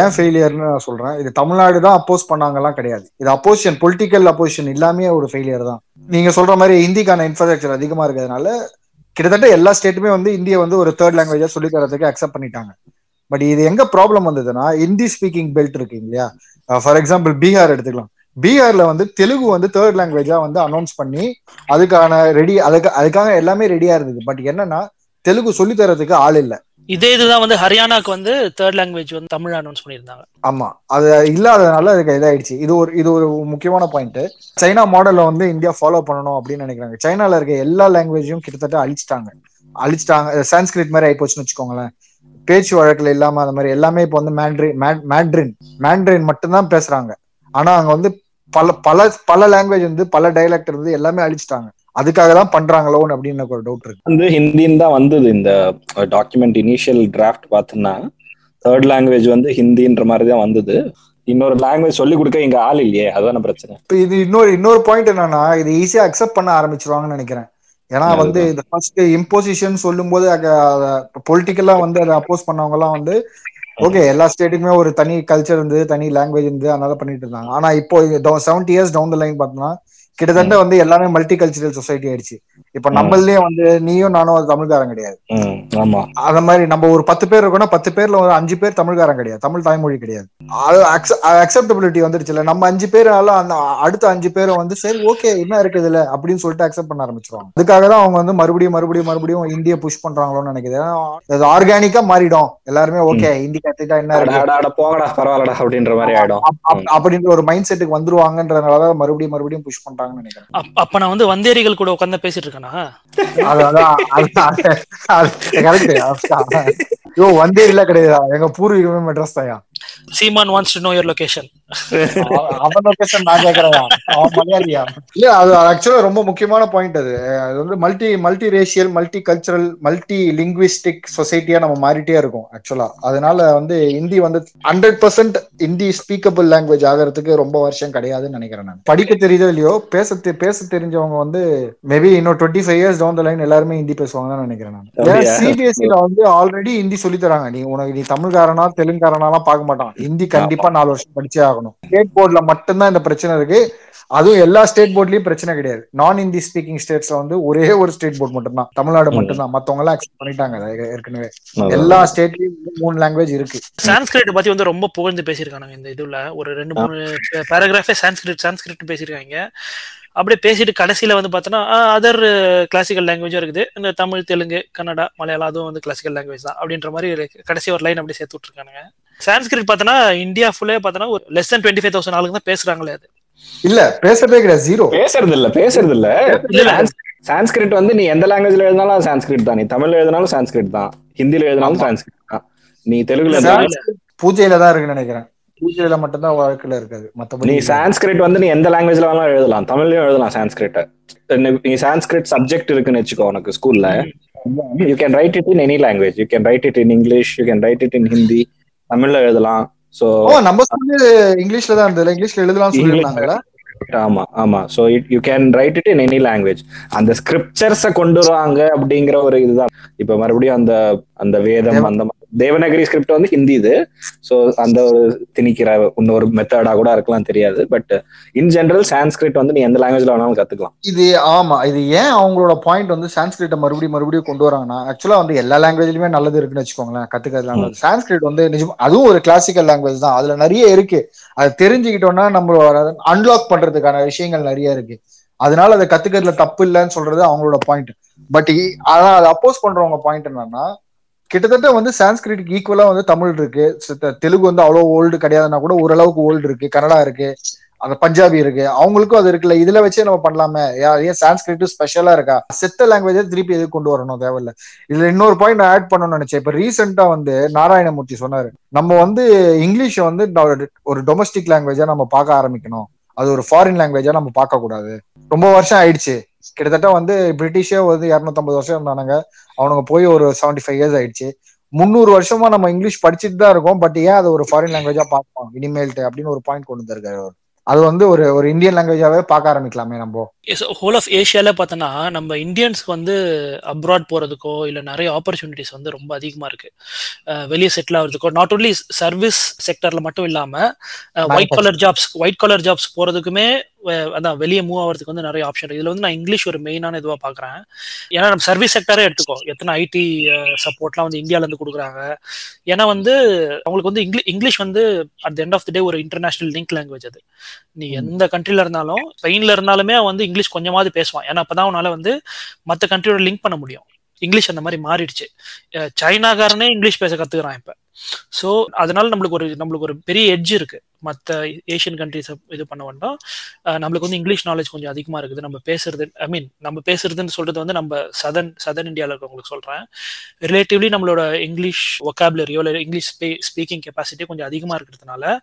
ஏன் ஃபெயிலியர்னு நான் சொல்றேன். இது தமிழ்நாடு தான் அப்போஸ் பண்ணாங்கலாம் கிடையாது. இது அப்போசிஷன் பொலிட்டிக்கல் அப்போசிஷன் இல்லாமே ஒரு ஃபெயிலியர் தான். நீங்க சொல்ற மாதிரி ஹிந்திக்கான இன்ஃப்ராஸ்ட்ரக்சர் அதிகமா இருக்கிறதுனால கிட்டத்தட்ட எல்லா ஸ்டேட்டுமே வந்து இந்திய வந்து ஒரு தேர்ட் லாங்குவேஜா சொல்லி தரதுக்கு அக்செப்ட் பண்ணிட்டாங்க. பட் இது எங்க ப்ராப்ளம் வந்ததுன்னா ஹிந்தி ஸ்பீக்கிங் பெல்ட் இருக்கு இல்லையா? ஃபார் எக்ஸாம்பிள் பீகார் எடுத்துக்கலாம். பீகார்ல வந்து தெலுங்கு வந்து தேர்ட் லாங்குவேஜா வந்து அனௌன்ஸ் பண்ணி அதுக்கான ரெடி அதுக்கு அதுக்காக எல்லாமே ரெடியா இருந்தது. பட் என்னன்னா தெலுங்கு சொல்லி தரதுக்கு ஆள் இல்லை. இதே இதுதான் வந்து ஹரியானாக்கு வந்து தேர்ட் லாங்குவேஜ் வந்து தமிழ் அனௌன்ஸ் பண்ணியிருந்தாங்க ஆமா. அது இல்லாததுனால அதுக்கு இதாயிடுச்சு. இது ஒரு இது ஒரு முக்கியமான பாயிண்ட் சைனா மாடல்ல வந்து இந்தியா ஃபாலோ பண்ணணும் அப்படின்னு நினைக்கிறாங்க. சைனால இருக்க எல்லா லாங்குவேஜும் கிட்டத்தட்ட அழிச்சிட்டாங்க. அழிச்சிட்டாங்க. சான்ஸ்கிரிட் மாதிரி ஆயிப்போச்சுன்னு வச்சுக்கோங்களேன். பேச்சு வழக்கில் இல்லாம அந்த மாதிரி எல்லாமே இப்போ வந்து மேண்ட்ரின் மேண்ட்ரின் மேண்ட்ரின் மட்டும்தான் பேசுறாங்க. ஆனா அங்க வந்து பல பல பல லாங்குவேஜ் வந்து பல டைலக்ட் இருந்து எல்லாமே அழிச்சிட்டாங்க. அதுக்காக தான் பண்றாங்களோன்னு அப்படின்னு எனக்கு ஒரு டவுட் இருக்கு. வந்து ஹிந்தின்னு தான் வந்தது. இந்த டாக்குமெண்ட் இனிஷியல் டிராஃப்ட் பார்த்தோம்னா தேர்ட் லாங்குவேஜ் வந்து ஹிந்தின்ற மாதிரி தான் வந்தது. இன்னொரு லாங்குவேஜ் சொல்லி கொடுக்க இங்க ஆள் இல்லையே அதுதான பிரச்சனை. இப்போ இது இன்னொரு இன்னொரு பாயிண்ட் என்னன்னா இது ஈஸியா அக்செப்ட் பண்ண ஆரம்பிச்சிருவாங்கன்னு நினைக்கிறேன். ஏன்னா வந்து இந்த ஃபர்ஸ்ட் இம்போசிஷன் சொல்லும் போது பொலிட்டிக்கலா வந்து அதை அப்போஸ் பண்ணவங்க எல்லாம் வந்து ஓகே எல்லா ஸ்டேட்டுக்குமே ஒரு தனி கல்ச்சர் இருந்து தனி லாங்குவேஜ் இருந்து அதனால பண்ணிட்டு இருந்தாங்க. ஆனா இப்போ seventy years down the line பார்த்தோம்னா கிட்டத்தட்ட வந்து எல்லாமே மல்டி கல்ச்சரல் சொசைட்டி ஆயிடுச்சு. இப்ப நம்மளே வந்து நீயும் நானும் ஒரு தமிழ்காரன் கிடையாது. ஆமா. அத மாதிரி நம்ம ஒரு பத்து பேர் இருக்கோம்னா பத்து பேர்ல ஒரு அஞ்சு பேர் தமிழ்காரன் கிடையாது. தமிழ் தாய்மொழி கிடையாது. அது அக்செப்டபிலிட்டி வந்துருச்சுல நம்ம அஞ்சு பேரால அந்த அடுத்த அஞ்சு பேரும் வந்து சரி ஓகே என்ன இருக்கு இதுல அப்படின்னு சொல்லிட்டு அக்செப்ட் பண்ண ஆரம்பிச்சிருவாங்க. அதுக்காக தான் அவங்க வந்து மறுபடியும் மறுபடியும் மறுபடியும் இந்திய புஷ் பண்றாங்களோன்னு நினைக்கிறேன் ஆர்கானிக்கா மாறிடும். எல்லாருமே ஓகே இந்தி கத்துட்டா என்ன இருக்கு? போகடா பரவாயில்லடா அப்படின்ற மாதிரி ஆயிடும். அப்படின்ற ஒரு மைண்ட் செட்டுக்கு வந்துருவாங்கன்றதுனால மறுபடியும் மறுபடியும் புஷ் பண்றாங்கன்னு நினைக்கிறேன். அப்ப நான் வந்து வந்தேரிகள் கூட உட்காந்து பேசிட்டு இருக்கேனா யோ இல்ல கிடையாது எங்க பூர்வீகமே மெட்ராஸ் தான் Seeman wants to know your location அவன் லொகேஷன் நான் கேக்குறேன். அவன் மலையாளியா? இல்ல அது ஆக்சுவலா ரொம்ப முக்கியமான பாயிண்ட் அது. அது வந்து multi multi racial multi cultural multi linguistic சொசைட்டியா நம்ம மாறிட்டே இருக்கும் ஆக்சுவலா அதனால வந்து ஹிந்தி வந்து hundred percent Hindi speakable language ஆகிறதுக்கு ரொம்ப வருஷம் கிடையாதுன்னு நினைக்கிறேன் நான். படிக்க தெரியுதோ இல்லையோ பேச பேச தெரிஞ்சவங்க வந்து மேபி இன்னும் twenty five years down the line எல்லாருமே ஹிந்தி பேசுவாங்கன்னு நினைக்கிறேன் நான். சிபிஎஸ்சில வந்து ஆல்ரெடி ஹிந்தி சொல்லி தராங்க. நீ உனக்கு நீ தமிழ்காரனா தெலுங்காரனாலாம் பார்க்க மாட்டான். ஹிந்தி கண்டிப்பா நாலு வருஷம் படிச்சே ஆகணும். ஸ்டேட் போர்ட்ல மட்டும்தான் இந்த பிரச்சனை இருக்கு. அதுவும் எல்லா ஸ்டேட் போர்ட்லயும் பிரச்சனை கிடையாது. நான் ஹிந்தி ஸ்பீக்கிங் ஸ்டேட்ஸ்ல வந்து ஒரே ஒரு ஸ்டேட் போர்ட் மட்டும்தான். தமிழ்நாடு மட்டும்தான். மத்தவங்க எல்லாம் அக்செப்ட் பண்ணிட்டாங்க ஏற்கனவே. எல்லா ஸ்டேட்லயும் மூணு லாங்குவேஜ் இருக்கு. சான்ஸ்கிரிட் பத்தி வந்து ரொம்ப புகழ்ந்து பேசியிருக்காங்க இந்த இதுல. ஒரு ரெண்டு மூணு பேராகிராஃபே சான்ஸ்கிரிட் சான்ஸ்கிரிட் பேசியிருக்காங்க. அப்படியே பேசிட்டு கடைசியில வந்து பார்த்தோன்னா அதர் கிளாசிக்கல் லாங்குவேஜும் இருக்குது. இந்த தமிழ் தெலுங்கு கன்னடா மலையாளம் அதுவும் வந்து கிளாசிக்கல் லாங்குவேஜ் தான் அப்படின்ற மாதிரி கடைசி ஒரு லைன் அப்படியே சேர்த்து விட்டுருக்கானுங்க. சான்ஸ்கிரிட் பார்த்தோன்னா இந்தியா ஃபுல்லே பார்த்தோன்னா ஒரு less than twenty five thousand ஆளுங்க தான் பேசுறாங்களே அது. இல்ல பேசுறதே கிடையாது ஜீரோ பேசுறது இல்ல பேசுறது இல்ல சான்ஸ்கிரிட் வந்து நீ எந்த லாங்குவேஜ்ல எழுதினாலும் சான்ஸ்கிரிட் தான். நீ தமிழ்ல எழுதினாலும் சான்ஸ்கிரிட் தான். ஹிந்தில எழுதினாலும் சான்ஸ்கிரிட் தான். நீ தெலுங்குல பூஜையில தான் இருக்குன்னு நினைக்கிறேன். பூஜையில மட்டும்தான் வழக்குல இருக்காது மத்தபடி நீ சான்ஸ்கிரிட் வந்து நீ எந்த லாங்குவேஜ்ல வேணாலும் எழுதலாம். தமிழ்லயும் எழுதலாம் சான்ஸ்கிரிட் நீ சான்ஸ்கிரிட் சப்ஜெக்ட் இருக்குன்னு வச்சுக்கோ உனக்கு ஸ்கூல்ல you can write it in any language you can write it in English you can write it in Hindi தமிழ்ல எழுதலாம். சோ நம்ம ஸ்கூல் இங்கிலீஷ்ல தான் இருந்தது இங்கிலீஷ்ல எழுதலாம். சொல்லிருந்தாங்கல்ல ஆமா ஆமா. So it you can write it in any language அந்த ஸ்கிரிப்சர்ஸ கொண்டு வராங்க அப்படிங்கிற ஒரு இதுதான். இப்ப மறுபடியும் அந்த அந்த வேதம் அந்த தேவநகரி ஸ்கிரிப்ட் வந்து ஹிந்தி இது. ஸோ அந்த ஒரு திணிக்கிற இன்னொரு மெத்தடா கூட இருக்கலாம் தெரியாது. பட் இன் ஜெனரல் சான்ஸ்கிரிட் வந்து நீ எந்த லாங்குவேஜ்ல வேணாலும் கத்துக்கலாம். இது ஆமா. இது ஏன் அவங்களோட பாயிண்ட் வந்து சான்ஸ்கிரிட்ட மறுபடியும் மறுபடியும் கொண்டு வராங்கன்னா ஆக்சுவலா வந்து எல்லா லாங்குவேஜ்லயுமே நல்லது இருக்குன்னு வச்சுக்கோங்களேன். கத்துக்கிறதுல சான்ஸ்கிரிட் வந்து நிஜம் அதுவும் ஒரு கிளாசிக்கல் லாங்குவேஜ் தான். அதுல நிறைய இருக்கு. அது தெரிஞ்சுக்கிட்டோம்னா நம்ம அன்லாக் பண்றதுக்கான விஷயங்கள் நிறைய இருக்கு. அதனால அதை கத்துக்கிறதுல தப்பு இல்லைன்னு சொல்றது அவங்களோட பாயிண்ட் பட் அதான் அதை அப்போஸ் பண்றவங்க பாயிண்ட் என்னன்னா கிட்டத்தட்ட வந்து சான்ஸ்கிரிட்டுக்கு ஈக்குவலா வந்து தமிழ் இருக்கு. தெலுங்கு வந்து அவ்வளவு ஓல்டு கிடையாதுன்னா கூட ஓரளவுக்கு ஓல்டு இருக்கு. கன்னடா இருக்கு. அந்த பஞ்சாபி இருக்கு. அவங்களுக்கும் அது இருக்குல்ல. இதுல வச்சே நம்ம பண்ணலாமே. ஏன் சான்ஸ்கிரிட் ஸ்பெஷலா இருக்கா? செத்த லாங்குவேஜ் திருப்பி எதுக்கு கொண்டு வரணும்? தேவையில்ல. இதுல இன்னொரு பாயிண்ட் நான் ஆட் பண்ணணும்னு நினைச்சேன். இப்ப ரீசெண்டா வந்து நாராயணமூர்த்தி சொன்னாரு. நம்ம வந்து இங்கிலீஷ் வந்து ஒரு டொமஸ்டிக் லாங்குவேஜா நம்ம பார்க்க ஆரம்பிக்கணும். அது ஒரு ஃபாரின் லாங்குவேஜா நம்ம பார்க்க கூடாது ரொம்ப வருஷம் ஆயிடுச்சு. கிட்டத்தட்ட வந்து பிரிட்டிஷே வந்து இரநூத்தம்பது வருஷம் இருந்தானுங்க. அவனுங்க போய் ஒரு செவன்டி ஃபைவ் இயர்ஸ் ஆயிடுச்சு. முந்நூறு வருஷமா நம்ம இங்கிலீஷ் படிச்சுட்டு தான் இருக்கோம். பட் ஏன் அது ஒரு ஃபாரின் லாங்குவேஜா பார்ப்போம் இனிமேல்ட்டு அப்படின்னு ஒரு பாயிண்ட் கொண்டு வந்திருக்காரு அது வந்து ஒரு ஒரு இந்தியன் லாங்குவேஜாவே பார்க்க ஆரம்பிக்கலாமே நம்ம. ஹோல் ஆஃப் ஏஷியால பார்த்தோன்னா நம்ம இந்தியன்ஸ்க்கு வந்து அப்ராட் போறதுக்கோ இல்லை நிறைய ஆப்பர்ச்சுனிட்டிஸ் வந்து ரொம்ப அதிகமா இருக்கு. வெளியே செட்டில் ஆகிறதுக்கோ நாட் ஓன்லி சர்வீஸ் செக்டர்ல மட்டும் இல்லாம white collar jobs white collar jobs போறதுக்குமே அதான் வெளியே மூவ் ஆகிறதுக்கு வந்து நிறைய ஆப்ஷன் இருக்கு. இதுல வந்து நான் இங்கிலீஷ் ஒரு மெயினான இதுவா பாக்குறேன் ஏன்னா நம்ம சர்வீஸ் செக்டரே எடுத்துக்கோ. எத்தனை ஐடி சப்போர்ட்லாம் வந்து இந்தியால இருந்து கொடுக்குறாங்க. ஏன்னா வந்து அவங்களுக்கு வந்து இங்கிலீஷ் இங்கிலீஷ் வந்து at the end of the day ஒரு இன்டர்நேஷனல் லிங்க் லாங்குவேஜ் அது. நீ எந்த கண்ட்ரில இருந்தாலும் ஸ்பெயின்ல இருந்தாலுமே வந்து இங்கிலீஷ் கொஞ்சமாவது பேசுவான். ஏன்னா அப்பதான் அவனால வந்து மற்ற கண்ட்ரியோட லிங்க் பண்ண முடியும். இங்கிலீஷ் அந்த மாதிரி மாறிடுச்சு. சைனாக்காரனே இங்கிலீஷ் பேச கத்துக்கிறான் இப்ப. ஸோ அதனால நம்மளுக்கு ஒரு நம்மளுக்கு ஒரு பெரிய எட்ஜ் இருக்கு. மற்ற ஏஷியன் கண்ட்ரிஸ் இது பண்ண வேண்டாம் நம்மளுக்கு வந்து இங்கிலீஷ் நாலேஜ் கொஞ்சம் அதிகமா இருக்குது. நம்ம பேசுறது ஐ மீன் நம்ம பேசுறதுன்னு சொல்றது வந்து நம்ம சதன் சதன் இந்தியாவில் இருக்கவங்களுக்கு சொல்றேன். ரிலேட்டிவ்லி நம்மளோட இங்கிலீஷ் ஒக்காபுலரியோ இல்லை இங்கிலீஷ் ஸ்பீக்கிங் கெப்பாசிட்டி கொஞ்சம் அதிகமா இருக்கிறதுனால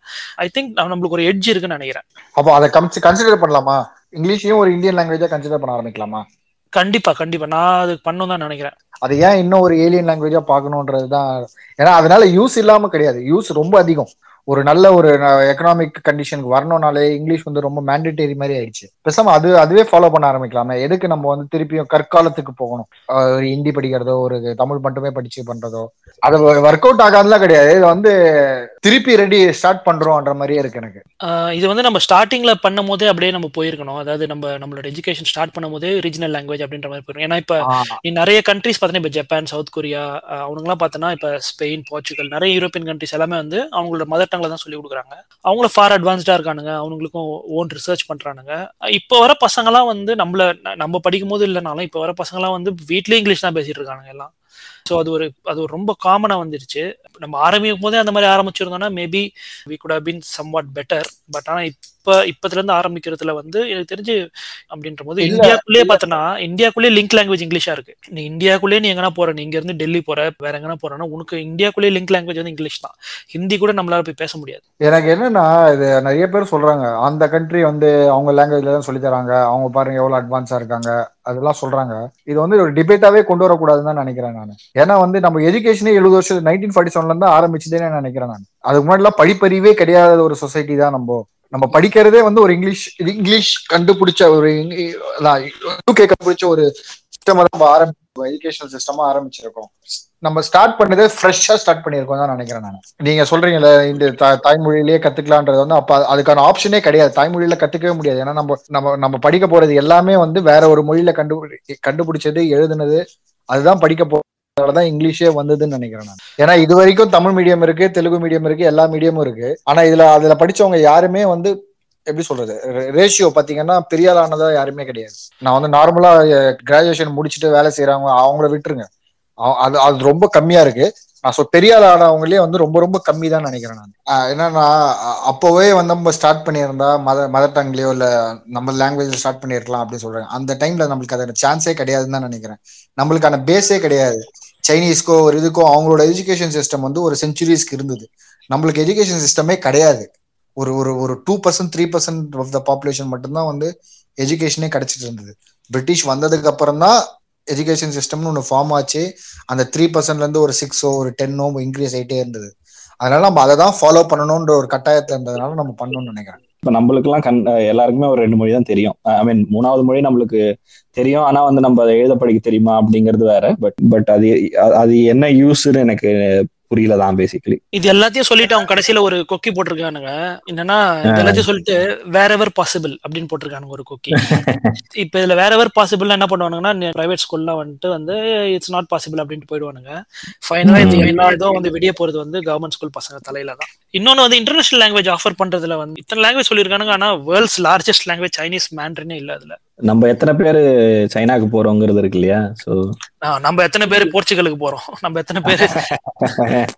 ஐ திங்க் நம்மளுக்கு ஒரு எட்ஜ் இருக்குன்னு நினைக்கிறேன். அப்போ அதை கன்சிடர் பண்ணலாமா? இங்கிலீஷையும் ஒரு இந்தியன் லாங்குவேஜா கன்சிடர் பண்ண ஆரம்பிக்கலாமா? கண்டிப்பா கண்டிப்பா. நான் அது பண்ணும் தான் நினைக்கிறேன். அது ஏன் இன்னும் ஒரு ஏலியன் லாங்குவேஜா பார்க்கணுன்றது தான் ஏன்னா அதனால யூஸ் இல்லாம கிடையாது. யூஸ் ரொம்ப அதிகம். ஒரு நல்ல ஒரு எக்கனாமிக் கண்டிஷனுக்கு வரணும்னாலே இங்கிலீஷ் வந்து ரொம்ப மேண்டேட்டரி மாதிரி ஆயிடுச்சு. பேசாம அது அதுவே ஃபாலோ பண்ண ஆரம்பிக்கலாமே. எதுக்கு நம்ம வந்து திருப்பியும் கற்காலத்துக்கு போகணும்? ஒரு ஹிந்தி படிக்கிறதோ ஒரு தமிழ் மட்டுமே படிச்சு பண்றதோ. அது ஒர்க் அவுட் ஆகாதுலாம் கிடையாது. இது வந்து திருப்பி ரெடி ஸ்டார்ட் பண்றோம்ன்ற மாதிரியே இருக்கு எனக்கு. இது வந்து நம்ம ஸ்டார்டிங்ல பண்ணும் போதே அப்படியே நம்ம போயிருக்கணும். அதாவது நம்ம நம்மளோட எஜுகேஷன் ஸ்டார்ட் பண்ணும் போதே ரீஜனல் லாங்குவேஜ் அப்படின்ற மாதிரி போயிருக்கணும் ஏன்னா இப்ப நிறைய கண்ட்ரிஸ் பார்த்தீங்கன்னா இப்போ ஜப்பான் சவுத் கொரியா அஹ் அவனுங்கலாம் பார்த்தோன்னா இப்போ ஸ்பெயின் போர்ச்சுகல் நிறைய யூரோப்பியன் கண்ட்ரிஸ் எல்லாமே வந்து அவங்களோட மதர் சட்டங்களை தான் சொல்லி கொடுக்குறாங்க. அவங்களும் ஃபார் அட்வான்ஸ்டா இருக்கானுங்க. அவங்களுக்கும் ஓன் ரிசர்ச் பண்றானுங்க. இப்போ வர பசங்களாம் வந்து நம்மள ந- நம்ம படிக்கும் போது இல்லைனாலும் இப்போ வர பசங்களாம் வந்து வீட்லயே இங்கிலீஷ் தான் பேசிட்டு இருக்கானுங்க எல்லாம். ஸோ அது ஒரு அது ஒரு ரொம்ப காமனா வந்துருச்சு. நம்ம ஆரம்பிக்கும் போதே அந்த மாதிரி ஆரம்பிச்சிருந்தோம்னா maybe we could have been somewhat better but ஆனால் இப்ப இப்பத்துல இருந்து ஆரம்பிக்கிறதுல வந்து எனக்கு தெரிஞ்சு அப்படின்ற போது இந்தியாக்குள்ளேயே பார்த்தோன்னா இந்தியாக்குள்ளேயே லிங்க் லாங்குவேஜ் இங்கிலீஷா இருக்கு. நீ இந்தியாக்குள்ளேயே நீ எங்கனா போற நீ இங்க இருந்து டெல்லி போற வேற எங்கனா போறனா உனக்கு இந்தியாக்குள்ளேயே லிங்க் லாங்குவேஜ் வந்து இங்கிலீஷ் தான். ஹிந்தி கூட நம்மளால போய் பேச முடியாது. எனக்கு என்னன்னா இது நிறைய பேர் சொல்றாங்க அந்த கண்ட்ரி வந்து அவங்க லாங்குவேஜ்ல தான் சொல்லி தராங்க அவங்க பாருங்க எவ்வளவு அட்வான்ஸா இருக்காங்க அதெல்லாம் சொல்றாங்க. இது வந்து ஒரு டிபேட்டாவே கொண்டு வரக்கூடாதுன்னு தான் நினைக்கிறேன் நான். ஏன்னா வந்து நம்ம எஜுகேஷனே எழுபது வருஷம் நைன்டீன் ஃபார்ட்டி செவன்ல இருந்து ஆரம்பிச்சதே நான் நினைக்கிறேன் நான். அதுக்கு முன்னாடி எல்லாம் படிப்பறிவே கிடையாத ஒரு சொசைட்டி தான் நம்ம. நம்ம படிக்கிறதே வந்து ஒரு இங்கிலீஷ் இங்கிலீஷ் கண்டுபிடிச்ச ஒரு யூகே கண்டுபிடிச்ச ஒரு சிஸ்டம் நம்ம ஆரம்பிச்சிருக்கோம் எஜுகேஷனல் சிஸ்டமா ஆரம்பிச்சிருக்கோம். நம்ம ஸ்டார்ட் பண்ணதே ஃப்ரெஷ்ஷா ஸ்டார்ட் பண்ணியிருக்கோம் தான் நினைக்கிறேன் நான். நீங்க சொல்றீங்கல்ல இந்த தா- தாய்மொழியிலேயே கத்துக்கலான்றது வந்து அப்ப அதுக்கான ஆப்ஷனே கிடையாது. தாய்மொழியில கத்துக்கவே முடியாது. ஏன்னா நம்ம நம்ம நம்ம படிக்க போறது எல்லாமே வந்து வேற ஒரு மொழியில கண்டுபிடி கண்டுபிடிச்சது எழுதுனது அதுதான் படிக்க அதனாலதான் இங்கிலீஷே வந்ததுன்னு நினைக்கிறேன் நான். ஏன்னா இது வரைக்கும் தமிழ் மீடியம் இருக்கு தெலுங்கு மீடியம் இருக்கு எல்லா மீடியமும் இருக்கு. ஆனா இதுல அதுல படிச்சவங்க யாருமே வந்து எப்படி சொல்றது ரேஷியோ பாத்தீங்கன்னா பெரிய ஆளானதா யாருமே கிடையாது. நான் வந்து நார்மலா கிராஜுவேஷன் முடிச்சுட்டு வேலை செய்யறவங்க அவங்கள விட்டுருங்க. அது அது ரொம்ப கம்மியா இருக்கு. நான் சொ பெரிய ஆள் ஆனவங்களே வந்து ரொம்ப ரொம்ப கம்மி தான் நினைக்கிறேன் நான். ஆஹ் என்னன்னா அ- அப்போவே வந்து நம்ம ஸ்டார்ட் பண்ணியிருந்தா மத மதர் டங்லயோ இல்ல நம்ம லாங்குவேஜ் ஸ்டார்ட் பண்ணிருக்கலாம் அப்படின்னு சொல்றாங்க. அந்த டைம்ல நம்மளுக்கு அதோட சான்ஸே கிடையாதுன்னு தான் நினைக்கிறேன். நம்மளுக்கான பேஸே கிடையாது. சைனீஸ்க்கோ ஒரு இதுக்கோ அவங்களோட எஜுகேஷன் சிஸ்டம் வந்து ஒரு செஞ்சுரிஸ்க்கு இருந்தது. நம்மளுக்கு எஜுகேஷன் சிஸ்டமே கிடையாது. ஒரு ஒரு ஒரு two percent three percent of the population மட்டும்தான் வந்து எஜுகேஷனே கிடைச்சிட்டு இருந்தது. பிரிட்டிஷ் வந்ததுக்கு அப்புறம் தான் எஜுகேஷன் சிஸ்டம்னு ஒன்று ஃபார்ம் ஆச்சு. அந்த த்ரீ பர்சன்ட்ல இருந்து ஒரு சிக்ஸோ ஒரு டென்னோ இன்க்ரீஸ் ஆகிட்டே இருந்தது. அதனால நம்ம அதை தான் ஃபாலோ பண்ணணும்ன்ற ஒரு கட்டாயத்தில் இருந்ததுனால நம்ம பண்ணணும்னு நினைக்கிறேன். இப்ப நம்மளுக்குலாம் கண் எல்லாருக்குமே ஒரு ரெண்டு மொழி தான் தெரியும் ஐ மீன் மூணாவது மொழி நம்மளுக்கு தெரியும். ஆனா வந்து நம்ம அதை எழுத படிக்க தெரியுமா அப்படிங்கிறது வேற. பட் பட் அது அது என்ன யூஸ்ன்னு எனக்கு புரியல தான் பேசிக்கலி இது எல்லாத்தையும் சொல்லிட்டு அவங்க கடைசியில ஒரு கொக்கி போட்டிருக்கானுங்க. என்னன்னா எல்லாத்தையும் சொல்லிட்டு வேற எவர் பாசிபிள் அப்படின்னு போட்டிருக்கானுங்க ஒரு கொக்கி. இப்ப இதுல வேற எவர் பாசிபிள் என்ன பண்ணுவானுங்கன்னா பிரைவேட் ஸ்கூல்ல வந்துட்டு வந்து இட்ஸ் நாட் பாசிபிள் அப்படின்ட்டு போயிடுவானுங்க. ஃபைனலா இது எல்லா இதுவும் வந்து விடிய போறது வந்து கவர்மெண்ட் ஸ்கூல் பசங்க தலையில தான் இன்னொன்னு வந்து இன்டர்நேஷனல் லாங்குவேஜ் ஆஃபர் பண்றதுல வந்து இத்தனை லாங்குவேஜ் சொல்லியிருக்கானுங்க ஆனா வேர்ல்ட்ஸ் லார்ஜஸ்ட் லாங்குவேஜ் சைனீஸ் மேண்ட்ரினே இல்ல அதுல. நம்ம எத்தனை பேர் சைனாக்கு போறோங்கிறது இருக்கு இல்லையா? சோ ஆஹ் நம்ம எத்தனை பேர் போர்ச்சுகலுக்கு போறோம்? நம்ம எத்தனை பேர்?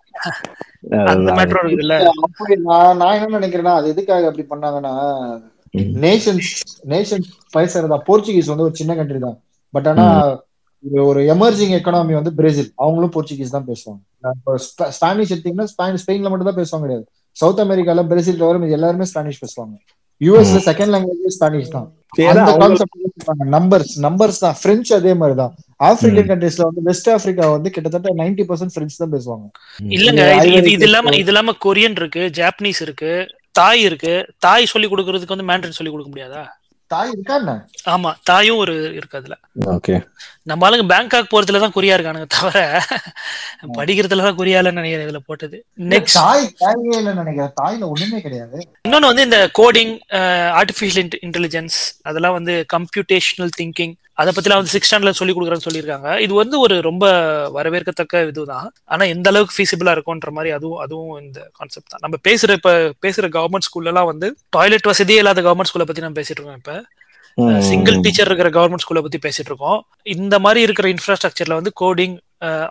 அந்த மேட்ரோ இருக்குது இல்ல. அப்படி நான் நான் என்ன நினைக்கிறேன்னா அது எதுக்காக அப்படி பண்ணாங்கன்னா நேஷன்ஸ் நேஷன்ஸ் பேசுறதா போர்ச்சுகீஸ் வந்து ஒரு சின்ன கண்ட்ரி தான். பட் ஆனா இது ஒரு எமர்ஜிங் எக்கனாமி வந்து பிரேசில் அவங்களும் போர்ச்சுகீஸ் தான் பேசுவாங்க. ஸ்பானிஷ் எடுத்தீங்கன்னா ஸ்பெயின்ல மட்டும் தான் பேசுவாங்க கிடையாது. சவுத் அமெரிக்கால பிரேசில் தவிர எல்லாருமே ஸ்பானிஷ் பேசுவாங்க. யூஎஸ்ல செகண்ட் லாங்குவேஜ் ஸ்பானிஷ் தான். அந்த கான்செப்ட் நம்பர்ஸ் நம்பர்ஸ் தான். பிரெஞ்சு அதே மாதிரி தான். ஆப்பிரிக்கன் கண்ட்ரீஸ்ல வந்து வெஸ்ட் ஆப்பிரிக்கா வந்து கிட்டத்தட்ட 90% பர்சன்ட் பிரெஞ்சு தான் பேசுவாங்க. இல்லங்க இது இல்லாம இது இல்லாம கொரியன் இருக்கு ஜாப்பனீஸ் இருக்கு தாய் இருக்கு. தாய் சொல்லி கொடுக்கறதுக்கு வந்து மேண்ட்ரின் சொல்லி கொடுக்க முடியாதா? தாய் இருக்கா என்ன? ஆமா தாயும் ஒரு இருக்கு அதுல. ஓகே. நம்ம ஆளுங்க பேங்காக் போறதுல தான் குறியா இருக்கானுங்க தவிர படிக்கிறதுல தான் குறியா இல்லைன்னு நினைக்கிறேன் இதுல போட்டது. நெக்ஸ்ட் தாய் தாயே இல்ல நினைக்கிறேன். தாய்ல ஒண்ணுமே கிடையாது. இன்னொன்னு வந்து இந்த கோடிங் ஆர்டிஃபிஷியல் இன்டெலிஜென்ஸ் அதெல்லாம் வந்து கம்ப்யூட்டேஷனல் திங்கிங் அதை பத்திலாம் வந்து சிக்ஸ் ஸ்டாண்டர்ட்ல சொல்லி கொடுக்குறேன்னு சொல்லியிருக்காங்க. இது வந்து ஒரு ரொம்ப வரவேற்கத்தக்க இதுதான். ஆனா எந்த அளவுக்கு ஃபீசிபிளா இருக்கும்ன்ற மாதிரி அதுவும் அதுவும் இந்த கான்செப்ட் தான். நம்ம பேசுற இப்ப பேசுற கவர்மெண்ட் ஸ்கூல்ல எல்லாம் வந்து டாய்லெட் வசதியே இல்லாத கவர்மெண்ட் ஸ்கூலை பத்தி நம்ம பேசிட்டு இருக்கோம் இப்ப. சிங்கிள் டீச்சர் இருக்கிற கவர்மெண்ட் ஸ்கூலை பத்தி பேசிட்டு இருக்கோம். இந்த மாதிரி இருக்கிற இன்ஃப்ராஸ்ட்ரக்சர்ல வந்து கோடிங்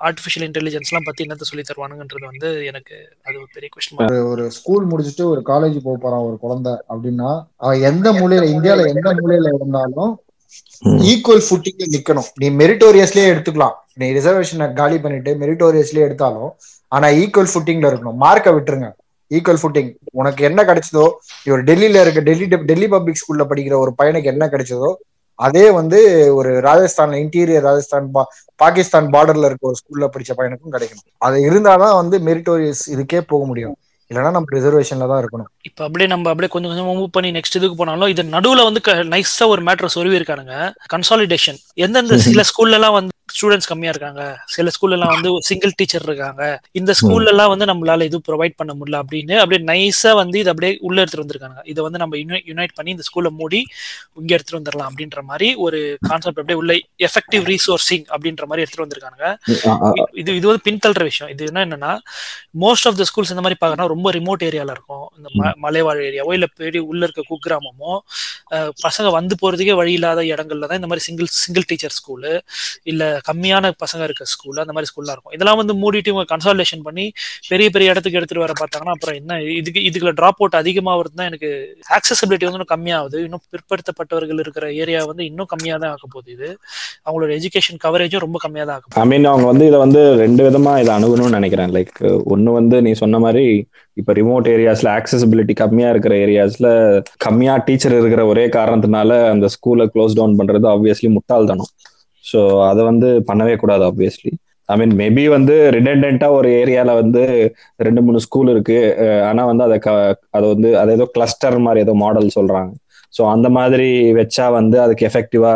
ஆர்டிஃபிஷியல் இன்டெலிஜென்ஸ் எல்லாம் பத்தி என்னத்த சொல்லி தருவானுங்கன்றது வந்து எனக்கு அது ஒரு பெரிய கொஸ்டின் ஒரு ஸ்கூல் முடிச்சுட்டு ஒரு காலேஜ் போக போறான் ஒரு குழந்தை அப்படின்னா எந்த மூலையில இந்தியால எந்த மூலையில இருந்தாலும் Hmm. ஈக்குவல் ஃபுட்டிங்ல நிக்கணும். நீ மெரிட்டோரியஸ்லயே எடுத்துக்கலாம். நீ ரிசர்வேஷனை காலி பண்ணிட்டு மெரிட்டோரியஸ்லயே எடுத்தாலும் ஆனா ஈக்குவல் ஃபுட்டிங்ல இருக்கணும். மார்க்கை விட்டுருங்க. ஈக்குவல் ஃபுட்டிங் உனக்கு என்ன கிடைச்சதோ இவர் டெல்லியில இருக்க டெல்லி டெல்லி பப்ளிக் ஸ்கூல்ல படிக்கிற ஒரு பையனுக்கு என்ன கிடைச்சதோ அதே வந்து ஒரு ராஜஸ்தான் இன்டீரியர் ராஜஸ்தான் பாகிஸ்தான் பார்டர்ல இருக்க ஒரு ஸ்கூல்ல படிச்ச பையனுக்கும் கிடைக்கணும். அது இருந்தாதான் வந்து மெரிட்டோரியஸ் இதுக்கே போக முடியும். இல்லைன்னா நம்ம ரிசர்வேஷன்ல தான் இருக்கணும். இப்ப அப்படியே நம்ம அப்படியே கொஞ்சம் கொஞ்சம் மூவ் பண்ணி நெக்ஸ்ட் இதுக்கு போனாலும் இது நடுவுல வந்து நைஸா ஒரு மேட்டர் சொருவி இருக்கானுங்க கன்சாலிடேஷன் எந்தெந்த சில ஸ்கூல்ல எல்லாம் வந்து ஸ்டூடெண்ட்ஸ் கம்மியா இருக்காங்க. சில ஸ்கூல்ல எல்லாம் வந்து சிங்கிள் டீச்சர் இருக்காங்க. இந்த ஸ்கூல்ல எல்லாம் வந்து நம்மளால இது ப்ரொவைட் பண்ண முடியல அப்படின்னு அப்படியே நைஸா வந்து இது அப்படியே உள்ள எடுத்துட்டு வந்திருக்காங்க. இதை வந்து நம்ம யுனைட் பண்ணி இந்த ஸ்கூல்ல மூடி இங்க எடுத்துட்டு வந்துடலாம் அப்படின்ற மாதிரி ஒரு கான்செப்ட் அப்படியே உள்ள எஃபெக்டிவ் ரீசோர்சிங் அப்படின்ற மாதிரி எடுத்துட்டு வந்திருக்காங்க இது இது வந்து பின்தள்ளுற விஷயம். இது என்ன என்னன்னா மோஸ்ட் ஆஃப் த ஸ்கூல்ஸ் இந்த மாதிரி பாக்கணும் ரொம்ப ரிமோட் ஏரியால இருக்கும். இந்த மலைவாழ் ஏரியாவோ இல்ல பெரிய உள்ள இருக்க குக்கிராமமோ பசங்க வந்து போறதுக்கே வழி இல்லாத இடங்கள்ல தான் இந்த மாதிரி சிங்கிள் சிங்கிள் டீச்சர் ஸ்கூலு இல்ல கம்மியான பசங்க இருக்க ஸ்கூல் அந்த மாதிரி ஸ்கூல்லாம் இருக்கும். இதெல்லாம் வந்து மூடிட்டு இவங்க கன்சால்டேஷன் பண்ணி பெரிய பெரிய இடத்துக்கு எடுத்துட்டு வர பார்த்தாங்கன்னா அப்புறம் என்ன இதுக்கு இதுக்குள்ள ட்ராப் அவுட் அதிகமாகிறது தான் எனக்கு ஆக்சசிபிலிட்டி வந்து கம்மியாகுது. இன்னும் பிற்படுத்தப்பட்டவர்கள் இருக்கிற ஏரியா வந்து இன்னும் கம்மியாக தான் ஆக போகுது இது. அவங்களோட எஜுகேஷன் கவரேஜும் ரொம்ப கம்மியாக தான் ஆகும் ஐ மீன் அவங்க வந்து இதை வந்து ரெண்டு விதமா இதை அணுகணும்னு நினைக்கிறேன். லைக் ஒன்னு வந்து நீ சொன்ன மாதிரி இப்ப ரிமோட் ஏரியாஸ்ல ஆக்சசிபிலிட்டி கம்மியா இருக்கிற ஏரியாஸ்ல கம்மியா டீச்சர் இருக்கிற ஒரே காரணத்தினால அந்த ஸ்கூலை க்ளோஸ் டவுன் பண்றது ஆப்வியஸ்லி முட்டாள்தனம். ஸோ அதை வந்து பண்ணவே கூடாது ஆப்வியஸ்லி ஐ மீன் மேபி வந்து ரிடெண்டா ஒரு ஏரியால வந்து ரெண்டு மூணு ஸ்கூல் இருக்கு. ஆனா வந்து அதை அதை வந்து அது ஏதோ கிளஸ்டர் மாதிரி ஏதோ மாடல் சொல்றாங்க. ஸோ அந்த மாதிரி வச்சா வந்து அதுக்கு எஃபெக்டிவா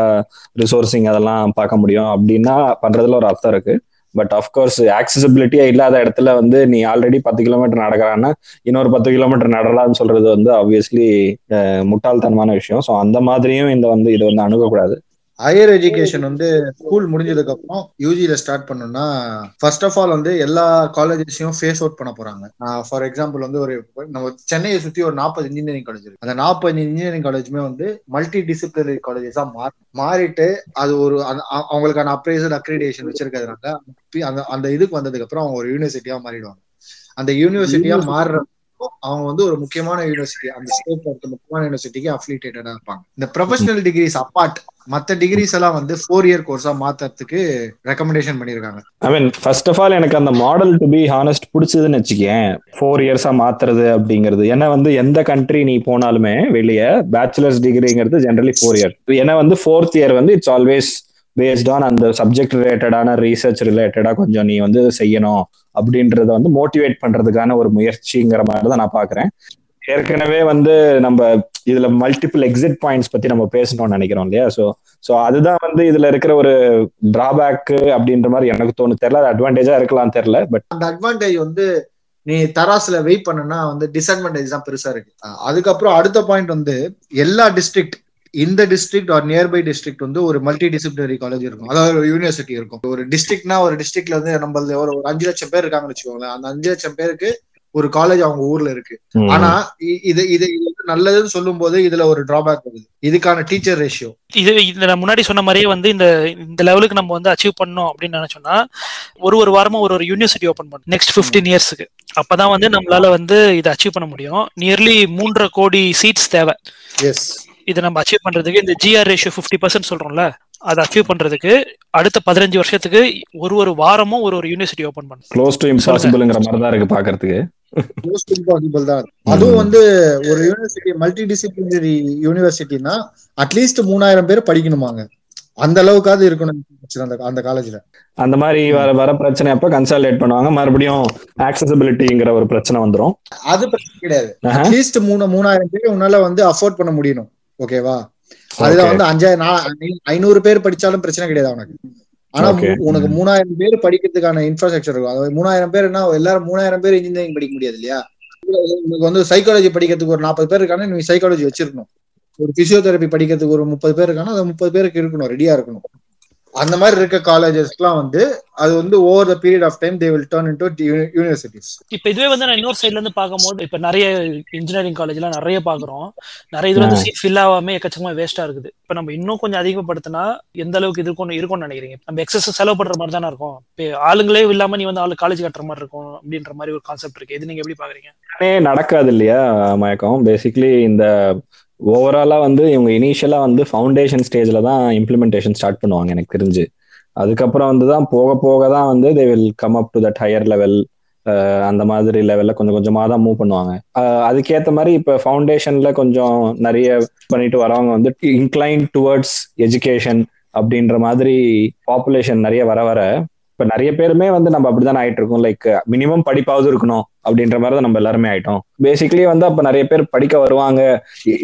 ரிசோர்சிங் அதெல்லாம் பார்க்க முடியும். அப்படின்னா பண்றதுல ஒரு அர்த்தம் இருக்கு. பட் அஃப்கோர்ஸ் ஆக்சசபிலிட்டியா இல்லாத இடத்துல வந்து நீ ஆல்ரெடி பத்து கிலோமீட்டர் நடக்கிறான்னா இன்னொரு பத்து கிலோமீட்டர் நடலாம்னு சொல்றது வந்து ஆப்வியஸ்லி முட்டாள்தனமான விஷயம். ஸோ அந்த மாதிரியும் இந்த வந்து இது வந்து அணுகக்கூடாது. ஹையர் எஜுகேஷன் வந்து ஸ்கூல் முடிஞ்சதுக்கு அப்புறம் யூஜில ஸ்டார்ட் பண்ணோம்னா ஃபர்ஸ்ட் ஆஃப் ஆல் வந்து எல்லா காலேஜஸையும் ஃபேஸ் அவுட் பண்ண போறாங்க. ஃபார் எக்ஸாம்பிள் வந்து ஒரு நம்ம சென்னையை சுத்தி ஒரு நாற்பது இன்ஜினியரிங் காலேஜ் இருக்கு. அந்த நாற்பது இன்ஜினியரிங் காலேஜுமே வந்து மல்டி டிசிப்ளினரி காலேஜஸா மாறி மாறிட்டு அது ஒரு அவங்களுக்கான அப்ரைசல் அக்ரிடேஷன் வச்சிருக்கிறதுனால அந்த அந்த இதுக்கு வந்ததுக்கு அப்புறம் அவங்க ஒரு யூனிவர்சிட்டியா மாறிடுவாங்க. அந்த யூனிவர்சிட்டியா மாறுற அவங்க வந்து ஒரு முக்கியமான யூனிவர்சிட்டி அந்த ஸ்டேட் அடுத்த முக்கியமான யூனிவர்சிட்டிக்கு அஃபிலியேட்டடா இருப்பாங்க. இந்த ப்ரொஃபஷனல் டிகிரிஸ் அப்பார்ட் மத்த டிகிரிஸ் எல்லாம் வந்து ஃபோர் இயர் கோர்ஸா மாத்துறதுக்கு ரெக்கமெண்டேஷன் பண்ணிருக்காங்க. I mean first of all எனக்கு அந்த மாடல் டு பி ஹானஸ்ட் பிடிச்சதுன்னு வச்சுக்கேன். ஃபோர் இயர்ஸா மாத்துறது அப்படிங்கிறது. ஏன்னா வந்து எந்த கண்ட்ரி நீ போனாலுமே வெளியே பேச்சுலர்ஸ் டிகிரிங்கிறது ஜென்ரலி ஃபோர் இயர் ஏன்னா வந்து ஃபோர்த் இயர் வந்து இட்ஸ் ஆல்வேஸ் பேஸ்ட் ஆன் அந்த சப்ஜெக்ட் ரிலேட்டடான ரீசர்ச் ரிலேட்டடா கொஞ்சம் நீ வந்து செய்யணும் அப்படின்றத வந்து மோட்டிவேட் பண்றதுக்கான ஒரு முயற்சிங்கிற மாதிரி தான் நான் பாக்குறேன் ஏற்கனவே வந்து நம்ம இதுல மல்டிபிள் எக்ஸிட் பாயிண்ட்ஸ் பத்தி நம்ம பேசணும்னு நினைக்கிறோம் இல்லையா? ஸோ ஸோ அதுதான் வந்து இதுல இருக்கிற ஒரு டிராபேக் அப்படின்ற மாதிரி எனக்கு தோணு தெரியல அது அட்வான்டேஜா இருக்கலாம் தெரியல பட் அந்த அட்வான்டேஜ் வந்து நீ தராசுல வெயிட் பண்ணனா வந்து டிஸ்அட்வான்டேஜ் தான் பெருசா இருக்கு. அதுக்கப்புறம் அடுத்த பாயிண்ட் வந்து எல்லா டிஸ்ட்ரிக்ட் இந்த டிஸ்ட்ரிக்ட் ஆர் நியர்பை டிஸ்ட்ரிக்ட் வந்து ஒரு மல்டி டிசிப்ளினரி காலேஜ் இருக்கும். அதாவது ஒரு யூனிவர்சிட்டி இருக்கும். ஒரு டிஸ்ட்ரிக்ட்னா ஒரு டிஸ்ட்ரிக்ட்ல வந்து நம்ம ஒரு அஞ்சு லட்சம் பேர் இருக்காங்கன்னு வச்சுக்கோங்களேன். அந்த அஞ்சு லட்சம் பேருக்கு ஒரு காலேஜ் அவங்க ஊர்ல இருக்கு. ஆனா இது இது நல்லதுன்னு சொல்லும் போது இதுல ஒரு டிராபேக் வருது. இதுக்கான டீச்சர் ரேஷியோ இது இந்த முன்னாடி சொன்ன மாதிரியே வந்து இந்த இந்த லெவலுக்கு நம்ம வந்து அச்சீவ் பண்ணோம் அப்படின்னு நினைச்சோம்னா ஒரு ஒரு வாரமா ஒரு ஒரு யூனிவர்சிட்டி ஓபன் பண்ணும் நெக்ஸ்ட் பிப்டீன் இயர்ஸ்க்கு அப்பதான் வந்து நம்மளால வந்து இதை அச்சீவ் பண்ண முடியும். நியர்லி மூன்றரை கோடி சீட்ஸ் தேவை. எஸ் இதை நம்ம அச்சீவ் பண்றதுக்கு இந்த ஜிஆர் ரேஷியோ ஃபிஃப்டி பர்சன்ட் சொல்றோம்ல அதை அச்சீவ் பண்றதுக்கு அடுத்த பதினஞ்சு வருஷத்துக்கு ஒரு ஒரு வாரமும் ஒரு ஒரு யூனிவர்சிட்டி ஓபன் பண்ணும் க்ளோஸ் டு இம்பாசிபிள்ங்கிற மாதிரி தான் இருக்கு பாக்குறதுக்கு மோஸ்ட் இம்பாசிபிள் தான். அதுவும் வந்து ஒரு யூனிவர்சிட்டி மல்டி டிசிப்ளினரி யூனிவர்சிட்டினா அட்லீஸ்ட் மூணாயிரம் பேர் படிக்கணுமாங்க. அந்த அளவுக்காவது இருக்கணும் அந்த அந்த காலேஜ்ல அந்த மாதிரி வர வர பிரச்சனை அப்ப கன்சல்டேட் பண்ணுவாங்க. மறுபடியும் ஆக்சசிபிலிட்டிங்கிற ஒரு பிரச்சனை வந்துடும் அது பிரச்சனை கிடையாது. அட்லீஸ்ட் மூணு மூணாயிரம் பேர் உன்னால வந்து அஃபோர்ட் பண்ண முடியணும். ஓகேவா அதுல வந்து அஞ்சாயிரம் ஐநூறு பேர் படிச்சாலும் பிரச்சனை கிடையாது அவனுக்கு. ஆனா உனக்கு மூணாயிரம் பேர் படிக்கிறதுக்கான இன்ஃப்ராஸ்ட்ரக்சர் இருக்கும். அதாவது மூணாயிரம் பேர் என்ன எல்லாரும் மூணாயிரம் பேர் இன்ஜினியரிங் படிக்க முடியாது இல்லையா? உனக்கு வந்து சைக்காலஜி படிக்கிறதுக்கு ஒரு நாற்பது பேர் இருக்கானே நீ சைக்காலஜி வச்சிருக்கணும். ஒரு பிசியோதெரப்பி படிக்கிறதுக்கு ஒரு முப்பது பேர் இருக்கானா அது முப்பது பேருக்கு இருக்கணும் ரெடியா இருக்கணும். அந்த மாதிரி இருக்க காலேஜஸ்க்குலாம் வந்து அது வந்து over the period of time they will turn into universities இப்ப இதுவே வந்து நான் இன்னொரு சைட்ல இருந்து பார்க்கும்போது இப்ப நிறைய இன்ஜினியரிங் காலேஜ்லாம் நிறைய பாக்குறோம் நிறைய இதுல வந்து சீட் ஃபில் ஆகாம எக்கச்சக்கமா வேஸ்டா இருக்குது. இப்ப நம்ம இன்னும் கொஞ்சம் அதிகப்படுத்தினா எந்த அளவுக்கு இது இருக்கும் இருக்கும்னு நினைக்கிறீங்க? நம்ம எக்ஸஸ் செலவு பண்ற மாதிரி தானே இருக்கும். இப்ப ஆளுங்களே இல்லாம நீ வந்து ஆளு காலேஜ் கட்டுற மாதிரி இருக்கும் அப்படின்ற மாதிரி ஒரு கான்செப்ட் இருக்கு. இது நீங்க எப்படி பாக்குறீங்க நடக்காது இல்லையா மயக்கம்? பேசிக்லி இந்த ஓவராலா வந்து இவங்க இனிஷியலா வந்து ஃபவுண்டேஷன் ஸ்டேஜ்ல தான் இம்ப்ளிமெண்டேஷன் ஸ்டார்ட் பண்ணுவாங்க எனக்கு தெரிஞ்சு. அதுக்கப்புறம் வந்து தான் போக போக தான் வந்து they will come up to that higher level அந்த மாதிரி லெவல்ல கொஞ்சம் கொஞ்சமா தான் மூவ் பண்ணுவாங்க. அதுக்கேற்ற மாதிரி இப்ப ஃபவுண்டேஷன்ல கொஞ்சம் நிறைய பண்ணிட்டு வரவங்க வந்து இன்க்ளைன் டுவர்ட்ஸ் எஜுகேஷன் அப்படின்ற மாதிரி பாப்புலேஷன் நிறைய வர வர இப்ப நிறைய பேருமே வந்து நம்ம அப்படிதான் ஆயிட்டு இருக்கோம். லைக் மினிமம் படிப்பாவது இருக்கணும் அப்படின்ற மாதிரி தான் நம்ம எல்லாருமே ஆயிட்டோம். பேசிக்லி வந்து அப்ப நிறைய பேர் படிக்க வருவாங்க.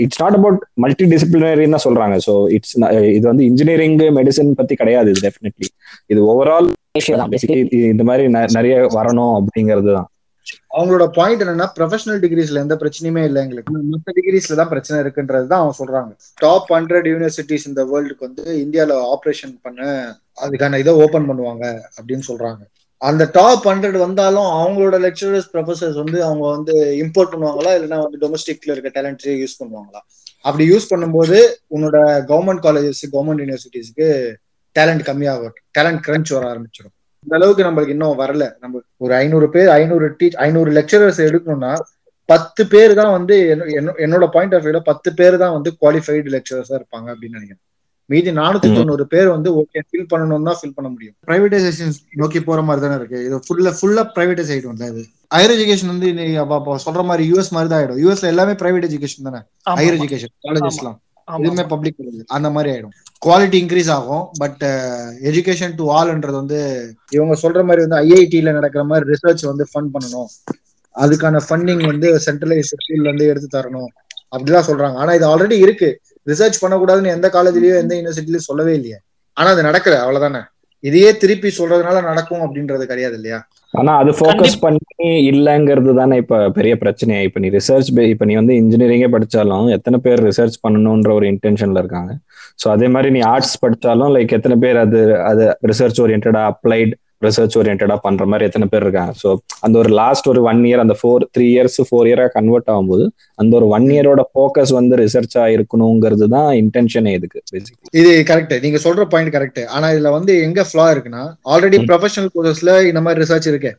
இட்ஸ் நாட் அபவுட் மல்டி டிசிப்ளினரின்னு தான் சொல்றாங்க. ஸோ இட்ஸ் இது வந்து இன்ஜினியரிங் மெடிசன் பத்தி கிடையாது இது டெஃபினெட்லி இது ஓவரால் இந்த மாதிரி நிறைய வரணும் அப்படிங்கிறது தான் அவங்களோட பாயிண்ட் என்னன்னா ப்ரொஃபஷனல் டிகிரிஸ்ல எந்த பிரச்சனையுமே இல்லை எங்களுக்கு. மற்ற டிகிரிஸ்ல தான் பிரச்சனை இருக்குன்றது தான் அவங்க சொல்றாங்க. டாப் ஹண்ட்ரட் யூனிவர்சிட்டிஸ் இந்த வேர்ல்டுக்கு வந்து இந்தியால ஆப்ரேஷன் பண்ண அதுக்கான இதை ஓபன் பண்ணுவாங்க அப்படின்னு சொல்றாங்க. அந்த டாப் ஹண்ட்ரட் வந்தாலும் அவங்களோட லெக்சரர்ஸ் ப்ரொஃபசர்ஸ் வந்து அவங்க வந்து இம்போர்ட் பண்ணுவாங்களா? இல்லைன்னா வந்து டொமஸ்டிக்ல இருக்க டேலண்ட்ஸே யூஸ் பண்ணுவாங்களா? அப்படி யூஸ் பண்ணும்போது உன்னோட கவர்மெண்ட் காலேஜஸ் கவர்மெண்ட் யூனிவர்சிட்டிஸ்க்கு டேலண்ட் கம்மியாக டேலண்ட் கிரன்ச் வர ஆரம்பிச்சிடும் இந்த அளவுக்கு நம்மளுக்கு இன்னும் வரல. நம்ம ஒரு ஐநூறு பேர் ஐநூறு டீச் ஐநூறு லெக்சரர்ஸ் எடுக்கணும்னா பத்து பேர் தான் வந்து என்ன- என்ன- என்னோட பாயிண்ட் ஆஃப் வியூல பத்து பேர் தான் வந்து குவாலிஃபைடு லெக்சரர்ஸா இருப்பாங்க அப்படின்னு நினைக்கிறேன். மீதி நானூத்தி. தொண்ணூறு பேர் வந்து ஓகே ஃபில் பண்ணணும் தான் ஃபில் பண்ண முடியும். பிரைவேடைசேஷன் நோக்கி போற மாதிரி தானே இருக்கு. இது ஃபுல்லா ஃபுல்லா பிரைவேடைஸ் ஆயிடும் இது. ஹையர் எஜுகேஷன் வந்து இன்னைக்கு அப்ப- அப்ப சொல்ற மாதிரி யூஎஸ் மாதிரி தான் ஆயிடும். யூஎஸ்ல எல்லாமே பிரைவேட் எஜுகேஷன் தானே? ஹையர் எஜுகேஷன் காலேஜஸ்லாம் ஆமா, எதுவுமே பப்ளிக் அந்த மாதிரி ஆயிடும். குவாலிட்டி இன்க்ரீஸ் ஆகும் பட் எஜுகேஷன் டு ஆல்ன்றது வந்து இவங்க சொல்ற மாதிரி வந்து ஐஐடில நடக்கிற மாதிரி ரிசர்ச் வந்து ஃபண்ட் பண்ணணும். அதுக்கான ஃபண்டிங் வந்து சென்ட்ரலைஸ் ஸ்கூல்ல இருந்து எடுத்து தரணும். அப்படிலாம் சொல்றாங்க. ஆனா இது ஆல்ரெடி இருக்கு. ரிசர்ச் பண்ணக்கூடாதுன்னு எந்த காலேஜ்லயோ எந்த யூனிவர்சிட்டிலயும் சொல்லவே இல்லையே. ஆனா அது நடக்கல. அவ்வளவுதானே? இதையே திருப்பி சொல்றதுனால நடக்கும் அப்படின்றது கிடையாது இல்லையா? ஆனா அது ஃபோக்கஸ் பண்ணி இல்லைங்கிறது தானே இப்ப பெரிய பிரச்சனையா? இப்ப நீ ரிசர்ச் இப்ப நீ வந்து இன்ஜினியரிங்கே படிச்சாலும் எத்தனை பேர் ரிசர்ச் பண்ணணும்ன்ற ஒரு இன்டென்ஷன்ல இருக்காங்க. சோ அதே மாதிரி நீ ஆர்ட்ஸ் படிச்சாலும் லைக் எத்தனை பேர் அது அது ரிசர்ச் ஓரியன்டா அப்ளைட் ரிசர்ச் ஓரியன்டா பண்ற மாதிரி எத்தனை பேர் இருக்காங்க. ஸோ அந்த ஒரு லாஸ்ட் ஒரு ஒன் இயர் அந்த ஃபோர் த்ரீ இயர்ஸ் ஃபோர் இயரா கன்வெர்ட் ஆகும்போது அந்த ஒரு ஒன் இயரோட ஃபோக்கஸ் வந்து ரிசர்ச்சா இருக்கணுங்கிறது தான் இன்டென்ஷனே இதுக்கு இது கரெக்ட் நீங்க சொல்ற பாயிண்ட் கரெக்ட் ஆனா இதுல வந்து எங்க ஃபிளா இருக்குன்னா ஆல்ரெடி. ப்ரொஃபஷனல் கோர்சஸ்ல இந்த மாதிரி ரிசர்ச் இருக்கு.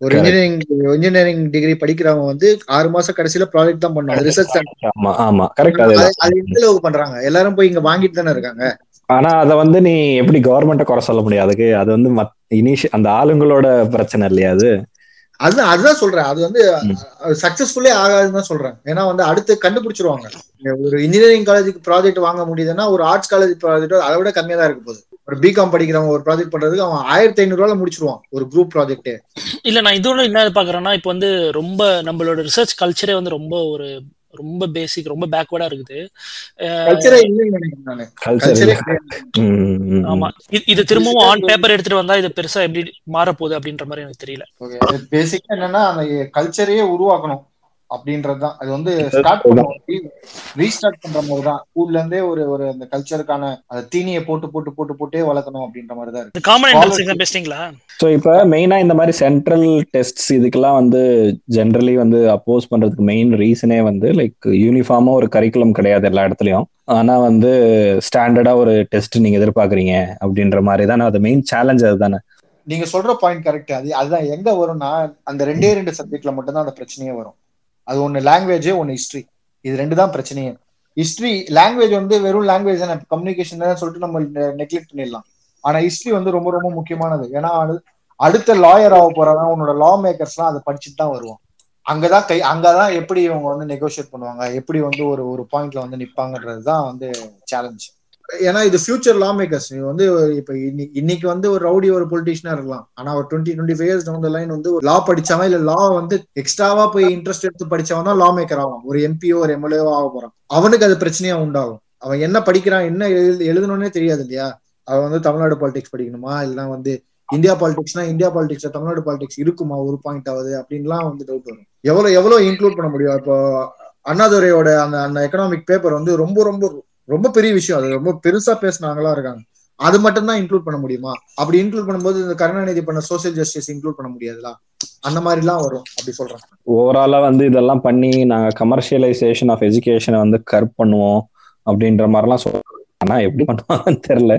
ஒரு. இன்ஜினியரிங் இன்ஜினியரிங் டிகிரி படிக்கிறவங்க வந்து ஆறு மாசம் கடைசியில ப்ராஜெக்ட் தான் பண்ணுவாங்க ரிசர்ச் ஆமா ஆமா. கரெக்ட் அது எந்த அளவுக்கு பண்றாங்க? எல்லாரும் போய் இங்க வாங்கிட்டு தானே இருக்காங்க? ஆனா அத வந்து நீ எப்படி கவர்மெண்ட்டை குறை சொல்ல முடியாது அது வந்து இனிஷி அந்த ஆளுங்களோட பிரச்சனை இல்லையா அது? அது அதுதான் சொல்றேன். அது வந்து. சக்சஸ்ஃபுல்லே ஆகாதுன்னு தான் சொல்றேன். ஏன்னா வந்து அடுத்து கண்டுபிடிச்சிருவாங்க. ஒரு இன்ஜினியரிங் காலேஜுக்கு ப்ராஜெக்ட் வாங்க முடியுதுன்னா ஒரு ஆர்ட்ஸ் காலேஜ் ப்ராஜெக்ட் அதை விட கம்மியா தான் இருக்க போகுது. ஒரு பிகாம் படிக்கிறவங்க ஒரு ப்ராஜெக்ட் பண்றதுக்கு அவன் ஆயிரத்தி ஐநூறு ரூபாய் முடிச்சிருவான் ஒரு குரூப் ப்ராஜெக்ட் இல்ல நான் இதோட என்ன பாக்குறேன்னா இப்போ வந்து ரொம்ப நம்மளோட ரிசர்ச் கல்ச்சரே வந்து ரொம்ப ஒரு ரொம்ப பேசிக் ரொம்ப பேக்வர்டா இருக்குது. அஹ் கல்ச்சரே இல்லைன்னு நினைக்கிறேன் நானு. கல்ச்சர் கல்ச்சரே ஆமா. இது- இது திரும்பவும் ஆன் பேப்பர் எடுத்துட்டு வந்தா இது பெருசா எப்படி மாறப்போகுது அப்படின்ற மாதிரி எனக்கு தெரியல. பேசிக்கா என்னன்னா அந்த கல்ச்சரையே உருவாக்கணும். அப்படின்றதுதான். அது வந்து ஸ்டார்ட் பண்ணுவோம் ரீஸ்டார்ட் பண்ற மாதிரி தான் ஸ்கூல்ல இருந்தே ஒரு ஒரு அந்த கல்ச்சருக்கான அந்த தீனியை போட்டு போட்டு போட்டு போட்டே வளர்க்கணும் அப்படின்ற மாதிரி தான் இருக்கு காமன் ஸோ இப்போ மெயினா இந்த மாதிரி சென்ட்ரல் டெஸ்ட்ஸ் இதுக்கெல்லாம் வந்து ஜென்ரலி வந்து அப்போஸ் பண்றதுக்கு மெயின் ரீசனே வந்து லைக் யூனிஃபார்மா ஒரு கரிக்குலம் கிடையாது எல்லா இடத்துலயும். ஆனா வந்து ஸ்டாண்டர்டா ஒரு டெஸ்ட் நீங்க எதிர்பார்க்கறீங்க அப்படின்ற மாதிரி தானே அது மெயின் சேலஞ்ச் அதுதானே. நீங்க சொல்ற பாயிண்ட் கரெக்ட் அது அதுதான். எங்க வரும்னா அந்த ரெண்டே ரெண்டு சப்ஜெக்ட்ல மட்டும்தான் அந்த பிரச்சனையே வரும். அது ஒன்னு லாங்குவேஜ் ஒன்னு ஹிஸ்ட்ரி இது ரெண்டு தான் பிரச்சனையே. ஹிஸ்ட்ரி லாங்குவேஜ் வந்து வெறும் லாங்குவேஜ் தானே. கம்யூனிகேஷன் தான் சொல்லிட்டு நம்ம நெக்லெக்ட் பண்ணிடலாம். ஆனா ஹிஸ்ட்ரி வந்து ரொம்ப ரொம்ப முக்கியமானது. ஏன்னா அடுத்த லாயர் ஆக போறவன் உன்னோட லா மேக்கர்ஸ்லாம் அதை படிச்சுட்டு தான் வருவான் அங்கதான் கை அங்கதான் எப்படி இவங்க வந்து நெகோஷியேட் பண்ணுவாங்க. எப்படி வந்து ஒரு ஒரு பாயிண்ட்ல வந்து நிப்பாங்கன்றது தான் வந்து சேலஞ்ச் ஏன்னா இது ஃபியூச்சர் லா மேக்கர்ஸ் வந்து இப்ப இன்னி- இன்னைக்கு வந்து ஒரு ரவுடி ஒரு பொலிட்டிஷியனா இருக்கலாம். ஆனா ஒரு twenty twenty five years down line வந்து லா படிச்சவன் இல்ல லா வந்து எக்ஸ்ட்ராவா போய் இன்ட்ரெஸ்ட் எடுத்து படிச்சவன் தான் லா மேக்கர் ஆகும் ஒரு எம்பியோ ஒரு எம்எல்ஏவோ ஆக போறான். அவனுக்கு அது பிரச்சனையா உண்டாகும். அவன் என்ன படிக்கிறான் என்ன எழுது எழுதணும்னே தெரியாது இல்லையா? அவன் வந்து தமிழ்நாடு பாலிடிக்ஸ் படிக்கணுமா? இல்லைன்னா வந்து இந்தியா பாலிடிக்ஸ்னா இந்தியா பாலிடிக்ஸ் தமிழ்நாடு பாலிடிக்ஸ் இருக்குமா? ஒரு பாயிண்ட் ஆகுது அப்படின்லாம் வந்து டவுட் வரும். எவ்வளவு எவ்வளவு இன்க்ளூட் பண்ண முடியும்? இப்போ அண்ணாதுரையோட அந்த அந்த எக்கனாமிக் பேப்பர் வந்து ரொம்ப ரொம்ப ரொம்ப பெரிய விஷயம். அது ரொம்ப பெருசா பேசினாங்களா இருக்காங்க. அது மட்டும் தான் இன்க்ளூட் பண்ண முடியுமா? அப்படி இன்க்ளூட் பண்ணும்போது இந்த கருணாநிதி பண்ண சோசியல் ஜஸ்டிஸ் இன்க்ளூட் பண்ண முடியாதுல? அந்த மாதிரி எல்லாம் வரும் அப்படி சொல்றேன் ஓவராலா வந்து இதெல்லாம் பண்ணி நாங்க கமர்ஷியலைசேஷன் ஆஃப் எஜுகேஷனை வந்து கர்ப் பண்ணுவோம் அப்படின்ற மாதிரிலாம் சொல்றோம் ஆனா எப்படி பண்ணுவாங்கன்னு தெரியல.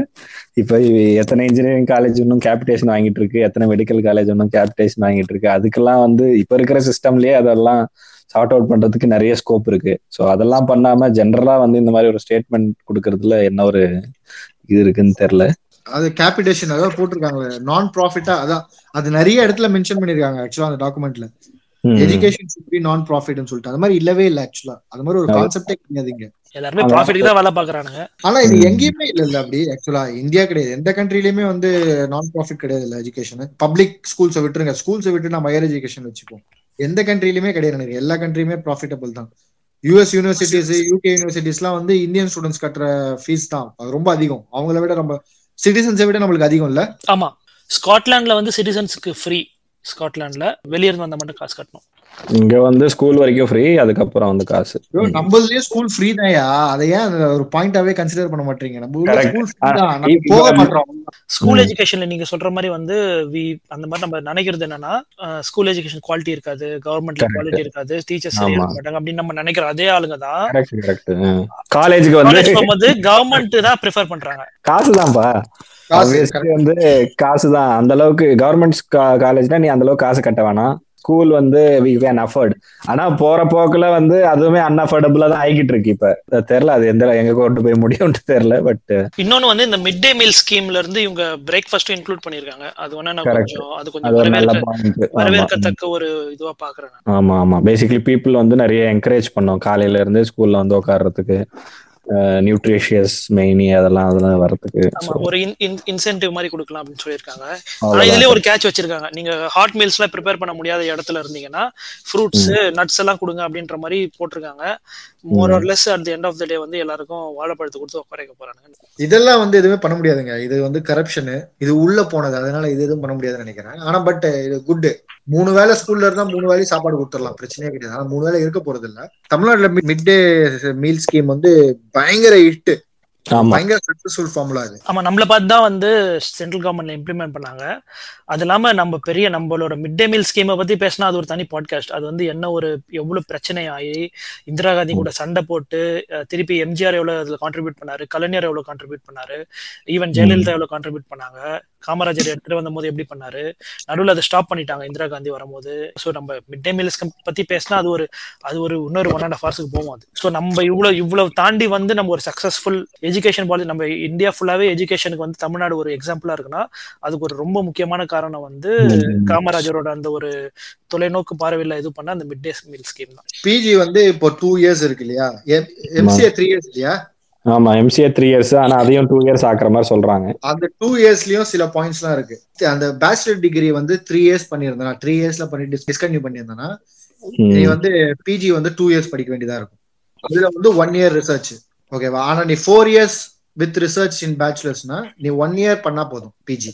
இப்ப எத்தனை இன்ஜினியரிங் காலேஜ் இன்னும் கேபிடேஷன் வாங்கிட்டு இருக்கு எத்தனை மெடிக்கல் காலேஜ் இன்னும் கேபிடேஷன் வாங்கிட்டு இருக்கு அதுக்கெல்லாம் வந்து இப்ப இருக்கிற சிஸ்டம்லயே அதெல்லாம் சார்ட் அவுட் பண்றதுக்கு நிறைய ஸ்கோப் இருக்கு. ஸோ அதெல்லாம் பண்ணாம ஜென்ரலா வந்து இந்த மாதிரி ஒரு ஸ்டேட்மெண்ட் கொடுக்கறதுல என்ன ஒரு இது இருக்குன்னு தெரியல. அது கேபிடேஷன் அதாவது போட்டிருக்காங்க நான் ப்ராஃபிட்டா அதான். அது நிறைய இடத்துல மென்ஷன் பண்ணிருக்காங்க ஆக்சுவலா அந்த டாக்குமெண்ட்ல. எஜுகேஷன் should be நான் ப்ராஃபிட்னு சொல்லிட்டு. அது மாதிரி இல்லவே இல்ல ஆக்சுவலா அது மாதிரி ஒரு கான்செப்டே கிடையாது இங்க. எல்லாருமே ஆமா. ப்ராஃபிட்டுக்கு தான் வேலை பாக்குறானுங்க ஆனா இது. எங்கேயுமே இல்ல இல்ல அப்படி. ஆக்சுவலா இந்தியா கிடையாது. எந்த கண்ட்ரிலயுமே வந்து நான் ப்ராஃபிட் கிடையாது இல்ல எஜுகேஷன் பப்ளிக் ஸ்கூல்ஸை விட்டுருங்க. ஸ்கூல்ஸை விட்டு நம்ம ஹையர் எஜுகேஷன் வச்சுப்போம். எந்த கண்ட்ரிலயுமே கிடையாது எனக்கு. எல்லா கண்ட்ரியுமே ப்ராஃபிட்டபிள் தான். யூஎஸ் யூனிவர்சிட்டிஸ் யூகே யூனிவர்சிட்டிஸ்லாம் வந்து இந்தியன் ஸ்டூடெண்ட்ஸ் கட்டுற ஃபீஸ் தான். அது ரொம்ப அதிகம். அவங்கள விட நம்ம சிட்டிசன்ஸை விட நம்மளுக்கு அதிகம் இல்ல? ஆமா. ஸ்காட்லாண்ட்ல வந்து சிட்டிசன்ஸுக்கு ஃப்ரீ ஸ்காட்லாண்ட்ல வெளிய இருந்து வந்தா மட்டும் காசு கட்டணும். இங்க வந்து ஸ்கூல் வரைக்கும் ஃப்ரீ அதுக்கப்புறம் வந்து காசு. நம்மளதுலயே ஸ்கூல் ஃப்ரீ தான்யா. அதை ஏன் அந்த ஒரு பாயிண்டாவே கன்சிடர் பண்ண மாட்டீங்க? நம்ம. ஸ்கூல் போக மாட்டோம். ஸ்கூல். எஜுகேஷன்ல நீங்க சொல்ற மாதிரி வந்து வி அந்த மாதிரி நம்ம நினைக்கிறது என்னன்னா ஸ்கூல் எஜுகேஷன் குவாலிட்டி இருக்காது கவர்மெண்ட்ல. குவாலிட்டி இருக்காது டீச்சர்ஸ் மாட்டாங்க அப்படின்னு நம்ம நினைக்கிற அதே ஆளுங்க தான் கரெக்ட் கரெக்ட் காலேஜுக்கு வந்து கவர்மெண்ட் தான் ப்ரிஃபர் பண்றாங்க. காசுதான்ப்பா. காசு Obviously வந்து காசு தான் அந்த அளவுக்கு கவர்மெண்ட் காலேஜ்னா நீ அந்த அளவுக்கு காசு கட்ட வேணாம். ஸ்கூல் வந்து வி கேன் அஃபோர்ட் ஆனா போற போக்குல வந்து அதுவுமே அன்அஃபோர்டபுளா தான் ஆகிட்டு இருக்கு இப்ப. தெரியல அது எந்த எங்க கொண்டு போய் முடியும்னு தெரியல பட் இன்னொன்னு வந்து இந்த மிட் டே மீல் ஸ்கீம்ல இருந்து இவங்க பிரேக்ஃபாஸ்ட் இன்க்ளூட் பண்ணிருக்காங்க அது வேணா நான். கொஞ்சம் அது கொஞ்சம் வரவேற்கத்தக்க ஒரு இதுவா பாக்குறேன். ஆமா ஆமா. பேசிக்கலி பீப்புள் வந்து நிறைய என்கரேஜ் பண்ணோம். காலையில இருந்து ஸ்கூல்ல வந்து உட்கார்றதுக்கு நியூட்ரிஷியஸ் மெயினி அதெல்லாம் அதெல்லாம் வர்றதுக்கு. ஆமா ஒரு இன்சென்டிவ் மாதிரி கொடுக்கலாம் அப்படின்னு சொல்லியிருக்காங்க. ஆனா. இதுலயே ஒரு கேட்ச் வச்சிருக்காங்க. நீங்க ஹாட் மீல்ஸ் எல்லாம் ப்ரிப்பேர் பண்ண முடியாத இடத்துல இருந்தீங்கன்னா ஃப்ரூட்ஸ் நட்ஸ் எல்லாம் கொடுங்க அப்படின்ற மாதிரி போட்டிருக்காங்க. More or less at the end of the day வந்து எல்லாருக்கும் வாழைப்பழத்தை கொடுத்து உட்கார போறாங்க இதெல்லாம் வந்து எதுவுமே பண்ண முடியாதுங்க. இது வந்து கரப்ஷனு இது உள்ள போனது. அதனால இது எதுவும் பண்ண முடியாதுன்னு நினைக்கிறேன். ஆனா பட் இது குட் மூணு வேளை ஸ்கூல்ல இருந்தா மூணு வேளை சாப்பாடு கொடுத்துடலாம். பிரச்சனையே கிடையாது. ஆனா மூணு வேளை இருக்க போறது இல்ல. தமிழ்நாட்டுல மிட் டே மீல் ஸ்கீம் வந்து பயங்கர இட்டு ஆமா. பயங்கர சக்சஸ்ஃபுல் ஃபார்முலா அது. ஆமா நம்மள பார்த்து தான் வந்து சென்ட்ரல் கவர்மெண்ட்ல இம்ப்ளிமெண்ட் பண்ணாங்க. அது இல்லாம நம்ம பெரிய நம்மளோட மிட் டே மீல் ஸ்கீமை பத்தி பேசினா அது ஒரு தனி பாட்காஸ்ட் அது வந்து என்ன ஒரு எவ்வளவு பிரச்சனை ஆகி இந்திரா காந்தி கூட சண்டை போட்டு திருப்பி எம்ஜிஆர் எவ்வளவு அதுல கான்ட்ரிபியூட் பண்ணாரு கலைஞர் எவ்வளவு கான்ட்ரிபியூட் பண்ணாரு ஈவன் ஜெயலலிதா எவ்வளவு கான்ட்ரிபியூட் பண்ணாங்க. காமராஜர் எடுத்துட்டு வந்தபோது எப்படி பண்ணாரு? நடுவுல அதை ஸ்டாப் பண்ணிட்டாங்க இந்திரா காந்தி வரும்போது. ஸோ நம்ம மிட் டே மீல் ஸ்கீம் பத்தி பேசினா அது ஒரு அது ஒரு இன்னொரு ஒன் அண்ட் ஆஃப் ஹவர்ஸ்க்கு போகும் அது. ஸோ நம்ம இவ்வளவு இவ்வளவு தாண்டி வந்து நம்ம ஒரு சக்சஸ்ஃபுல் எஜுகேஷன் பாலிசி நம்ம இந்தியா ஃபுல்லாவே எஜுகேஷனுக்கு வந்து தமிழ்நாடு ஒரு எக்ஸாம்பிளா இருக்குன்னா அதுக்கு ஒரு ரொம்ப முக்கியமான காரணம் வந்து. காமராஜரோட அந்த ஒரு தொலைநோக்கு பார்வையில இது பண்ண அந்த மிட் டே மீல் ஸ்கீம் தான். பிஜி வந்து இப்போ டூ இயர்ஸ் இருக்கு இல்லையா? எம்சிஏ த்ரீ இயர்ஸ் இல்லையா? ஆமா எம்சிஏ த்ரீ இயர்ஸ் ஆனா அதையும் டூ இயர்ஸ் ஆக்குற மாதிரி சொல்றாங்க. அந்த டூ இயர்ஸ்லயும் சில பாயிண்ட்ஸ் எல்லாம் இருக்கு. அந்த பேச்சுலர் டிகிரி வந்து த்ரீ இயர்ஸ் பண்ணியிருந்தா த்ரீ இயர்ஸ்ல பண்ணிட்டு டிஸ்கன்டினியூ பண்ணியிருந்தேன்னா ம். நீ வந்து பிஜி வந்து டூ இயர்ஸ் படிக்க வேண்டியதா இருக்கும். அதுல வந்து ஒன் இயர் ரிசர்ச் ஓகேவா ஆனா நீ four years with research in பேச்சுலர்ஸ்னா நீ ஒன் இயர் பண்ணா போதும் பிஜி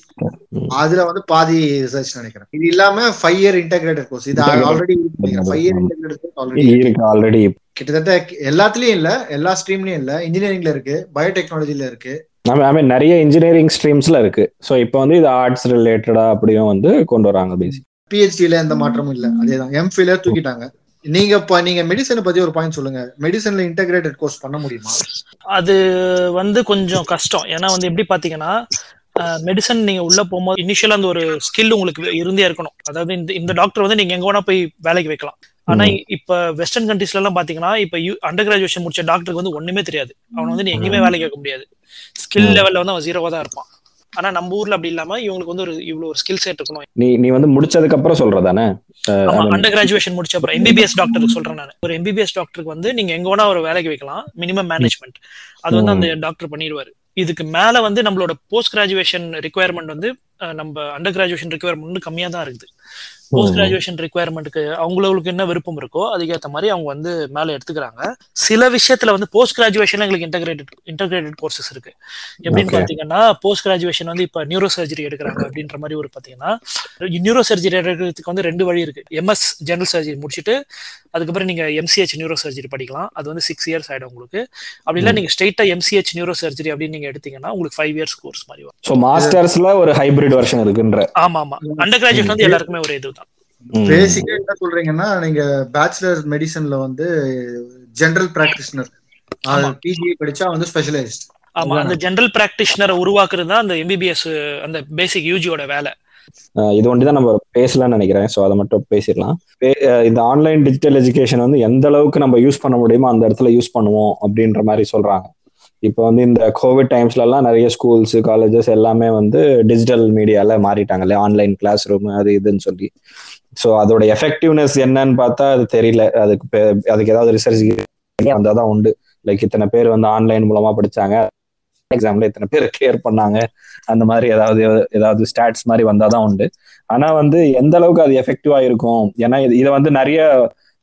அதுல வந்து பாதி ரிசர்ச் நினைக்கிறேன். இது இல்லாம ஃபைவ் இயர் இன்டகிரேட்டட் கோர்ஸ் இது already five year integrated course already கிட்டத்தட்ட எல்லாத்துலயும் இல்ல எல்லா ஸ்ட்ரீம்லயும் இல்ல. இன்ஜினியரிங்ல இருக்கு பயோடெக்னாலஜில இருக்கு. ஐ மீன் நிறைய இன்ஜினியரிங் ஸ்ட்ரீம்ஸ்ல இருக்கு. ஸோ இப்போ வந்து இது ஆர்ட்ஸ் ரிலேட்டடா அப்படியும் வந்து கொண்டு வராங்க பேசிக் பிஹெச்டில எந்த மாற்றமும் இல்ல. அதேதான். எம்ஃபில தூக்கிட்டாங்க. நீங்க இப்ப நீங்க மெடிசனை பத்தி ஒரு பாயிண்ட் சொல்லுங்க. மெடிசன்ல இன்டகிரேட்டட் கோர்ஸ் பண்ண முடியுமா? அது வந்து கொஞ்சம் கஷ்டம். ஏன்னா வந்து எப்படி பாத்தீங்கன்னா மெடிசன் நீங்க உள்ள போகும்போது இனிஷியலா அந்த ஒரு ஸ்கில் உங்களுக்கு இருந்தே இருக்கணும். அதாவது இந்த இந்த டாக்டர் வந்து நீங்க எங்க வேணா போய் வேலைக்கு வைக்கலாம். ஆனா இப்ப வெஸ்டர்ன் கண்ட்ரீஸ்ல எல்லாம் பாத்தீங்கன்னா இப்ப அண்டர் கிராஜுவேஷன் முடிச்ச டாக்டருக்கு வந்து ஒண்ணுமே தெரியாது. அவன் வந்து நீ எங்கேயுமே வேலைக்கு வைக்க முடியாது. ஸ்கில் லெவல்ல வந்து அவன் ஜீரோவா தான் இருப்பான். ஆனா நம்ம ஊர்ல அப்படி இல்லாம இவங்களுக்கு வந்து ஒரு இவ்வளவு ஒரு ஸ்கில் செட் இருக்கணும். நீ நீ வந்து முடிச்சதுக்கு அப்புறம் சொல்றதானே அண்டர் கிராஜுவேஷன் முடிச்ச அப்புறம் எம்பிபிஎஸ் டாக்டருக்கு சொல்றேன் நான். ஒரு எம்பிபிஎஸ் டாக்டருக்கு வந்து நீங்க எங்க வேணா ஒரு வேலைக்கு வைக்கலாம். மினிமம் மேனேஜ்மெண்ட் அது வந்து அந்த டாக்டர் பண்ணிடுவாரு. இதுக்கு மேல வந்து நம்மளோட போஸ்ட் கிராஜுவேஷன் ரிக்குவயர்மெண்ட் வந்து நம்ம அண்டர் கிராஜுவேஷன் ரிக்குவயர்மெண்ட் கம்மியா தான் இருக்குது. போஸ்ட் கிராஜுவேஷன் ரெக்குயர்மெண்ட்டுக்கு அவங்களுக்கு என்ன விருப்பம் இருக்கோ அதுக்கேற்ற மாதிரி அவங்க வந்து மேலே எடுத்துக்கிறாங்க. சில விஷயத்துல வந்து போஸ்ட் கிராஜுவேஷன் எங்களுக்கு இன்டகிரேட்டட் இன்டகிரேட்டட் கோர்சஸ் இருக்கு. எப்படின்னு பாத்தீங்கன்னா போஸ்ட் கிராஜுவேஷன் வந்து இப்ப நியூரோ சர்ஜரி எடுக்கிறாங்க அப்படின்ற மாதிரி ஒரு பாத்தீங்கன்னா நியூரோ சர்ஜரி எடுக்கிறதுக்கு வந்து ரெண்டு வழி இருக்கு. எம்எஸ் ஜெனரல் சர்ஜரி முடிச்சுட்டு அதுக்கப்புறம் நீங்க எம்சிஹெச் நியூரோ சர்ஜரி படிக்கலாம். அது வந்து சிக்ஸ் இயர்ஸ் ஆயிடும் உங்களுக்கு. அப்படி இல்லை நீங்க ஸ்ட்ரெயிட்டா எம்சிஹெச் நியூரோ சர்ஜரி அப்படின்னு நீங்க எடுத்தீங்கன்னா உங்களுக்கு ஃபைவ் இயர்ஸ் கோர்ஸ் மாதிரி வரும். மாஸ்டர்ஸ்ல ஒரு ஹைபிரிட் வெர்ஷன் இருக்குன்ற. ஆமா ஆமா அண்டர் கிராஜுவேட் வந்து எல்லாருக்குமே ஒரு இதுதான். பேசிக்கா என்ன சொல்றீங்கன்னா நீங்க பேச்சுலர் மெடிசன்ல வந்து ஜெனரல் பிராக்டிஷனர் பிஜிஐ படிச்சா வந்து ஸ்பெஷலைஸ்ட் ஆமா அந்த ஜெனரல் பிராக்டிஷனரை உருவாக்குறது தான் அந்த எம்பிபிஎஸ் அந்த பேசிக் யூஜியோட வேலை. இது ஒண்டி தான் நம்ம பேசலாம்னு நினைக்கிறேன். ஸோ அதை மட்டும் பேசிடலாம். இந்த ஆன்லைன் டிஜிட்டல் எஜுகேஷன் வந்து எந்த அளவுக்கு நம்ம யூஸ் பண்ண முடியுமோ அந்த இடத்துல யூஸ் பண்ணுவோம் அப்படின்ற மாதிரி சொல்றாங்க. இப்போ வந்து இந்த கோவிட் டைம்ஸ்ல எல்லாம் நிறைய ஸ்கூல்ஸ் காலேஜஸ் எல்லாமே வந்து டிஜிட்டல் மீடியால மாறிட்டாங்கல்ல ஆன்லைன் கிளாஸ் ரூம் அது இதுன்னு சொல்லி. ஸோ அதோட எஃபெக்டிவ்னஸ் என்னன்னு பார்த்தா அது தெரியல. அதுக்கு அதுக்கு ஏதாவது ரிசர்ச் வந்தால் தான் உண்டு. லைக் இத்தனை பேர் வந்து ஆன்லைன் மூலமா படிச்சாங்க. எக்ஸாம்ல இத்தனை பேர் கிளியர் பண்ணாங்க. அந்த மாதிரி ஏதாவது ஏதாவது ஸ்டாட்ஸ் மாதிரி வந்தாதான் உண்டு. ஆனா வந்து எந்த அளவுக்கு அது எஃபெக்டிவா இருக்கும்? ஏன்னா இதை வந்து நிறைய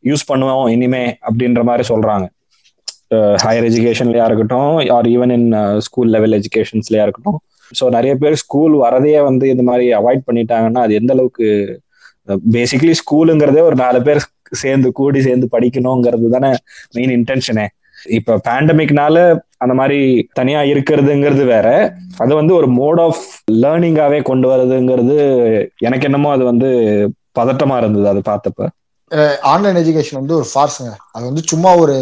யூஸ் பண்ணுவோம் இனிமே அப்படின்ற மாதிரி சொல்றாங்க. ஹையர் எஜுகேஷன்லயா இருக்கட்டும் or even in school level எஜுகேஷன்ஸ்லயா இருக்கட்டும். ஸோ நிறைய பேர் ஸ்கூல் வரதையே வந்து இது மாதிரி அவாய்ட் பண்ணிட்டாங்கன்னா அது எந்த அளவுக்கு பேசிக்கலி ஸ்கூலுங்கிறதே ஒரு நாலு பேர் சேர்ந்து கூடி சேர்ந்து படிக்கணுங்கிறது தானே மெயின் இன்டென்ஷனே இப்ப பேண்டமிக்னால அந்த மாதிரி தனியா இருக்கிறதுங்கிறது வேற. அது வந்து ஒரு மோட் ஆஃப் லேர்னிங்காவே கொண்டு வர்றதுங்கிறது எனக்கு என்னமோ அது வந்து பதட்டமா இருந்தது அது பார்த்தப்ப. ஆன்லைன் எஜுகேஷன் வந்து ஒரு ஃபார்ஸுங்க அது வந்து சும்மா ஒரு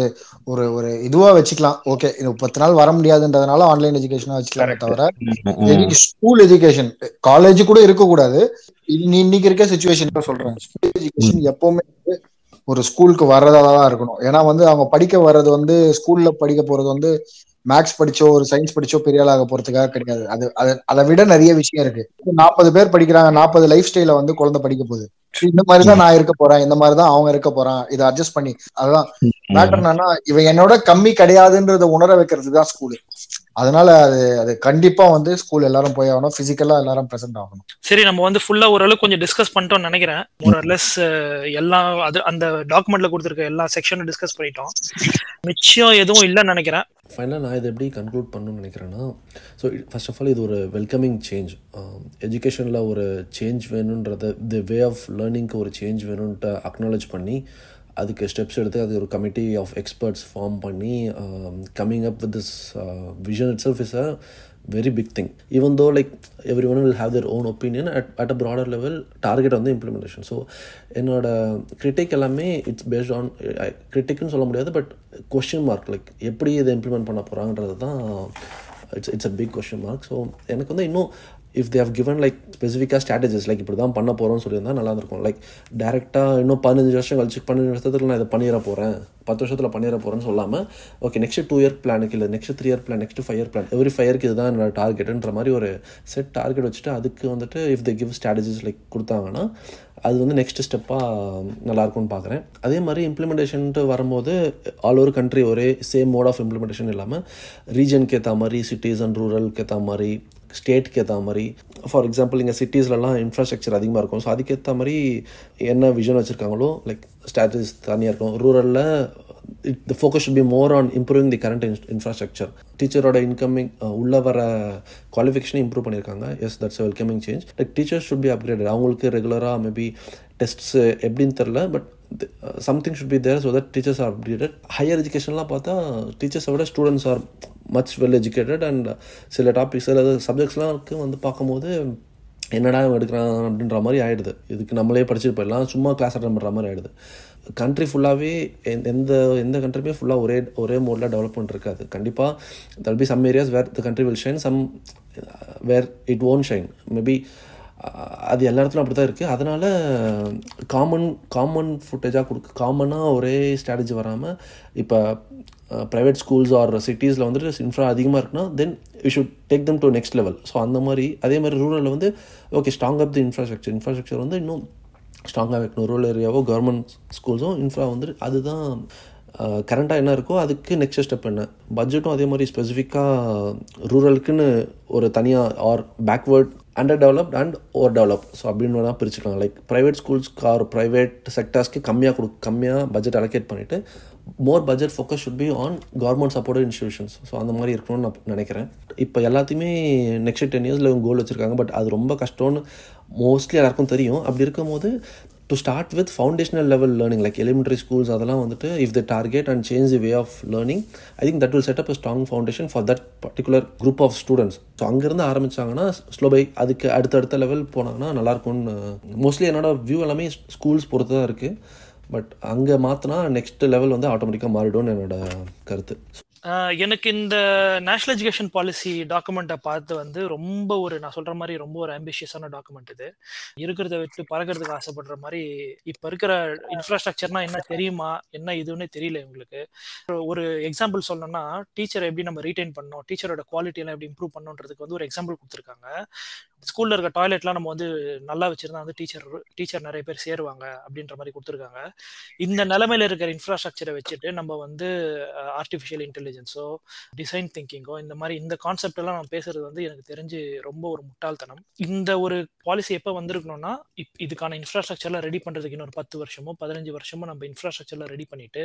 ஒரு ஒரு இதுவா வச்சுக்கலாம். ஓகே இது பத்து நாள் வர முடியாதுன்றதுனால ஆன்லைன் எஜுகேஷனா வச்சுக்கலாமே தவிர ஸ்கூல் எஜுகேஷன் காலேஜ் கூட இருக்கக்கூடாது. இன்னைக்கு இருக்க சுச்சுவேஷன் சொல்றேன். ஸ்கூல் எஜுகேஷன் எப்பவுமே ஒரு ஸ்கூலுக்கு வர்றதா தான் இருக்கணும். ஏன்னா வந்து அவங்க படிக்க வர்றது வந்து ஸ்கூல்ல படிக்க போறது வந்து மேக்ஸ் படிச்சோ ஒரு சயின்ஸ் படிச்சோ பெரிய ஆளாக போறதுக்காக கிடையாது அது அதை விட நிறைய விஷயம் இருக்கு. நாற்பது பேர் படிக்கிறாங்க நாற்பது லைஃப் ஸ்டைல வந்து குழந்தை படிக்க போகுது. இந்த மாதிரிதான் நான் இருக்க போறேன். இந்த மாதிரிதான் அவங்க இருக்க போறான். இதை அட்ஜஸ்ட் பண்ணி. அதுதான். மேட்டர் என்னன்னா இவன் என்னோட கம்மி கிடையாதுன்றத உணர வைக்கிறது தான் ஸ்கூலு அதனால அது அது கண்டிப்பா வந்து ஸ்கூல் எல்லாரும் போய் ஆகணும். பிசிக்கலா எல்லாரும் பிரசன்ட் ஆகணும். சரி நம்ம வந்து ஃபுல்லா ஓரளவுக்கு கொஞ்சம் டிஸ்கஸ் பண்ணிட்டோம்னு நினைக்கிறேன். மோரர்லெஸ் எல்லாம் அது அந்த டாக்குமெண்ட்ல கொடுத்துருக்க எல்லா செக்ஷனும் டிஸ்கஸ் பண்ணிட்டோம். மிச்சம் எதுவும் இல்லைன்னு நினைக்கிறேன். ஃபைனலாக நான் இதை எப்படி கன்க்ளூட் பண்ணணும்னு நினைக்கிறேன்னா ஸோ ஃபர்ஸ்ட் ஆஃப் ஆல் இது ஒரு வெல்கமிங் சேஞ்ச் எஜுகேஷனில் ஒரு சேஞ்ச் வேணுன்றத தி வே ஆஃப் லேர்னிங்க்கு ஒரு சேஞ்ச் வேணும்ன்ட்டு அக்னாலேஜ் பண்ணி அதுக்கு ஸ்டெப்ஸ் எடுத்து அது ஒரு கமிட்டி ஆஃப் எக்ஸ்பர்ட்ஸ் ஃபார்ம் பண்ணி coming up with this vision itself is a very big thing even though like every one will have their own opinion at at a broader level target வந்து implementation so என்னோட critic எல்லாமே it's based on கிரிட்டிக்னு சொல்ல முடியாது but question mark like எப்படி இதை implement பண்ண போகிறாங்கன்றது தான் it's it's a big question mark so எனக்கு வந்து இன்னும் இஃப் தேவ் கிவன் லைக் ஸ்பெசிஃபிக்காக ஸ்ட்ராட்டஜிஸ் லைக் இப்படி தான் பண்ண போகிறோம்னு சொல்லியிருந்தா நல்லா இருக்கும் லைக் டேரெக்டாக இன்னும் பதினஞ்சு வருஷம் கழிச்சு பன்னெண்டு வருஷத்துக்கு நான் இதை பண்ணிட போகிறேன் பத்து வருஷத்தில் பண்ணிட போகிறேன்னு சொல்லாமல் ஓகே நெக்ஸ்ட் டூ இயர் பிளானுக்கு இல்லை next three year plan next five year plan every five இயர்க்கு இதுதான் என்னோட டார்கெட்டுன்ற மாதிரி ஒரு செட் டார்கெட் வச்சுட்டு அதுக்கு வந்துட்டு if they give strategies like கொடுத்தாங்கன்னா அது வந்து நெக்ஸ்ட் ஸ்டெப்பாக நல்லாயிருக்கும்னு பார்க்குறேன் அதே மாதிரி இம்ப்ளிமெண்டேஷன்ட்டு வரும்போது ஆல் ஓவர் கண்ட்ரி ஒரே சேம் மோட் ஆஃப் இம்ப்ளிமெண்டேஷன் இல்லாமல் ரீஜனுக்கு ஏற்ற மாதிரி சிட்டிஸ் அண்ட் ரூரலுக்கு ஏற்ற மாதிரி ஸ்டேட்டுக்கு ஏற்ற மாதிரி ஃபார் எக்ஸாம்பிள் இங்கே சிட்டிஸ்லலாம் இன்ஃப்ராஸ்ட்ரக்சர் அதிகமாக இருக்கும். ஸோ அதுக்கேற்ற மாதிரி என்ன விஷன் வச்சுருக்காங்களோ லைக் ஸ்டாட்டஸ் தனியாக இருக்கும். ரூரலில் it the focus should be more on improving the current infrastructure டீச்சரோட incoming உள்ள வர குவாலிஃபிகேஷனை இம்ப்ரூவ் பண்ணியிருக்காங்க. Yes that's welcoming change like teachers should be upgraded அவங்களுக்கு ரெகுலராக மேபி டெஸ்ட்ஸ் எப்படின்னு தெரில but something should be there so that teachers are updated higher எஜுகேஷன்லாம் பார்த்தா டீச்சர்ஸை விட students are much well educated and சில டாபிக்ஸ் சில சப்ஜெக்ட்ஸ்லாம் வந்து பார்க்கும்போது என்னடா எடுக்கிறான் அப்படின்ற மாதிரி ஆகிடுது இதுக்கு நம்மளே படிச்சுட்டு போயிடலாம் சும்மா கிளாஸ் அட்டன் பண்ணுற மாதிரி ஆகிடுது கண்ட்ரி ஃபுல்லாகவே எந்த எந்த கண்ட்ரியுமே ஃபுல்லாக ஒரே ஒரே மோடில் டெவலப்மெண்ட் இருக்காது கண்டிப்பாக there'll be some areas where the country will shine some where it won't shine maybe அது எல்லா இடத்துலையும் அப்படி தான் இருக்குது அதனால் காமன் காமன் ஃபுட்டேஜாக கொடுக்க காமனாக ஒரே ஸ்ட்ராட்டஜி வராமல் இப்போ ப்ரைவேட் ஸ்கூல்ஸ் ஆர் சிட்டிஸில் வந்துட்டு இன்ஃப்ரா அதிகமாக இருக்குன்னா then you should take them to next level so அந்த மாதிரி அதே மாதிரி ரூரலில் வந்து okay strong up the infrastructure infrastructure வந்து இன்னும் ஸ்ட்ராங்காக வைக்கணும். ரூரல் ஏரியாவோ கவர்மெண்ட் ஸ்கூல்ஸும் இன்ஃப்ரா வந்து அதுதான் uh, கரண்ட்டாக என்ன இருக்கோ அதுக்கு நெக்ஸ்ட் ஸ்டெப் என்ன. பட்ஜெட்டும் அதே மாதிரி ஸ்பெசிஃபிக்காக ரூரலுக்குன்னு ஒரு தனியாக or backward under developed and over develop so அப்படின்னு தான் பிரிச்சுக்கலாம். லைக் ப்ரைவேட் ஸ்கூல்ஸ்க்கு ஆர் ப்ரைவேட் செக்டர்ஸ்க்கு கம்மியாக கொடு கம்மியாக பட்ஜெட் அலோகேட் பண்ணிவிட்டு more budget focus should be on government supported institutions so அந்த மாதிரி இருக்கணும்னு நான் நினைக்கிறேன். இப்போ எல்லாத்தையுமே நெக்ஸ்ட் டென் இயர்ஸில் கோல் வச்சுருக்காங்க. பட் அது ரொம்ப கஷ்டம்னு மோஸ்ட்லி எல்லாருக்கும் தெரியும். அப்படி இருக்கும்போது to start with foundational level learning like elementary schools அதெல்லாம் வந்துட்டு if the target and change the way of learning I think that will set up a strong foundation for that particular group of students so அங்கேருந்து ஆரம்பிச்சாங்கன்னா slow by அதுக்கு அடுத்தடுத்த level போனாங்கன்னா நல்லாயிருக்கும்னு mostly என்னோட view எல்லாமே ஸ்கூல்ஸ் பொறுத்து தான் இருக்குது பட் அங்கே மாற்றினா நெக்ஸ்ட் லெவல் வந்து ஆட்டோமேட்டிக்காக மாறிடும்னு என்னோட கருத்து. எனக்கு இந்த நேஷ்னல் எஜுகேஷன் பாலிசி டாக்குமெண்ட்டை பார்த்து வந்து ரொம்ப ஒரு நான் சொல்கிற மாதிரி ரொம்ப ஒரு ஆம்பிஷியஸான டாக்குமெண்ட் இது. இருக்கிறத விட்டு பறக்கிறதுக்கு ஆசைப்படுற மாதிரி இப்போ இருக்கிற இன்ஃப்ராஸ்ட்ரக்சர்னா என்ன தெரியுமா என்ன இதுன்னு தெரியல உங்களுக்கு ஒரு எக்ஸாம்பிள் சொல்லணும்னா டீச்சரை எப்படி நம்ம ரீட்டைன் பண்ணோம் டீச்சரோட குவாலிட்டியெல்லாம் எப்படி இம்ப்ரூவ் பண்ணோன்றதுக்கு வந்து ஒரு எக்ஸாம்பிள் கொடுத்துருக்காங்க. ஸ்கூல்ல இருக்க டாய்லெட்லாம் நம்ம வந்து நல்லா வச்சிருந்தா வந்து டீச்சர் டீச்சர் நிறைய பேர் சேருவாங்க அப்படின்ற மாதிரி கொடுத்துருக்காங்க. இந்த நிலைமையில இருக்கிற இன்ஃப்ராஸ்ட்ரக்சரை வச்சுட்டு நம்ம வந்து ஆர்டிஃபிஷியல் இன்டெலிஜென்ஸோ டிசைன் திங்கிங்கோ இந்த மாதிரி இந்த கான்செப்ட் எல்லாம் நம்ம பேசுறது வந்து எனக்கு தெரிஞ்சு ரொம்ப ஒரு முட்டாள்தனம். இந்த ஒரு பாலிசி எப்போ வந்திருக்கணும்னா இதுக்கான இன்ஃப்ராஸ்ட்ரக்சர்லாம் ரெடி பண்றதுக்கு இன்னொரு பத்து வருஷமோ பதினஞ்சு வருஷமோ நம்ம இன்ஃப்ராஸ்ட்ரக்சர்லாம் ரெடி பண்ணிட்டு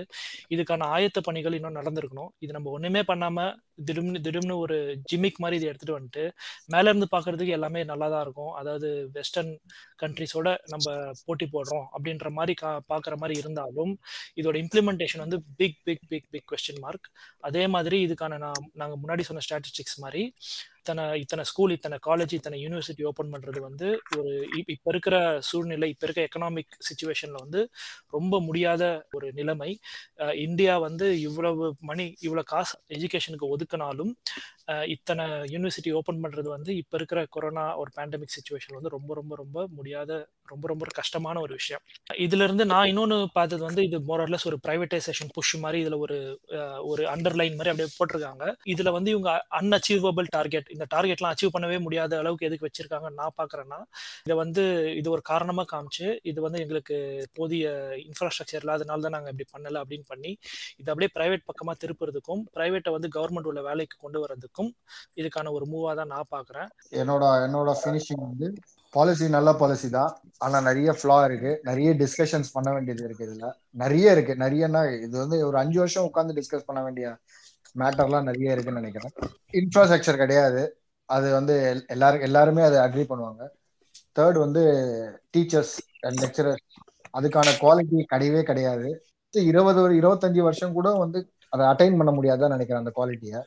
இதுக்கான ஆயத்த பணிகள் இன்னும் நடந்திருக்கணும். இது நம்ம ஒண்ணுமே பண்ணாம திடும்னு திடும்னு ஒரு ஜிமிக் மாதிரி இதை எடுத்துட்டு வந்துட்டு மேல இருந்து பாக்குறதுக்கு எல்லாமே நல்லா தான் இருக்கும். அதாவது வெஸ்டர்ன் கண்ட்ரிஸோட நம்ம போட்டி போடுறோம் அப்படின்ற மாதிரி கா பார்க்குற மாதிரி இருந்தாலும் இதோட இம்ப்ளிமெண்டேஷன் வந்து big big big big question mark அதே மாதிரி இதுக்கான நான் நாங்கள் முன்னாடி சொன்ன ஸ்டாட்டிஸ்டிக்ஸ் மாதிரி இத்தனை இத்தனை ஸ்கூல் இத்தனை காலேஜ் இத்தனை யூனிவர்சிட்டி ஓப்பன் பண்ணுறது வந்து ஒரு இப்போ இருக்கிற சூழ்நிலை இப்போ இருக்கிற எக்கனாமிக் சுச்சுவேஷனில் வந்து ரொம்ப முடியாத ஒரு நிலைமை. இந்தியா வந்து இவ்வளவு மணி இவ்வளோ காசு எஜுகேஷனுக்கு ஒதுக்கினாலும் இத்தனை யூனிவர்சிட்டி ஓப்பன் பண்ணுறது வந்து இப்போ இருக்கிற கொரோனா ஒரு பேண்டமிக் சுச்சுவேஷன் வந்து ரொம்ப ரொம்ப ரொம்ப முடியாத ரொம்ப ரொம்ப கஷ்டமான ஒரு விஷயம். இதுலேருந்து நான் இன்னொன்று பார்த்தது வந்து இது மோரர்லெஸ் ஒரு ப்ரைவேட்டைசேஷன் புஷ் மாதிரி இதில் ஒரு ஒரு அண்டர்லைன் மாதிரி அப்படியே போட்டிருக்காங்க. இதில் வந்து இவங்க அன்அச்சீவபிள் டார்கெட் இந்த டார்கெட்லாம் அச்சீவ் பண்ணவே முடியாத அளவுக்கு எதுக்கு வச்சிருக்காங்கன்னு நான் பார்க்குறேன்னா இதை வந்து இது ஒரு காரணமாக காமிச்சு இது வந்து எங்களுக்கு போதிய இன்ஃப்ராஸ்ட்ரக்சர் இல்லாதனால தான் நாங்கள் இப்படி பண்ணலை அப்படின்னு பண்ணி இது அப்படியே ப்ரைவேட் பக்கமாக திருப்புறதுக்கும் ப்ரைவேட்டை வந்து கவர்மெண்ட் உள்ள வேலைக்கு கொண்டு வரதுக்கும் இதுக்கான ஒரு மூவா தான் நான் பாக்குறேன் என்னோட என்னோட ஃபினிஷிங் வந்து பாலிசி நல்ல பாலிசி தான். ஆனா நிறைய ஃபிளா இருக்கு. நிறைய டிஸ்கஷன்ஸ் பண்ண வேண்டியது இருக்கு இதுல. நிறைய இருக்கு. நிறையன்னா இது வந்து ஒரு அஞ்சு வருஷம் உட்காந்து டிஸ்கஸ் பண்ண வேண்டிய மேட்டர்லாம் நிறைய இருக்குன்னு நினைக்கிறேன். இன்ஃப்ராஸ்ட்ரக்சர் கிடையாது. அது வந்து எல்லாரும் எல்லாருமே அதை அக்ரி பண்ணுவாங்க. தேர்ட் வந்து டீச்சர்ஸ் அண்ட் லெக்சரர்ஸ் அதுக்கான குவாலிட்டி கிடையவே கிடையாது. இருபது இருபத்தஞ்சு வருஷம் கூட வந்து அதை அட்டைன் பண்ண முடியாதுன்னு நினைக்கிறேன் அந்த குவாலிட்டியை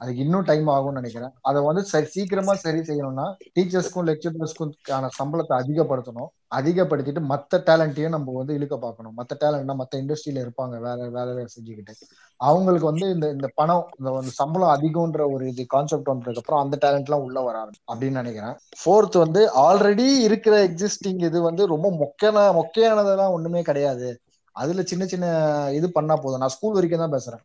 அதுக்கு இன்னும் டைம் ஆகும்னு நினைக்கிறேன். அதை வந்து சரி சீக்கிரமா சரி செய்யணும்னா டீச்சர்ஸ்க்கும் லெக்சரர்ஸ்க்கும் சம்பளத்தை அதிகப்படுத்தணும். அதிகப்படுத்திட்டு மற்ற டேலண்ட்டையும் நம்ம வந்து இழுக்க பார்க்கணும். மற்ற டேலண்ட்னா மற்ற இண்டஸ்ட்ரியில இருப்பாங்க வேற வேலை செஞ்சுக்கிட்டு. அவங்களுக்கு வந்து இந்த இந்த பணம் இந்த சம்பளம் அதிகம்ன்ற ஒரு இது கான்செப்ட் வந்ததுக்கு அப்புறம் அந்த டேலண்ட் எல்லாம் உள்ள வராது அப்படின்னு நினைக்கிறேன். ஃபோர்த் வந்து ஆல்ரெடி இருக்கிற எக்ஸிஸ்டிங் இது வந்து ரொம்ப மொக்கையான மொக்கையானதெல்லாம் ஒண்ணுமே கிடையாது. அதுல சின்ன சின்ன இது பண்ணா போதும். நான் ஸ்கூல் வரைக்கும் தான் பேசுறேன்.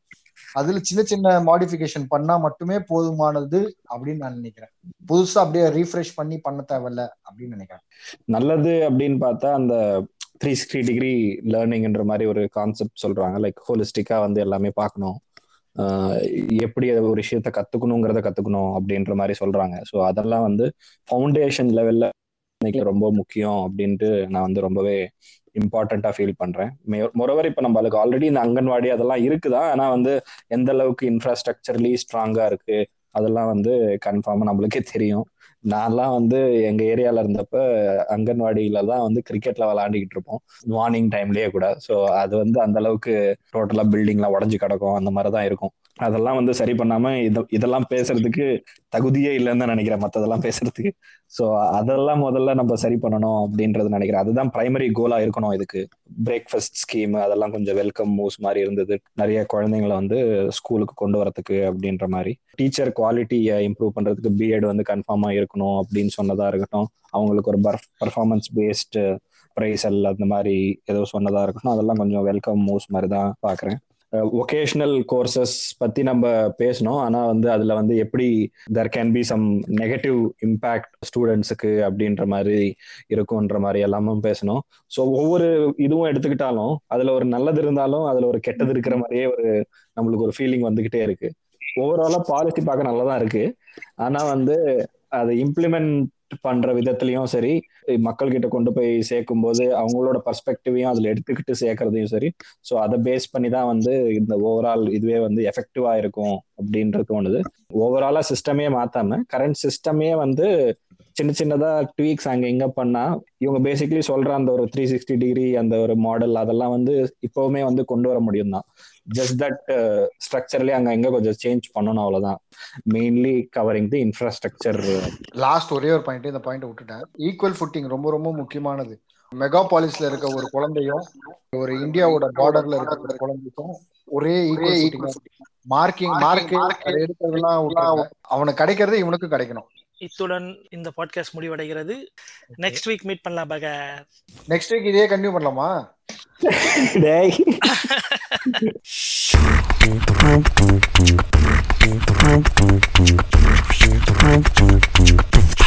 அதுல சின்ன சின்ன மாடிஃபிகேஷன் பண்ணா மட்டுமே போதுமானது அப்படின்னு நான் நினைக்கிறேன். புதுசா அப்படியே ரீஃப்ரெஷ் பண்ணி பண்ண தேவையில்ல அப்படின்னு நினைக்கிறேன். நல்லது அப்படின்னு பார்த்தா அந்த த்ரீ சிக்ஸ்டி டிகிரி லேர்னிங்ன்ற மாதிரி ஒரு கான்செப்ட் சொல்றாங்க. லைக் ஹோலிஸ்டிக்கா வந்து எல்லாமே பார்க்கணும். எப்படி ஒரு விஷயத்த கத்துக்கணுங்கிறத கத்துக்கணும் அப்படின்ற மாதிரி சொல்றாங்க. ஸோ அதெல்லாம் வந்து ஃபவுண்டேஷன் லெவல்ல ரொம்ப முக்கியம் அப்படின்ட்டு நான் வந்து ரொம்பவே இம்பார்ட்டண்டா ஃபீல் பண்றேன். மொரவர் இப்ப நம்மளுக்கு ஆல்ரெடி இந்த அங்கன்வாடி அதெல்லாம் இருக்குதா? ஆனா வந்து எந்த அளவுக்கு இன்ஃப்ராஸ்ட்ரக்சர்லி ஸ்ட்ராங்கா இருக்கு அதெல்லாம் வந்து கன்ஃபார்மா நம்மளுக்கே தெரியும். நான்லாம் வந்து எங்க ஏரியால இருந்தப்ப அங்கன்வாடியில தான் வந்து கிரிக்கெட்ல விளையாண்டுக்கிட்டு இருப்போம். மார்னிங் டைம்லயே கூட. ஸோ அது வந்து அந்த அளவுக்கு டோட்டலா பில்டிங்லாம் உடஞ்சு கிடக்கும். அந்த மாதிரி தான் இருக்கும். அதெல்லாம் வந்து சரி பண்ணாம இத இதெல்லாம் பேசுறதுக்கு தகுதியே இல்லைன்னு தான் நினைக்கிறேன் மற்றதெல்லாம் பேசுறதுக்கு. ஸோ அதெல்லாம் முதல்ல நம்ம சரி பண்ணணும் அப்படின்றது நினைக்கிறேன். அதுதான் பிரைமரி கோலா இருக்கணும் இதுக்கு. பிரேக்ஃபாஸ்ட் ஸ்கீம் அதெல்லாம் கொஞ்சம் வெல்கம் மூவ்ஸ் மாதிரி இருந்தது. நிறைய குழந்தைங்களை வந்து ஸ்கூலுக்கு கொண்டு வரதுக்கு அப்படின்ற மாதிரி. டீச்சர் குவாலிட்டியை இம்ப்ரூவ் பண்றதுக்கு பிஎட் வந்து கன்ஃபார்மா இருக்கணும் அப்படின்னு சொன்னதா இருக்கட்டும். அவங்களுக்கு ஒரு பர்ஃபார்மன்ஸ் பேஸ்டு ப்ரைஸல் அந்த மாதிரி ஏதோ சொன்னதா இருக்கட்டும். அதெல்லாம் கொஞ்சம் வெல்கம் மூவ்ஸ் மாதிரி தான் பாக்குறேன். ஒகேஷனல் கோர்சஸ் பத்தி நம்ம பேசணும். ஆனா வந்து அதுல வந்து எப்படி there can be some negative impact ஸ்டூடெண்ட்ஸுக்கு அப்படின்ற மாதிரி இருக்கும்ன்ற மாதிரி எல்லாமும் பேசணும். ஸோ ஒவ்வொரு இதுவும் எடுத்துக்கிட்டாலும் அதுல ஒரு நல்லது இருந்தாலும் அதுல ஒரு கெட்டது இருக்கிற மாதிரியே ஒரு நம்மளுக்கு ஒரு ஃபீலிங் வந்துகிட்டே இருக்கு. ஓவராலா பாலிசி பார்க்க நல்லதா இருக்கு. ஆனா வந்து அதை இம்ப்ளிமெண்ட் பண்ற விதத்துலயும் சரி மக்கள் கிட்ட கொண்டு போய் சேர்க்கும் போது அவங்களோட பர்ஸ்பெக்டிவையும் அதுல எடுத்துக்கிட்டு சேர்க்கறதையும் சரி ஸோ அதை பேஸ் பண்ணி தான் வந்து இந்த ஓவரால் இதுவே வந்து எஃபெக்டிவா இருக்கும் அப்படின்றது தோணுது. ஓவராலா சிஸ்டமே மாத்தாம கரண்ட் சிஸ்டமே வந்து சின்ன சின்னதா ட்வீக்ஸ் அங்க எங்க பண்ணா இவங்க பேசிக்கலி சொல்ற அந்த ஒரு த்ரீ சிக்ஸ்டி டிகிரி அந்த ஒரு மாடல் அதெல்லாம் வந்து இப்பவுமே வந்து கொண்டு வர முடியும் தான் ஜஸ்ட் தட் ஸ்ட்ரக்சர்லயே அங்க எங்க கொஞ்சம் சேஞ்ச் பண்ணணும் அவ்வளவுதான். Mainly covering the infrastructure last ஒரே ஒரு பாயிண்ட் இந்த பாயிண்ட் விட்டுட்டேன். ஈக்குவல் ஃபுட்டிங் ரொம்ப ரொம்ப முக்கியமானது. மெகாபாலிஸ்ல இருக்க ஒரு குழந்தையும் ஒரு இந்தியாவோட பார்டர்ல இருக்க ஒரு குழந்தைக்கும் ஒரே ஈக்குவல் மார்க்கிங் மார்க் எடுக்கிறதுலாம் அவனுக்கு கிடைக்கிறது இவனுக்கு கிடைக்கணும். இத்துடன் இந்த பாட்காஸ்ட் முடிவடைகிறது. நெக்ஸ்ட் வீக் மீட் பண்ணலாம் பக. நெக்ஸ்ட் வீக் இதே கண்டினியூ பண்ணலாமா? டேய். Thank you.